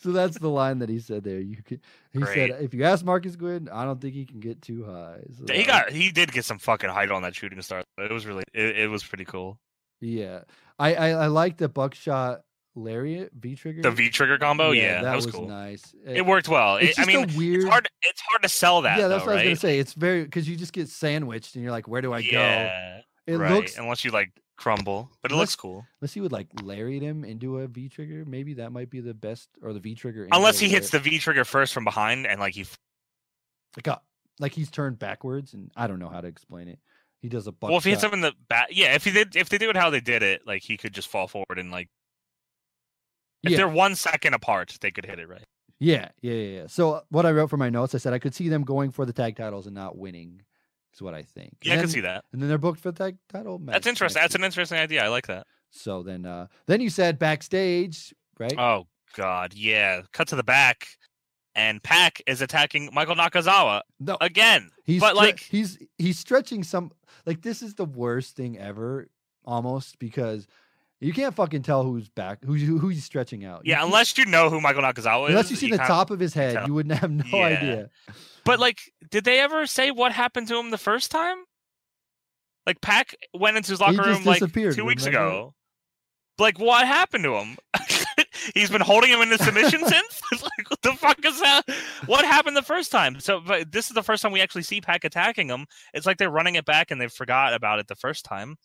so that's the line that he said there. You can, he Great. said, "If you ask Marq Quen, I don't think he can get too high." So he got he did get some fucking height on that shooting star. It was really it, it was pretty cool. yeah. I I, I like the buckshot lariat V trigger. The V trigger combo, yeah, that, was, was cool. nice. It worked well. It's It, I mean, weird- it's hard. It's hard to sell that. yeah, that's though, what I was gonna say. It's very because you just get sandwiched and you're like, where do I go? yeah, It right. looks. unless you like crumble, but it Unless- looks cool. Unless he would like lariat him into a V trigger, maybe that might be the best or the V trigger. Unless he hits the V trigger first from behind and like he like a, like he's turned backwards, and I don't know how to explain it. He does a buck. well, if he hits shot. him in the back, yeah. If he did, if they do it how they did it, like he could just fall forward and like if yeah, they're one second apart, they could hit it right. yeah, yeah, yeah, yeah. So uh, what I wrote for my notes, I said I could see them going for the tag titles and not winning. Is what I think. Yeah, and I can then, see that. And then they're booked for the tag title. match That's interesting. That's an interesting idea. I like that. So then, uh then you said backstage, right? Oh God, yeah. Cut to the back, and Pac is attacking Michael Nakazawa no, again. He's but stre- like, he's he's stretching some like this is the worst thing ever almost because you can't fucking tell who's back who's who, he's stretching out. yeah, You- unless you know who Michael Nakazawa is. unless you see the top of his head, tell. you wouldn't have no Yeah. idea. But like, did they ever say what happened to him the first time? Like, Pac went into his locker room like two weeks remember? ago. Like, what happened to him? He's been holding him in the submission since. like, what the fuck is that? What happened the first time? So, but this is the first time we actually see Pac attacking him. It's like they're running it back and they forgot about it the first time.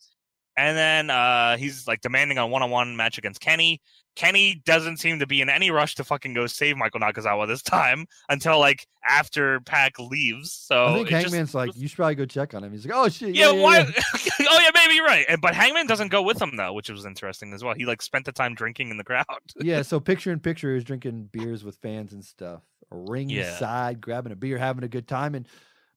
And then uh, he's like demanding a one-on-one match against Kenny. Kenny doesn't seem to be in any rush to fucking go save Michael Nakazawa this time until like after Pac leaves. So I think it just- Hangman's like, you should probably go check on him. He's like, oh shit, yeah, yeah, yeah, why? yeah." oh yeah, maybe you're right. And but Hangman doesn't go with him though, which was interesting as well. He like spent the time drinking in the crowd. yeah, so picture in picture is drinking beers with fans and stuff, ringside, grabbing a beer, having a good time, and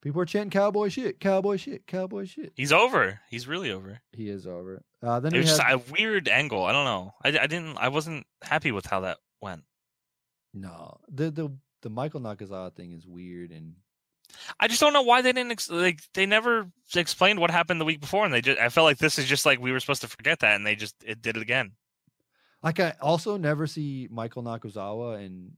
people are chanting "cowboy shit, cowboy shit, cowboy shit." He's over. He's really over. He is over. Uh, then It was just a weird angle. I don't know. I, I didn't. I wasn't happy with how that went. no the the the Michael Nakazawa thing is weird and I just don't know why they didn't ex- like. They never explained what happened the week before, and they just. I felt like this is just like we were supposed to forget that, and they just it did it again. like I also never see Michael Nakazawa and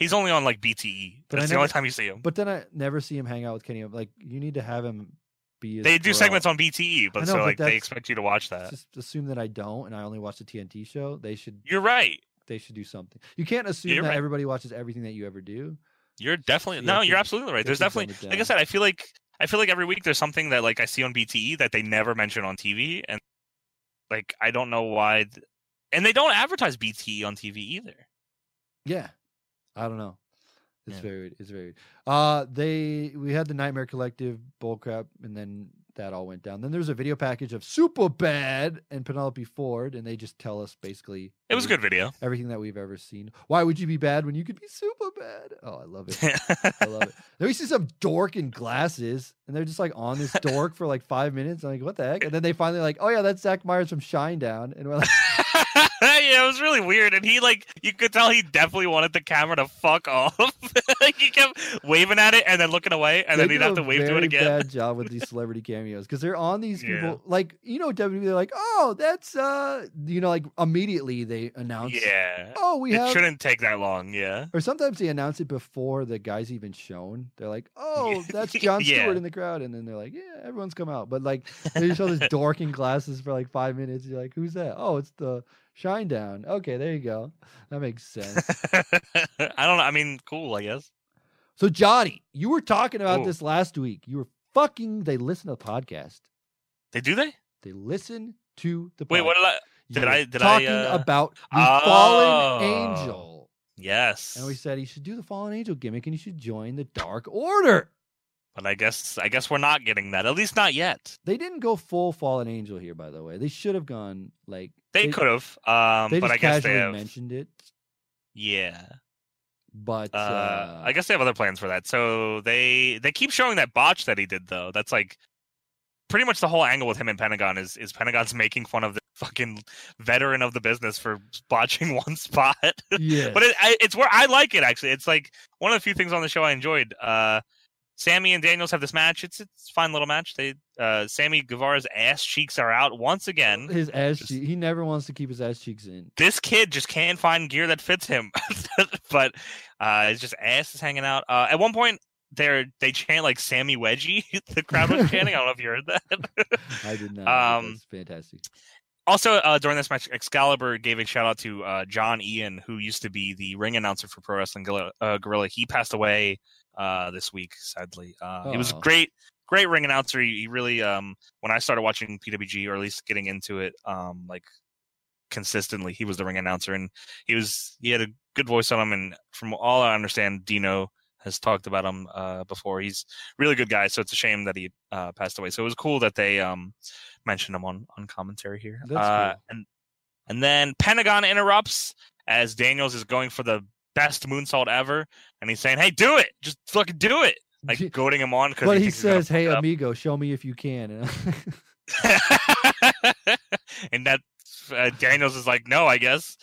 He's only on like BTE. But That's the only time you see him. but then I never see him hang out with Kenny. Like you need to have him be. They do segments on BTE, but know, so but like they expect you to watch that. Just assume that I don't, and I only watch the TNT show. They should. You're right. They should do something. You can't assume You're that right. everybody watches everything that you ever do. You're definitely no. You're absolutely right. There's definitely like I said. I feel like I feel like every week there's something that like I see on BTE that they never mention on TV, and like I don't know why. th- And they don't advertise BTE on TV either. Yeah, I don't know. It's Yeah. very weird. It's very weird. Uh they we had the Nightmare Collective bullcrap, and then that all went down. Then there's a video package of Super Bad and Penelope Ford, and they just tell us basically It was a good video. everything that we've ever seen. Why would you be bad when you could be super bad? Oh, I love it. I love it. Then we see some dork in glasses, and they're just like on this dork for like five minutes. I'm like, what the heck? And then they finally like, oh yeah, that's Zach Myers from Shinedown, and we're like, yeah, it was really weird, and he like you could tell he definitely wanted the camera to fuck off. like he kept waving at it and then looking away, and they then he'd have to wave to it again. Bad job with these celebrity cameos because they're on these people. Yeah. Like you know, WWE. They're like, oh, that's uh, you know, like immediately they announce, Yeah, oh, we it have. shouldn't take that long. Yeah, Or sometimes they announce it before the guy's even shown. They're like, "Oh, that's John Yeah. Stewart in the crowd," and then they're like, "Yeah, everyone's come out." But like, they show this dork in glasses for like five minutes. You're like, "Who's that?" Oh, it's the Shinedown. Okay, there you go. That makes sense. I don't know. I mean, cool. I guess. so, Johnny, you were talking about Ooh. this last week. You were fucking. They listen to the podcast. They do they? They listen to the. Wait, what podcast. did I? You did I- did I, talking uh, about the Oh. fallen angel? Yes. And we said he should do the fallen angel gimmick, and he should join the Dark Order. but I guess I guess we're not getting that. At least not yet. They didn't go full fallen angel here, by the way. They should have gone like They could have. Um, but I guess they have. mentioned it, Yeah. but Uh, uh, I guess they have other plans for that. So they they keep showing that botch that he did though. That's like pretty much the whole angle with him and Pentagon is is Pentagon's making fun of the fucking veteran of the business for botching one spot. yeah, but it, I, it's where I like it actually. It's like one of the few things on the show I enjoyed. Uh, Sammy and Daniels have this match. It's it's a fine little match. They uh, Sammy Guevara's ass cheeks are out once again. his ass just- cheek. He never wants to keep his ass cheeks in. This kid just can't find gear that fits him. but uh, it's just ass is hanging out. Uh, at one point, they're they chant like Sammy Wedgie. the crowd was chanting. I don't know if you heard that. I did not. Um, that's fantastic. also, uh, during this match, Excalibur gave a shout out to uh, John Ian, who used to be the ring announcer for Pro Wrestling Guerrilla. Uh, Guerrilla. He passed away uh, this week, sadly. Uh, He was Oh. great, great ring announcer. He, he really, um, when I started watching PWG, or at least getting into it, um, like consistently, he was the ring announcer, and he was he had a good voice on him. And from all I understand, Dino has talked about him uh, before. He's really good guy, so it's a shame that he uh, passed away. So it was cool that they um, mentioned him on on commentary here. That's uh, cool. And and then Pentagon interrupts as Daniels is going for the best moonsault ever, and he's saying, "Hey, do it! Just fucking do it!" Like goading him on because But he, he thinks he's gonna says, "Hey, fuck up." amigo, show me if you can." and that uh, Daniels is like, no, I guess.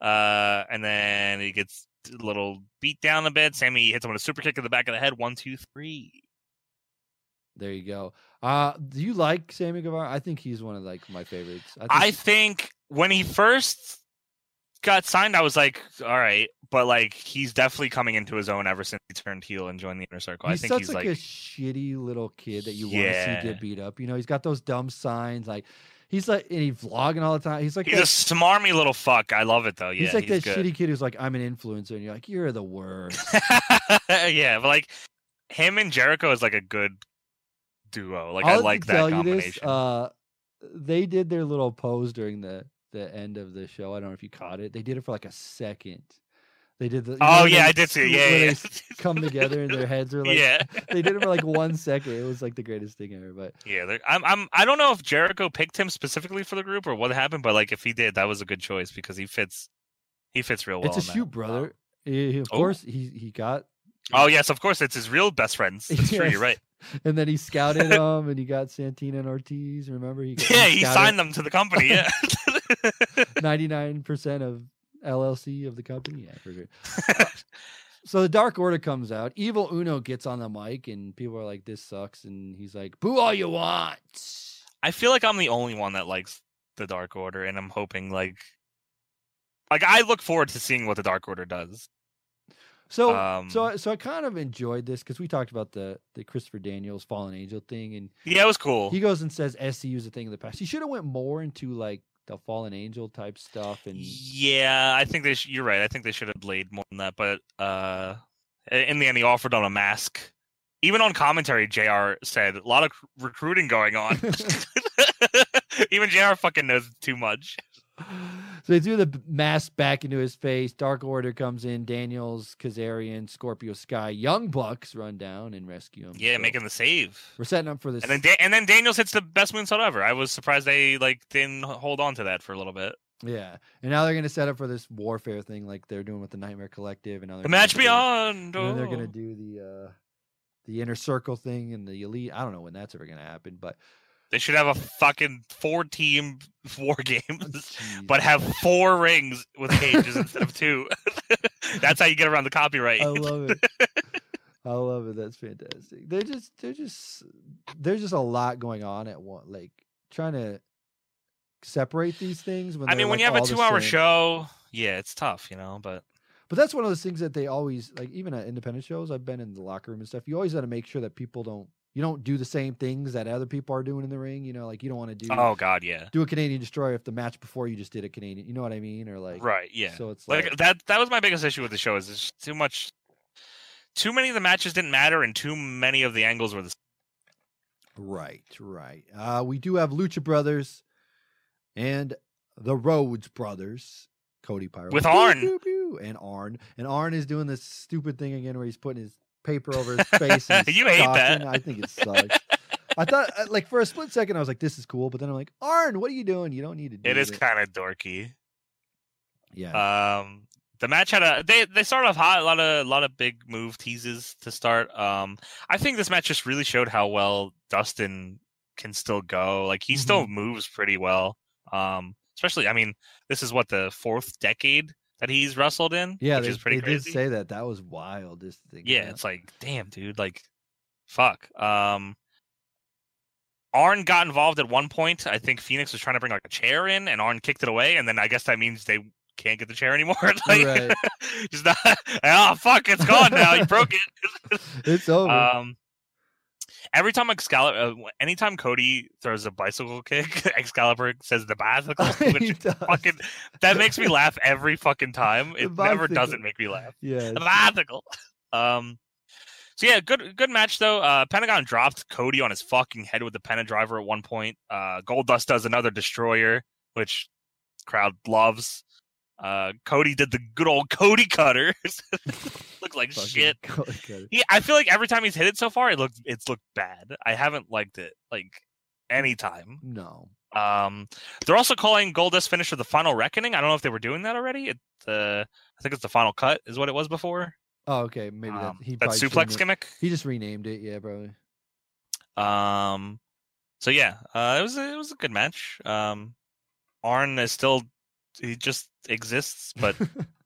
Uh, and then he gets a little beat down a bit. Sammy hits him with a super kick in the back of the head. One, two, three. there you go. Uh, do you like Sammy Guevara? I think he's one of like my favorites. I think I think when he first got signed, I was like, all right, but like he's definitely coming into his own ever since he turned heel and joined the inner circle. he's I think such he's like, like, a shitty little kid that you want to see get beat up. You know, he's got those dumb signs. Like he's like, and he's vlogging all the time. He's like he's a smarmy little fuck. I love it though. Yeah, he's like that good. shitty kid who's like, I'm an influencer, and you're like, you're the worst. yeah, but like him and Jericho is like a good duo. Like I I'll like that tell you combination. this. Uh, they did their little pose during the the end of the show. I don't know if you caught it. They did it for like a second. They did the. oh yeah, I did see. Yeah, they yeah. come together and their heads are like. yeah, They did it for like one second. It was like the greatest thing ever. But yeah. I'm, I'm. I don't know if Jericho picked him specifically for the group or what happened, but like if he did, that was a good choice because he fits. He fits real well. it's a shoot, brother. He- he- of Oh. course, he he got, Oh yes, of course, it's his real best friends. That's true. You're right. and then he scouted them, and he got Santana and Ortiz. Remember, he Yeah, he signed them to the company. Yeah. ninety nine percent of LLC of the company. Yeah, I forget. So the Dark Order comes out. Evil Uno gets on the mic, and people are like, "This sucks," and he's like, "Boo all you want." I feel like I'm the only one that likes the Dark Order, and I'm hoping like, like I look forward to seeing what the Dark Order does. So, Um, so, I- so I kind of enjoyed this because we talked about the the Christopher Daniels Fallen Angel thing, and Yeah, it was cool. he goes and says SCU is a thing of the past. He should have went more into like the Fallen Angel type stuff, and Yeah, I think they. Sh- you're right. I think they should have laid more than that. But uh, in the end, he offered on a mask. Even on commentary, Jr. said a lot of recruiting going on. Even Jr. fucking knows too much. so they threw the mask back into his face. Dark Order comes in. Daniels, Kazarian, Scorpio Sky, Young Bucks run down and rescue him. Yeah, So making the save. We're setting up for this. And then da- and then Daniels hits the best moonsault ever. I was surprised they like didn't hold on to that for a little bit. yeah, and now they're gonna set up for this warfare thing, like they're doing with the Nightmare Collective, and now The match beyond. And they're oh. gonna do the uh the inner circle thing and the elite. I don't know when that's ever gonna happen, but They should have a fucking four team war games, but have four rings with cages instead of two. That's how you get around the copyright. I love it. I love it. That's fantastic. They're just they're just there's just a lot going on at one like trying to separate these things when I mean, when like, you have a two hour same. show, yeah, it's tough, you know. But But that's one of those things that they always like even at independent shows, I've been in the locker room and stuff. You always got to make sure that people don't you don't do the same things that other people are doing in the ring, you know, like you don't want to do oh god, yeah, do a Canadian destroyer if the match before you just did a Canadian, you know what I mean? Or like right, yeah. So it's like, like, that. That was my biggest issue with the show. Is there's too much. Too many of the matches didn't matter, and too many of the angles were the. right, right. Uh we do have Lucha Brothers and the Rhodes Brothers, Cody Pyro With Arn. and Arn, and Arn is doing this stupid thing again where he's putting his paper over his face. You hate that. I think it sucks. I thought, uh, like, for a split second, I was like, "This is cool," but then I'm like, "Arn, what are you doing? You don't need to do It is this." kind of dorky. yeah, Um, the match had a they they started off hot, a lot of a lot of big move teases to start. Um, I think this match just really showed how well Dustin can still go. Like he still Mm-hmm. moves pretty well. Um, especially I mean, this is what the fourth decade that he's wrestled in. yeah. which They, is pretty they crazy. did say that. That was wild. This thing. yeah, it's like damn, dude, like fuck. Um. Arn got involved at one point. I think Phoenix was trying to bring like a chair in, and Arn kicked it away. And then I guess that means they can't get the chair anymore. like, Right. just not. Oh fuck! It's gone now. You broke it. it's over. um. Every time Excalibur, uh, anytime Cody throws a bicycle kick, Excalibur says the bicycle, which fucking that makes me laugh every fucking time. It never doesn't make me laugh. yeah, The bicycle. Um. So yeah, good good match though. Uh, Pentagon dropped Cody on his fucking head with the Penta driver at one point. Uh, Goldust does another destroyer, which crowd loves. Uh, Cody did the good old Cody cutter. Like shit. Yeah, I feel like every time he's hit it so far, it looked it's looked bad. I haven't liked it like anytime. No. Um, they're also calling Goldust finisher the final reckoning. I don't know if they were doing that already. It, uh, I think it's the final cut is what it was before. Oh, okay. Maybe Um, that he that suplex gimmick. He just renamed it. Yeah, probably. Um, so yeah, uh, it was a, it was a good match. Um, Arn is still he just exists, but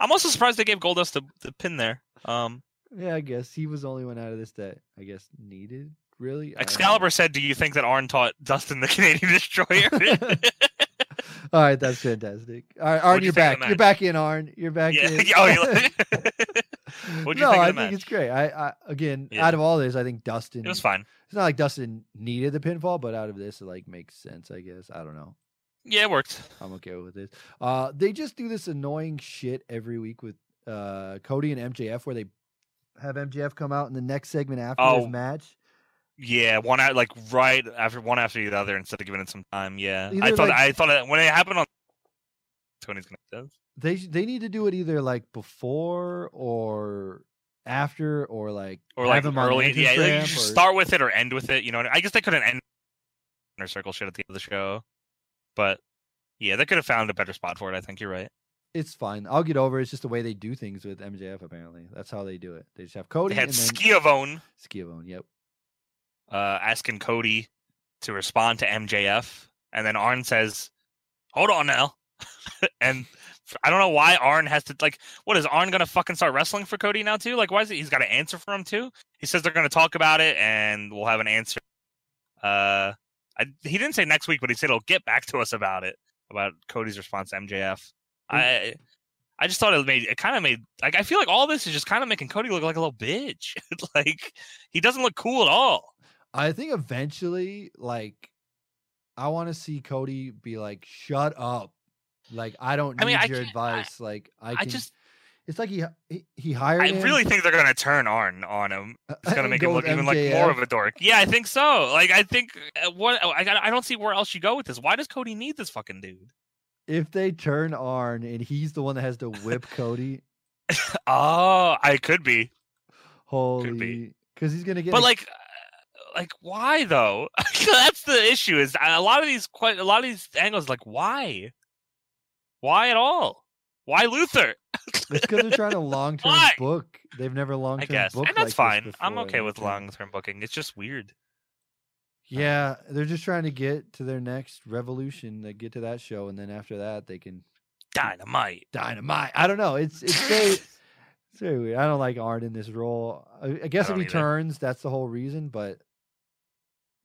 I'm also surprised they gave Goldust the, the pin there. Um, yeah, I guess he was the only one out of this that I guess needed. Really, I don't know. Excalibur said, "Do you think that Arn taught Dustin the Canadian Destroyer?" All right, that's fantastic. All right, Arn, you you're back. You're back in, Arn. You're back yeah. in. oh, you no, think of I think it's great. I, I again, Yeah. out of all this, I think Dustin. it was fine. It's not like Dustin needed the pinfall, but out of this, it like makes sense. I guess. I don't know. Yeah, it worked. I'm okay with this. Uh, they just do this annoying shit every week with uh Cody and MJF, where they have MJF come out in the next segment after Oh. his match. Yeah, one out like right after one after the other instead of giving it some time. Yeah, I thought like- I thought it, when it happened on Tony's gonna. They they need to do it either like before or after or like or like early. Yeah, like, or- start with it or end with it. You know, I guess they couldn't end inner circle shit at the end of the show, but yeah, they could have found a better spot for it. I think you're right. It's fine. I'll get over. it. It's just the way they do things with MJF. Apparently, that's how they do it. They just have Cody They had and then Schiavone Schiavone. Yep. uh, asking Cody to respond to MJF, and then Arn says, "Hold on now," and I don't know why Arn has to like. What is Arn gonna fucking start wrestling for Cody now too? Like, why is he? He's got to answer for him too. He says they're gonna talk about it and we'll have an answer. Uh, I, he didn't say next week, but he said he'll get back to us about it about Cody's response to MJF. Mm. I I just thought it made it kind of made like I feel like all this is just kind of making Cody look like a little bitch. like he doesn't look cool at all. I think eventually, like, I want to see Cody be like, "Shut up!" Like, I don't need I mean, I your advice. like, I, I can, just It's like he he, he hired. I him, really think they're gonna turn Arn on him. It's gonna make him look even like more of a dork. Yeah, I think so. Like I think uh, what I got, I don't see where else you go with this. Why does Cody need this fucking dude? If they turn Arn and he's the one that has to whip Cody, Oh, I could be, holy, because he's gonna get. but a- like, uh, like why though? That's the issue. Is a lot of these quite a lot of these angles like why, why at all? Why Luther? it's because they're trying to long term book. They've never long I term guess, booked and that's like fine. I'm okay with long term booking. It's just weird. Yeah, they're just trying to get to their next revolution. They get to that show, and then after that, they can Dynamite. dynamite. I don't know. It's it's very, it's very weird. I don't like Arn in this role. I, I guess if don't he either. turns, that's the whole reason. But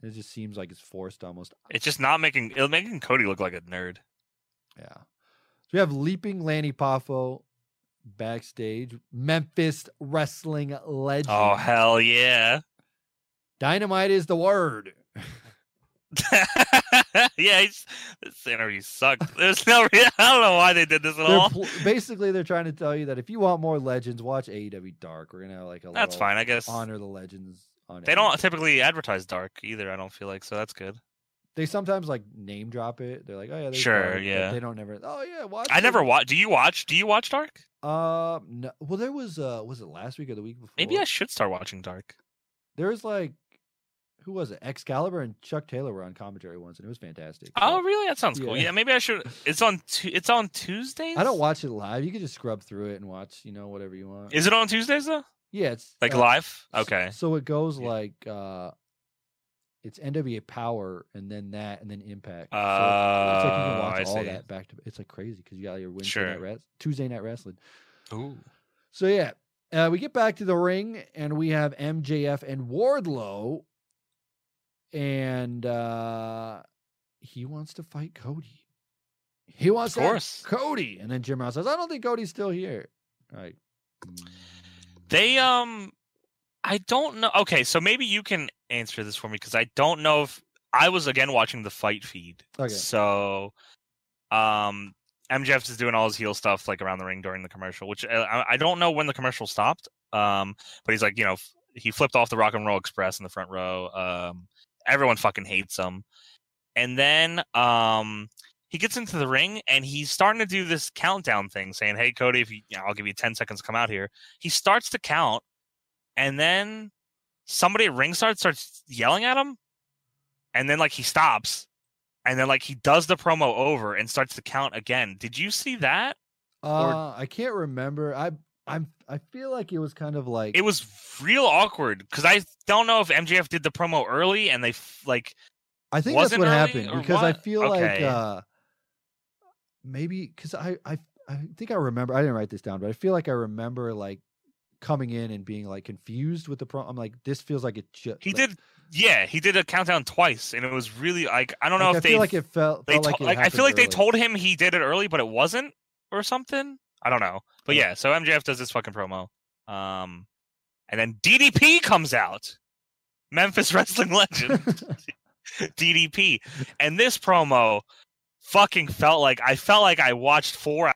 it just seems like it's forced almost. It's just not making it making Cody look like a nerd. Yeah. So we have leaping Lanny Poffo backstage. Memphis wrestling legend. Oh hell yeah. Dynamite is the word. yeah, he's, this interview sucked. There's no, I don't know why they did this at They're all. pl- basically, they're trying to tell you that if you want more legends, watch AEW Dark. We're gonna have like a That's fine, I guess. honor the legends on. They don't typically advertise dark either. I don't feel like so. That's good. They sometimes like name drop it. They're like, oh yeah, Sure, Dark," yeah. They don't never. Oh yeah, watch. I it." never watch. Do you watch? Do you watch Dark? Um, no, well, there was uh, was it last week or the week before? Maybe I should start watching Dark. There was like, who was it? Excalibur and Chuck Taylor were on commentary once, and it was fantastic. Oh, So, really? That sounds cool. Yeah. Yeah, maybe I should. It's on. Tu- It's on Tuesdays. I don't watch it live. You can just scrub through it and watch, you know, whatever you want. Is it on Tuesdays though? yeah, it's Like uh, live? Okay. So it goes Yeah. like uh it's NWA Power and then that and then Impact. Oh, so it's like you can I watch all see. that back to it's like crazy because you got your Wednesday Sure. night res- Tuesday night wrestling. Ooh. So yeah, uh, we get back to the ring and we have MJF and Wardlow, and uh he wants to fight Cody. He wants Of to course. Cody, and then Jim Ross says, "I don't think Cody's still here." Like, They um I don't know. Okay, so maybe you can answer this for me because I don't know if I was again watching the fight feed. Okay. So um MJF is doing all his heel stuff like around the ring during the commercial, which uh, I, I don't know when the commercial stopped. Um but he's like, you know, f- he flipped off the Rock and Roll Express in the front row. Um everyone fucking hates him. And then um he gets into the ring and he's starting to do this countdown thing, saying, "Hey Cody, if you, you know, I'll give you ten seconds to come out here." He starts to count, and then somebody at ringside starts yelling at him, and then like he stops, and then like he does the promo over and starts to count again. Did you see that? uh, I can't remember. I I'm I feel like it was kind of like It was real awkward because I don't know if MJF did the promo early and they like I think that's what happened or because I what? feel like uh maybe because I, I I think I remember I didn't write this down, but I feel like I remember like coming in and being like confused with the pro. I'm like, this feels like it. Ju- he like, did. Yeah, he did a countdown twice, and it was really like I don't know like, if I they feel like it felt, they felt to- like, it like I feel like they told him he did it early, but it wasn't or something. I don't know, but Yeah. So MJF does this fucking promo, um, and then DDP comes out, Memphis wrestling legend DDP, and this promo fucking felt like I felt like I watched four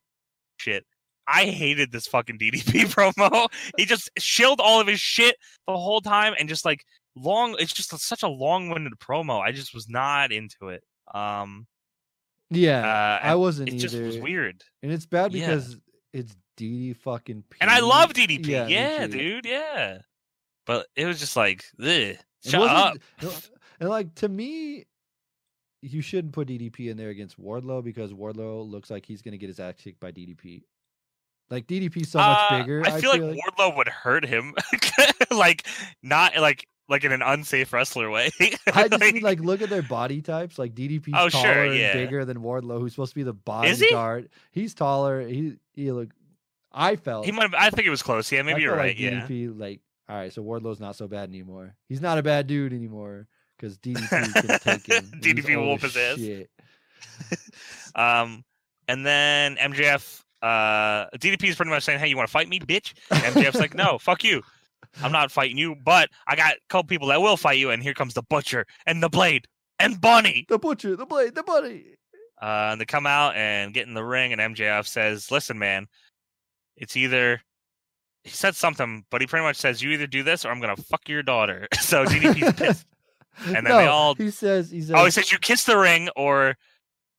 shit. I hated this fucking DDP promo. He just shilled all of his shit the whole time and just like long. It's just such a long-winded promo. I just was not into it. Um, yeah, uh, I wasn't it either, just was weird. and it's bad Yeah. because it's DD fucking. P. And I love DDP. Yeah, Yeah, dude. Yeah. But it was just like, ugh, shut up. And like to me, you shouldn't put DDP in there against Wardlow because Wardlow looks like he's gonna get his ass kicked by DDP. Like DDP's so much Uh, bigger. I feel like Wardlow would hurt him. like not like like in an unsafe wrestler way. I just Like, mean like look at their body types. Like DDP's Oh, taller sure, and bigger than Wardlow, who's supposed to be the Is he? bodyguard. He's taller. He he look. I felt he might. Have, I think it was close. Yeah, I maybe you're felt right. Like yeah. DDP like all right, so Wardlow's not so bad anymore. He's not a bad dude anymore because DDP can take him. DDP will possess. whoop as his ass. shit. Um, and then MJF, uh, DDP is pretty much saying, "Hey, you want to fight me, bitch?" And MJF's like, "No, fuck you. I'm not fighting you, but I got a couple people that will fight you." And here comes the Butcher and the Blade and Bunny. The butcher, the blade, the bunny. Uh, and they come out and get in the ring, and MJF says, "Listen, man, it's either." He said something, but he pretty much says, "You either do this, or I'm gonna fuck your daughter." So DDP's pissed. And then no, they all- he says he says Oh, he says, "You kiss the ring, or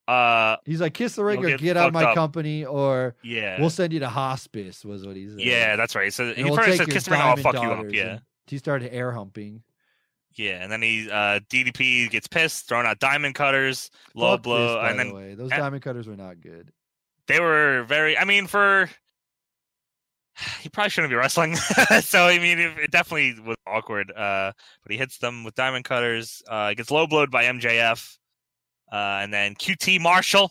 uh, he's like kiss the ring or get get out of my up." company or yeah, we'll send you to hospice was what he said. yeah, that's right." So And he we'll pretty much take says, your "Kiss the ring, I'll fuck you up." Yeah. He started air humping. Yeah, and then he uh DDP gets pissed, throwing out diamond cutters, low Fuck blow, this, and the then way. those and- diamond cutters were not good. they were very. I mean, for he probably shouldn't be wrestling. so I mean, it, it definitely was awkward. Uh, but he hits them with diamond cutters. Uh, gets low blowed by MJF, uh, and then QT Marshall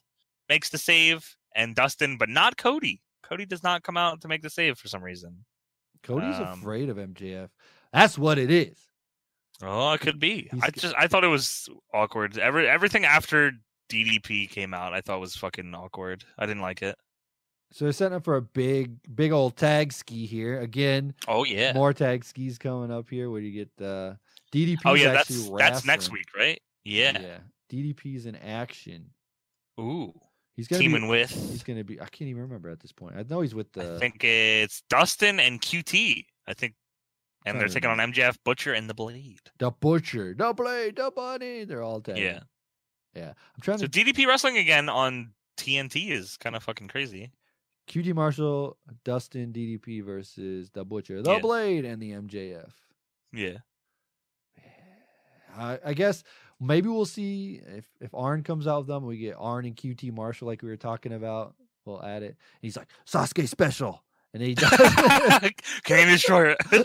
makes the save, and Dustin, but not Cody. Cody does not come out to make the save for some reason. Cody's Um, afraid of MJF. That's what it is. Oh, it could be. He's I just I thought it was awkward. Every everything after DDP came out, I thought was fucking awkward. I didn't like it. So they're setting up for a big, big old tag ski here. Again, Oh yeah. more tag skis coming up here where you get the DDP. oh yeah, that's that's next week, right? Yeah. Yeah. DDP's in action. Ooh. He's gonna Teaming be, with He's gonna be. I can't even remember at this point. I know he's with the. I think it's Dustin and QT. I think and they're to taking on MJF, Butcher, and the Blade. the butcher, the blade, the bunny. They're all tagging. Yeah. Yeah. I'm trying So to. DDP wrestling again on TNT is kind of fucking crazy. QT Marshall, Dustin, DDP versus the butcher, the Yeah. blade, and the MJF. Yeah. I, I guess maybe we'll see if if Arn comes out with them. We get Arn and QT Marshall like we were talking about. We'll add it. And he's like Sasuke special, and then he does. Canadian Destroyer.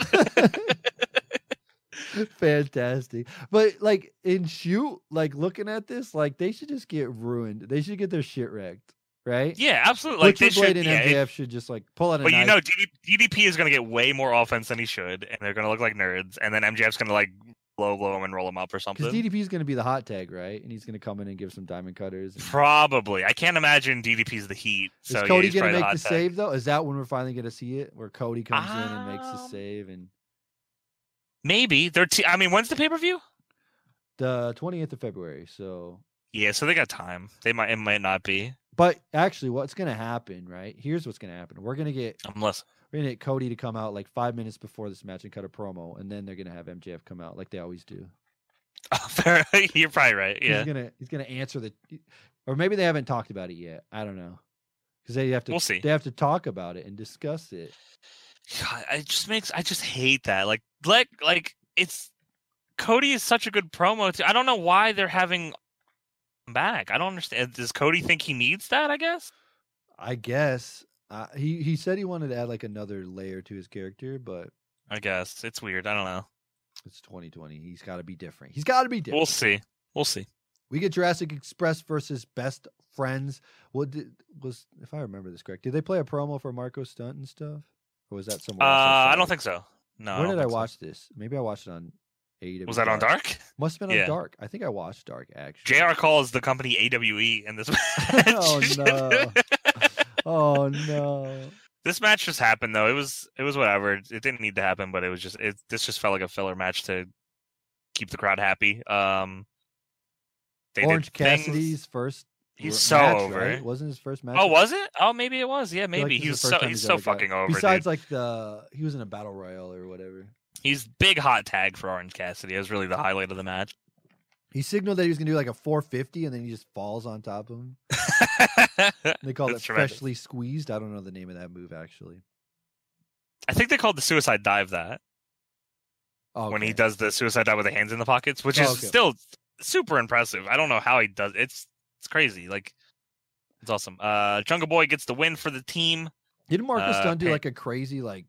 Fantastic, but like in shoot, like looking at this, like they should just get ruined. They should get their shit wrecked, right? yeah, absolutely. Like Butcher they Blade should. and Yeah, it- MJF should just like pull out But you know, DD, DDP is going to get way more offense than he should, and they're going to look like nerds. And then MJF's going to like blow, blow him and roll him up or something. DDP is going to be the hot tag, right? And he's going to come in and give some diamond cutters. and- Probably. I can't imagine DDP's the heat. Is So yeah, Cody he's going to make hot the save though? Is that when we're finally going to see it, where Cody comes in and makes the Um, save? And Maybe they're. T- I mean, when's the pay per view? the twentieth of February. So, Yeah, so they got time. They might. It might not be but actually, what's going to happen, right? Here's what's going to happen. We're going to get unless. We're to get Cody to come out like five minutes before this match and cut a promo, and then they're going to have MJF come out like they always do. Oh, fair. You're probably right. Yeah. He's gonna he's gonna answer the, or maybe they haven't talked about it yet. I don't know because they have to. We'll see. They have to talk about it and discuss it. God, it just makes. I just hate that. Like, like, like it's. Cody is such a good promo. Too. I don't know why they're having back. I don't understand. Does Cody think he needs that? I guess. I guess uh, he he said he wanted to add like another layer to his character, but I guess it's weird. I don't know. it's 2020. He's got to be different. He's got to be different. We'll see. We'll see. We get Jurassic Express versus Best Friends. What did, was if I remember this correct? Did they play a promo for Marko Stunt and stuff, or was that Uh, somewhere? else I I don't think so. No. I Where don't did I think so. watch this? Maybe I watched it on AEW. Was that on Dark? Must have been Yeah. on Dark. I think I watched Dark actually. JR calls the company AWE in this match. Oh, no. Oh no! this match just happened though. It was it was whatever. It didn't need to happen, but it was just it. This just felt like a filler match to keep the crowd happy. Um, Orange things- Cassidy's first. He's so match, over. right? Wasn't his first match? Oh, was it? Oh, maybe it was. Yeah, like maybe this he was so he's so fucking over. Besides, dude. like the he was in a battle royale or whatever. he's big hot tag for Orange Cassidy. It was really the highlight of the match. He signaled that he was gonna do like a 450, and then he just falls on top of him. They call it tremendous. freshly squeezed. I don't know the name of that move actually. I think they called the suicide dive that. Oh, when he does the suicide dive with the hands in the pockets, which Oh, is okay. still super impressive. I don't know how he does. It's it's crazy. Like it's awesome. Uh, Jungle Boy gets the win for the team. Didn't Marcus uh, Stunt do like a crazy like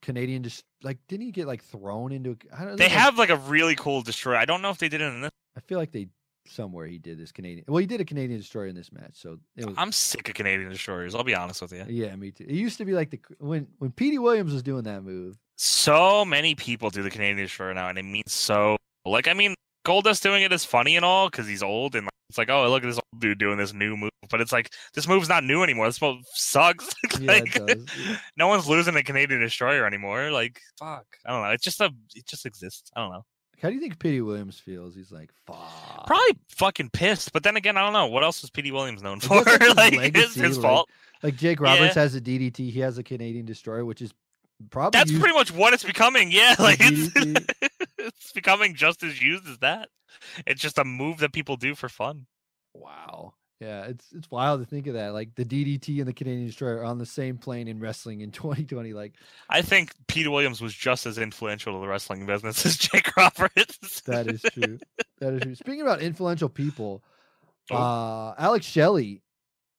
Canadian just like didn't he get like thrown into? a- I don't. They like- have like a really cool destroyer. I don't know if they did it in this. I feel like they somewhere he did this Canadian. Well, he did a Canadian destroyer in this match, so it was. I'm sick of Canadian destroyers. I'll be honest with you. yeah, me too. It used to be like the when when Petey Williams was doing that move. So many people do the Canadian destroyer now, and it means so. Like, I mean, Goldust doing it is funny and all because he's old, and it's like, oh, look at this old dude doing this new move. But it's like this move's not new anymore. This move sucks. Yeah, like, it does. Yeah. no one's losing a Canadian destroyer anymore. Like, fuck. I don't know. It's just a. It just exists. I don't know. How do you think Petey Williams feels? He's like, fuck. Probably fucking pissed. But then again, I don't know. What else was Petey Williams known for? his like, legacy, his like, fault. Like Jake Roberts Yeah. has a DDT. He has a Canadian destroyer, which is probably That's used- pretty much what it's becoming. Yeah, like it's, it's becoming just as used as that. It's just a move that people do for fun. Wow. Yeah, it's it's wild to think of that. Like the DDT and the Canadian Destroyer are on the same plane in wrestling in 2020. Like I think Peter Williams was just as influential to the wrestling business as Jake Roberts. that is true. that is true. Speaking about influential people, Oh. uh Alex Shelley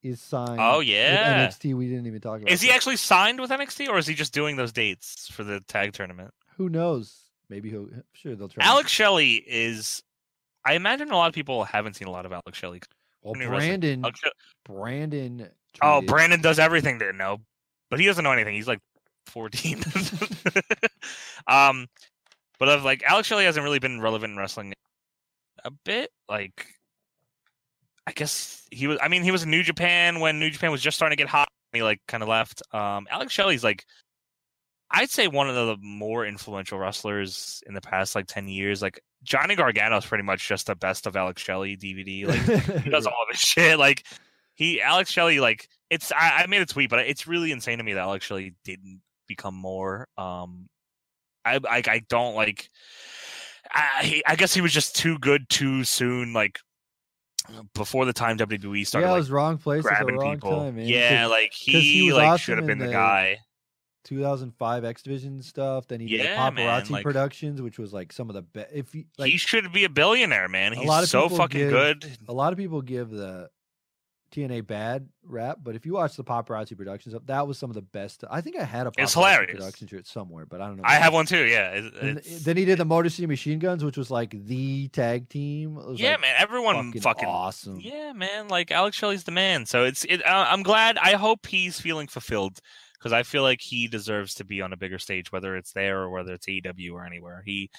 is signed. Oh, with yeah. NXT. We didn't even talk about. Is he that. actually signed with NXT or is he just doing those dates for the tag tournament? Who knows? Maybe he'll. Sure they'll try. Alex Shelley is. I imagine a lot of people haven't seen a lot of Alex Shelley. Well. Brandon. Brandon. Oh, Brandon does everything to know, but he doesn't know anything. He's like 14. um, but of like Alex Shelley hasn't really been relevant in wrestling a bit. Like, I guess he was. I mean, he was in New Japan when New Japan was just starting to get hot. And he like kind of left. Um, Alex Shelley's like, I'd say one of the more influential wrestlers in the past like 10 years. Like Johnny Gargano is pretty much just the best of Alex Shelley DVD. Like he does all of his shit. Like he, Alex Shelley, like it's. I, I made a tweet, but it's really insane to me that Alex Shelley didn't become more. Um, I, I, I don't like. I, he- I guess he was just too good too soon. Like before the time WWE started. yeah, it like, was wrong place at the grabbing wrong people. time, yeah, like he he, like awesome should have been the the- guy. 2005 X Division stuff. Then he did Yeah, man, Paparazzi like- Productions, which was like some of the best. If you like, he should be a billionaire, man. a He's lot of so people fucking give- good. a lot of people give the TNA bad rap, but if you watch the Paparazzi Productions that was some of the best. I think I had a Paparazzi It's hilarious. Production shirt somewhere, but I don't know. I where. have one too. Yeah. It- And it's- then he did the Motor City Machine Guns, which was like the tag team. It was, yeah, like, man. Everyone fucking, fucking, awesome. Yeah, man. Like Alex Shelley's the man. So it's. It, uh, I'm glad. I hope he's feeling fulfilled because I feel like he deserves to be on a bigger stage, whether it's there or whether it's AEW or anywhere. He,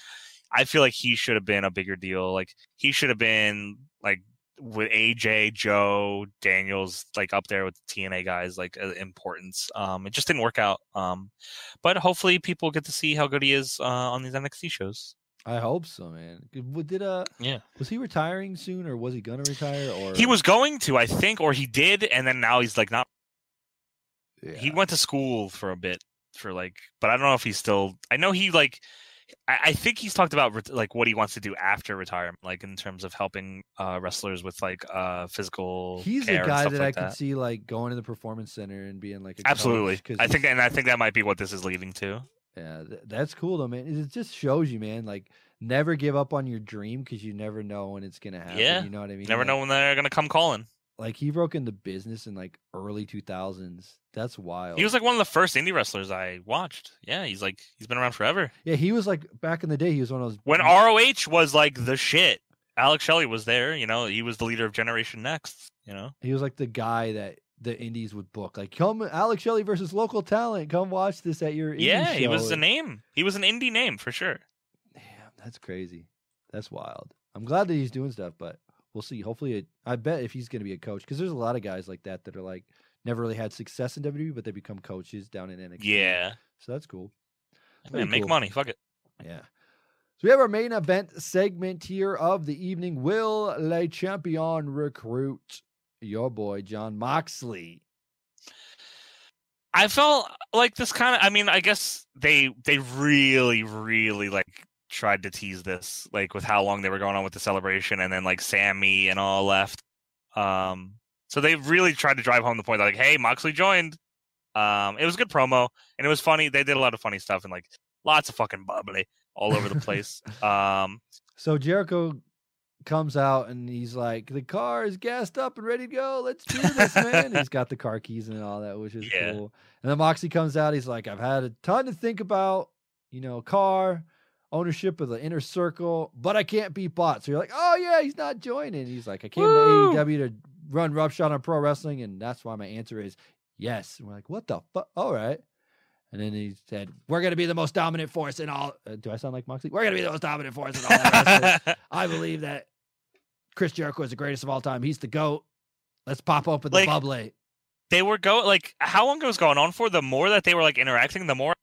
I feel like he should have been a bigger deal. Like he should have been like with AJ, Joe, Daniels, like up there with the TNA guys, like uh, importance. Um, it just didn't work out. Um, but hopefully people get to see how good he is uh, on these NXT shows. I hope so, man. Did- w- uh Yeah. was he retiring soon, or was he gonna retire? Or He was going to, I think, or he did, and then now he's like not. He went to school for a bit for like, but I don't know if he's still. I know he like. I, I think he's talked about like what he wants to do after retirement, like in terms of helping uh, wrestlers with like uh, physical. He's and guy that I like could see like going to the performance center and being like a coach, I think, and I think that might be what this is leading to. Yeah, th- that's cool though, man. It just shows you, man. Like, never give up on your dream because you never know when it's gonna happen. Yeah, you know what I mean. Never Like- know when they're gonna come calling. Like he broke into business in like early two thousands. That's wild. He was like one of the first indie wrestlers I watched. Yeah, he's like he's been around forever. yeah, he was like back in the day. He was one of those When ROH was like the shit, Alex Shelley was there. You know, he was the leader of Generation Next. You know. He was like the guy that the indies would book. Like, come Alex Shelley versus local talent. Come watch this at your indie Yeah, he was show." a name. He was an indie name for sure. Damn, that's crazy. That's wild. I'm glad that he's doing stuff, but we'll see. Hopefully, it, I bet if he's going to be a coach, because there's a lot of guys like that that are like never really had success in WWE, but they become coaches down in NXT. Yeah, so that's cool. Man, make cool. money. Fuck it. Yeah. So we have our main event segment here of the evening. Will Le Champion recruit your boy Jon Moxley? I felt like this kind of. I mean, I guess they they really, really like tried to tease this, like with how long they were going on with the celebration, and then like Sammy and all left. Um, so they really tried to drive home the point that like, hey, Moxley joined. Um, it was a good promo, and it was funny. They did a lot of funny stuff and like lots of fucking bubbly all over the place. um, So Jericho comes out and he's like, "The car is gassed up and ready to go. Let's do this, man." he's got the car keys and all that, which is Yeah. cool. And then Moxie comes out. He's like, "I've had a ton to think about, you know, car ownership of the inner circle, but I can't be bought." So you're like, "Oh yeah, he's not joining." He's like, "I came Woo! to AEW to run roughshod on pro wrestling, and that's why my answer is yes." And we're like, "What the fuck?" All right. And then he said, "We're going to be the most dominant force in all." Uh, do I sound like Moxley? We're going to be the most dominant force in all. I believe that Chris Jericho is the greatest of all time. He's the goat. Let's pop open the Like- bubbly. they were going like how long it was going on for. The more that they were like interacting, the more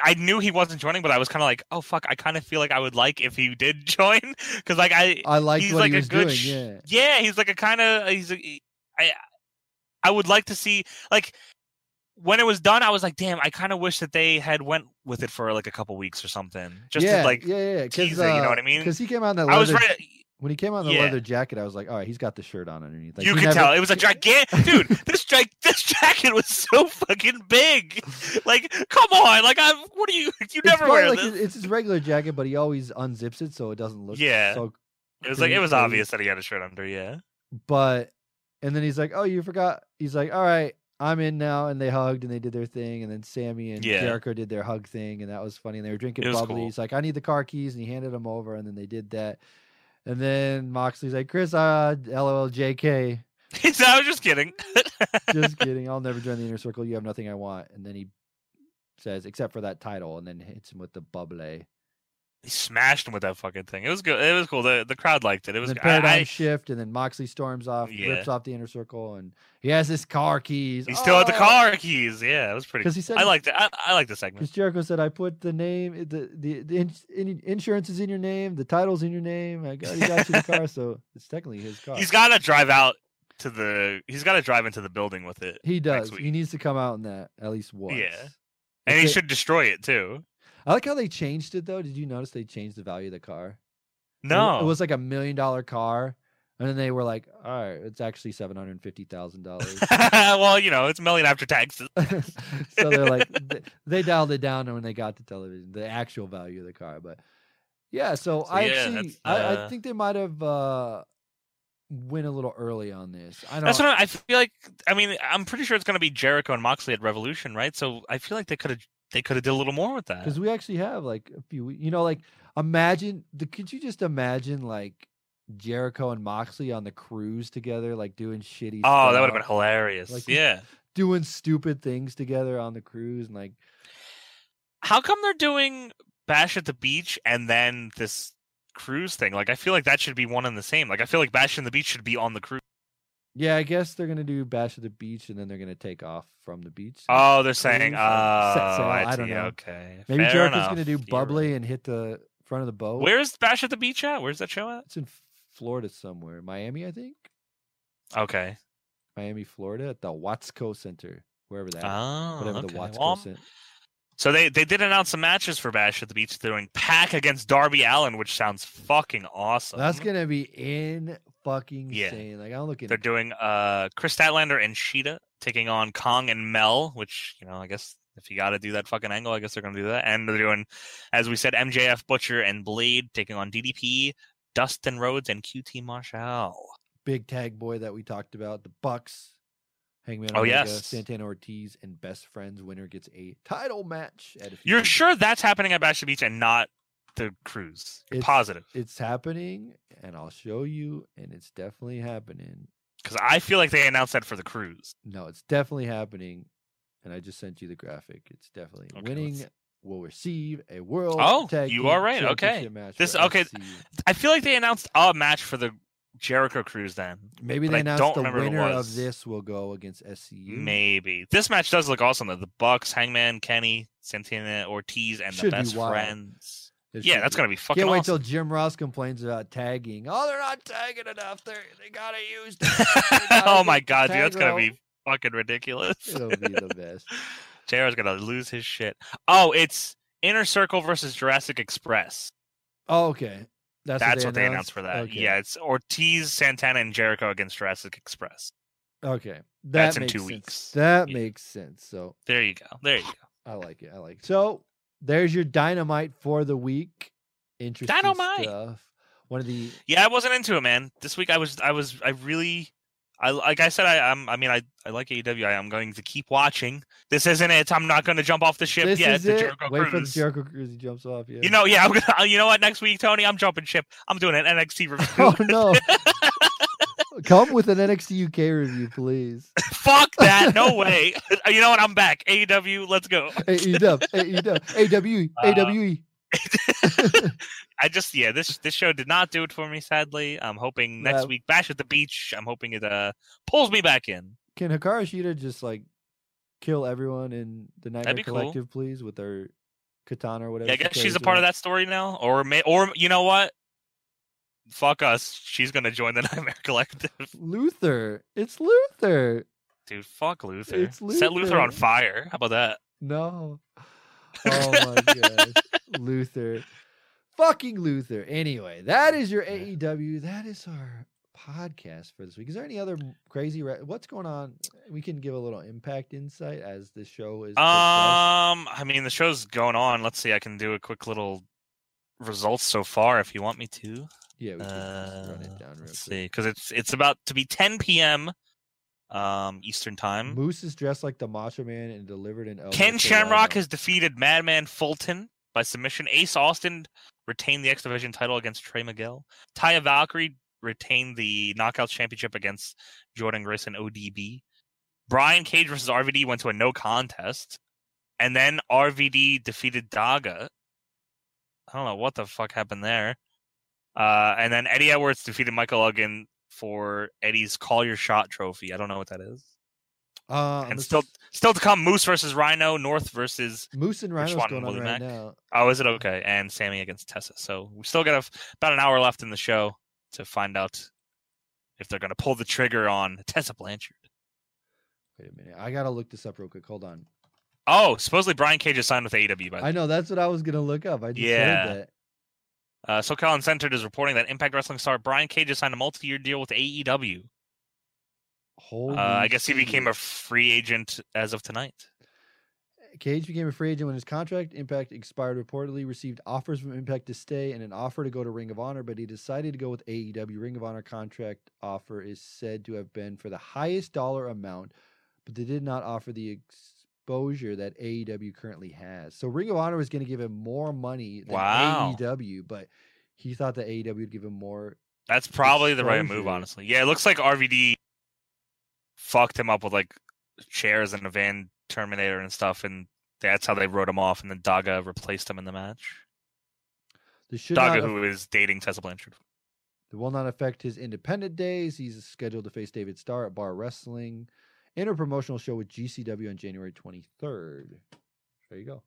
I knew he wasn't joining, but I was kind of like, oh fuck, I kind of feel like I would like if he did join because like I I liked he's what like he a good doing. yeah. yeah he's like a kind of he's a, I I would like to see like when it was done I was like damn I kind of wish that they had went with it for like a couple weeks or something just yeah, to like yeah, yeah. tease it, you know uh, what I mean? Because he came out in that I was leather. ready when he came out in the Yeah. leather jacket, I was like, all right, he's got the shirt on underneath. Like, you could tell it was a gigantic dude. This ja- this jacket was so fucking big. Like, come on! Like, I'm. What are you? You never wear like this. his- it's his regular jacket, but he always unzips it so it doesn't look. Yeah. So, It was like it was obvious that he had a shirt under. Yeah. but and then he's like, "Oh, you forgot." He's like, "All right, I'm in now," and they hugged and they did their thing, and then Sammy and Yeah. Jericho did their hug thing, and that was funny. And they were drinking bubbly. cool. He's like, "I need the car keys," and he handed them over, and then they did that. And then Moxley's like, "Chris, uh, lol, JK." He "I was just kidding." Just kidding. I'll never join the inner circle. You have nothing I want. And then he says, except for that title, and then hits him with the bubbly. He smashed him with that fucking thing. It was good. It was cool. The the crowd liked it. It was. I- paradigm I- shift, and then Moxley storms off, Yeah. rips off the inner circle, and he has his car keys. he still had the Oh! car keys. Yeah, it was pretty. because he said I liked it. I, I like the segment. Because Jericho said, "I put the name, the the, the ins- in, insurance is in your name, the title's in your name. I got, he got you the car, so it's technically his car." He's got to drive out to the. He's got to drive into the building with it. he does. He needs to come out in that at least once. Yeah. If and he they- should destroy it too. I like how they changed it though. Did you notice they changed the value of the car? No, it was like a million dollar car, and then they were like, "All right, it's actually seven hundred fifty thousand dollars." well, you know, it's a million after taxes. so they're like, th- they dialed it down when they got to television, the actual value of the car. But yeah, so, So, I yeah, actually, that's, I, I uh, think they might have uh, went a little early on this. I don't. That's what I, I feel like. I mean, I'm pretty sure it's going to be Jericho and Moxley at Revolution, right? So I feel like they could have they could have did a little more with that. because we actually have like a few. You know, like imagine the. Could you just imagine like Jericho and Moxley on the cruise together, like doing shitty? Oh, that would have been hilarious. Like, yeah. Doing stupid things together on the cruise, and like How come they're doing Bash at the Beach and then this cruise thing? Like, I feel like that should be one and the same. Like, I feel like Bash in the Beach should be on the cruise. Yeah, I guess they're gonna do Bash at the Beach, and then they're gonna take off from the beach. Oh, they're saying, oh, I, I don't see, know. Okay, Maybe fair Jericho's enough. gonna do bubbly and hit the front of the boat. Where's Bash at the Beach at? Where's that show at? It's in Florida somewhere, Miami, I think. Okay. Miami, Florida, at the Watsco Center, wherever that, is. Oh, whatever the okay. Watsco Well, Center. So they they did announce some matches for Bash at the Beach. They're doing PAC against Darby Allin, which sounds fucking awesome. That's gonna be in fucking Yeah. insane. Like I'm looking. At. They're doing uh Kris Statlander and Shida taking on Kong and Mel, which you know I guess if you got to do that fucking angle, I guess they're gonna do that. And they're doing, as we said, MJF Butcher and Blade taking on DDP, Dustin Rhodes, and QT Marshall. big tag boy that we talked about, the Bucks, Hangman Oh, Omega, yes. Santana Ortiz, and Best Friends. Winner gets a title match at a You're sure that's happening at Bash the Beach and not the cruise? It's- positive it's happening, and I'll show you, and it's definitely happening. because I feel like they announced that for the cruise. No, it's definitely happening, and I just sent you the graphic. It's definitely Okay, winning. let's- Will receive a world. Oh, you are right, okay. This- okay. I feel like they announced a match for the Jericho cruise then. Maybe they I announced don't the winner of this will go against SCU. Maybe this match does look awesome though. The Bucks, Hangman, Kenny, Santana, Ortiz, and Should the best friends. It Yeah, that's gonna be fucking Can't wait awesome. till Jim Ross complains about tagging. Oh, they're not tagging enough. They they gotta use. oh my god, dude, that's gonna oh. be fucking ridiculous. It'll be the best. JR's gonna lose his shit. Oh, it's Inner Circle versus Jurassic Express. Oh, okay. That's, That's, what, what they announced for that. Okay. Yeah, it's Ortiz, Santana, and Jericho against Jurassic Express. Okay. That That's in two sense. weeks. That Yeah. makes sense. So There you go. There you go. I like it. I like it. So there's your dynamite for the week. Interesting Dynamite. stuff. One of the Yeah, I wasn't into it, man. This week I was I was I really I like I said I I'm, I mean I I like AEW. I am going to keep watching. This isn't it. I'm not going to jump off the ship this yet. is the it. Jericho Wait for the Jericho Cruise. He jumps off. Yeah. You know, yeah, I'm gonna. You know what? Next week, Tony, I'm jumping ship. I'm doing an NXT review. Oh no! Come with an NXT UK review, please. Fuck that. No way. you know what? I'm back. AEW, let's go. AEW, AEW, Uh, I just yeah, this this show did not do it for me. Sadly, I'm hoping next week Bash at the Beach. I'm hoping it uh pulls me back in. Can Hikaru Shida just like kill everyone in the Nightmare be cool. Collective, please, with her katana or whatever? Yeah, I she guess she's a part of that story now, or may or you know what? Fuck us. She's gonna join the Nightmare Collective, Luther. It's Luther. dude. Fuck Luther. It's Set Luther on fire. How about that? No. Oh my god, Luther. Fucking Luther. Anyway, that is your AEW. That is our podcast for this week. Is there any other crazy re- what's going on? We can give a little impact insight as the show is progressed. Um, I mean, the show's going on. Let's see. I can do a quick little results so far if you want me to. Yeah, we can just run Uh, it down real let's quick. see, because it's it's about to be 10 p.m. um Eastern time. Moose is dressed like the Macho Man and delivered an elbow Ken Shamrock has defeated Madman Fulton by submission. Ace Austin retained the X Division title against Trey Miguel. Taya Valkyrie retained the Knockouts Championship against Jordynne Grace and ODB. Brian Cage versus RVD went to a no contest. And then RVD defeated Daga. I don't know what the fuck happened there. Uh, and then Eddie Edwards defeated Michael Elgin for Eddie's Call Your Shot trophy. I don't know what that is. Uh, and still, still to come, Moose versus Rhino, North versus Moose and Rhino going on right now. Oh, is it okay? And Sammy against Tessa. So we still got a about an hour left in the show to find out if they're going to pull the trigger on Tessa Blanchard. Wait a minute. I gotta look this up real quick. Hold on. Oh, supposedly Brian Cage is signed with AEW. By the I know that's what I was gonna look up. I just Yeah. heard that. Uh, SoCal Uncensored is reporting that Impact Wrestling star Brian Cage has signed a multi-year deal with AEW. Holy Uh, I guess he became a free agent as of tonight. Cage became a free agent when his contract Impact expired. Reportedly received offers from Impact to stay and an offer to go to Ring of Honor, but he decided to go with AEW. Ring of Honor contract offer is said to have been for the highest dollar amount, but they did not offer the exposure that AEW currently has. So Ring of Honor was going to give him more money than Wow. AEW, but he thought that AEW would give him more. That's probably the right move, honestly. Yeah, it looks like RVD fucked him up with like chairs and a van Terminator and stuff, and that's how they wrote him off. And then Daga replaced him in the match. This should not Daga, who is dating Tessa Blanchard. It will not affect his independent days. He's scheduled to face David Starr at Bar Wrestling in a promotional show with GCW on January 23rd. There you go.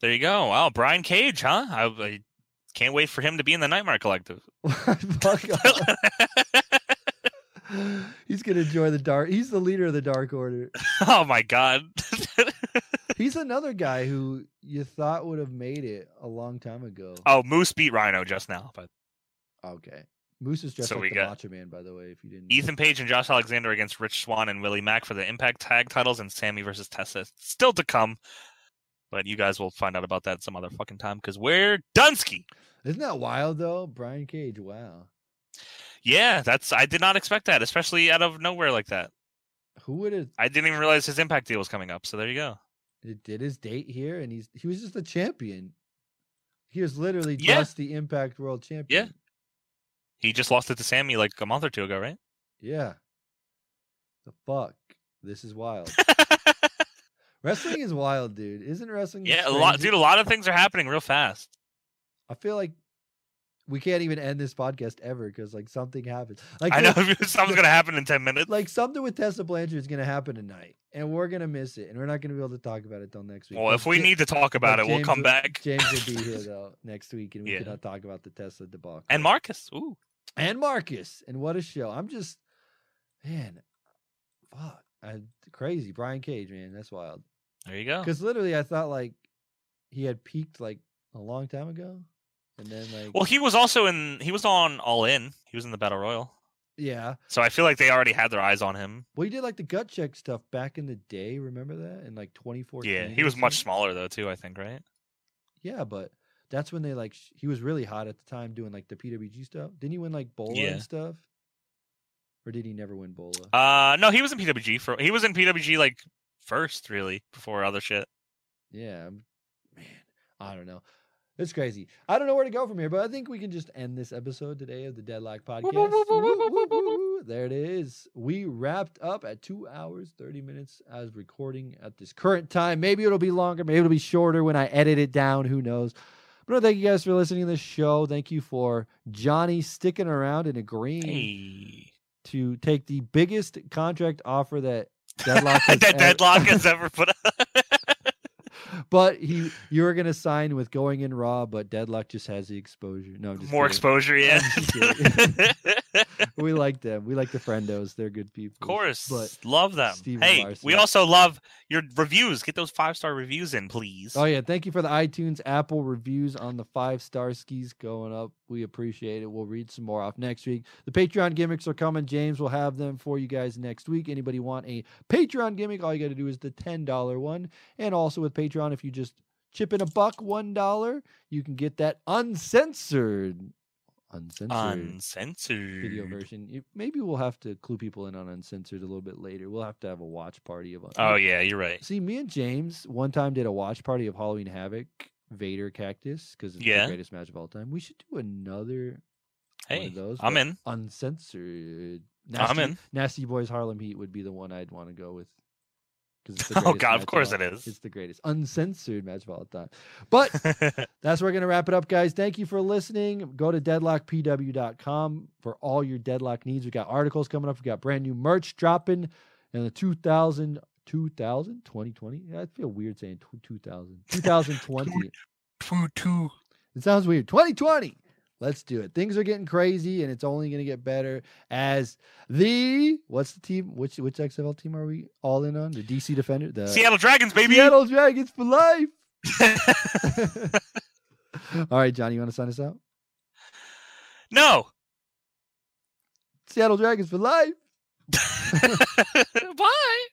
There you go. Wow, Brian Cage, huh? I, I can't wait for him to be in the Nightmare Collective. He's gonna enjoy the dark. He's the leader of the Dark Order. oh my god. He's another guy who you thought would have made it a long time ago. oh, Moose beat Rhino just now, but Okay, Moose is dressed So like we the got Macho Man, by the way. If you didn't, Ethan Page and Josh Alexander against Rich Swann and Willie Mack for the Impact Tag titles, and Sammy versus Tessa still to come. But you guys will find out about that some other fucking time because we're Dunsky. isn't that wild though? Brian Cage, wow. Yeah, that's I did not expect that, especially out of nowhere like that. Who would have? I didn't even realize his Impact deal was coming up. So there you go. It did his date here, and he's he was just the champion. He was literally Yeah. just the Impact World Champion. He just lost it to Sammy like a month or two ago, right? Yeah. The fuck. This is wild. wrestling is wild, dude. Isn't wrestling? yeah, a lot, dude. A lot of things are happening real fast. I feel like we can't even end this podcast ever because like something happens. Like I know something's gonna happen in ten minutes. Like something with Tessa Blanchard is gonna happen tonight, and we're gonna miss it, and we're not gonna be able to talk about it till next week. well, But if we need to talk about it, we'll come will- back. James will be here though next week, and we Yeah. can uh, talk about the Tesla debacle. And Marcus. Ooh. And Marcus, and what a show! I'm just, man, fuck, I, crazy. Brian Cage, man, that's wild. There you go. Because literally, I thought like he had peaked like a long time ago, and then like, Well, he was also in. He was on All In. He was in the Battle Royal. yeah, So I feel like they already had their eyes on him. well, he did like the gut check stuff back in the day. Remember that in like 2014? Yeah, he was much smaller though too. I think, right? Yeah, but that's when they like sh- he was really hot at the time doing like the PWG stuff. Didn't he win like Bola Yeah. and stuff? Or did he never win Bola? Uh, no, he was in PWG for. He was in PWG like first, really, before other shit. Yeah, man, I don't know. It's crazy. I don't know where to go from here, but I think we can just end this episode today of the Deadlock Podcast. Woo, woo, woo. There it is. We wrapped up at two hours, 30 minutes as recording at this current time. Maybe it'll be longer, maybe it'll be shorter when I edit it down. Who knows? But no, thank you guys for listening to this show. Thank you for Johnny sticking around and agreeing Hey, to take the biggest contract offer that Deadlock has that ever- deadlock has ever put. Out. but he you were gonna sign with going in raw, but Deadlock just has the exposure. No, just More kidding. exposure, yeah. I'm just kidding. we like them. We like the friendos. They're good people. Of course, But love them. Steven hey, Larson- we also love your reviews. Get those five star reviews in, please. oh yeah, thank you for the iTunes Apple reviews on the five star skis going up. We appreciate it. We'll read some more off next week. The Patreon gimmicks are coming. James will have them for you guys next week. Anybody want a Patreon gimmick? All you got to do is the ten dollar one. And also with Patreon, if you just chip in a buck, one dollar, you can get that uncensored, uncensored. Uncensored. video version. Maybe we'll have to clue people in on uncensored a little bit later. We'll have to have a watch party of. Oh yeah, you're right. See, me and James one time did a watch party of Halloween Havoc, Vader Cactus, because it's Yeah. the greatest match of all time. We should do another one Hey, of those. I'm in. Uncensored. I'm in. Nasty Boys Harlem Heat would be the one I'd want to go with. Oh, God, of course all- it is. It's the greatest uncensored match of all time. But that's where we're going to wrap it up, guys. Thank you for listening. Go to deadlockpw.com for all your deadlock needs. We got articles coming up. We got brand new merch dropping in the 2000, 2000, 2020. Yeah, I feel weird saying tw- 2000, 2020. two, two. It sounds weird. 2020. Let's do it. Things are getting crazy, and it's only going to get better as the what's the team? Which which XFL team are we all in on? The DC Defender, the Seattle Dragons, baby. Seattle Dragons for life. all right, Johnny, you want to sign us out? no. Seattle Dragons for life. Bye.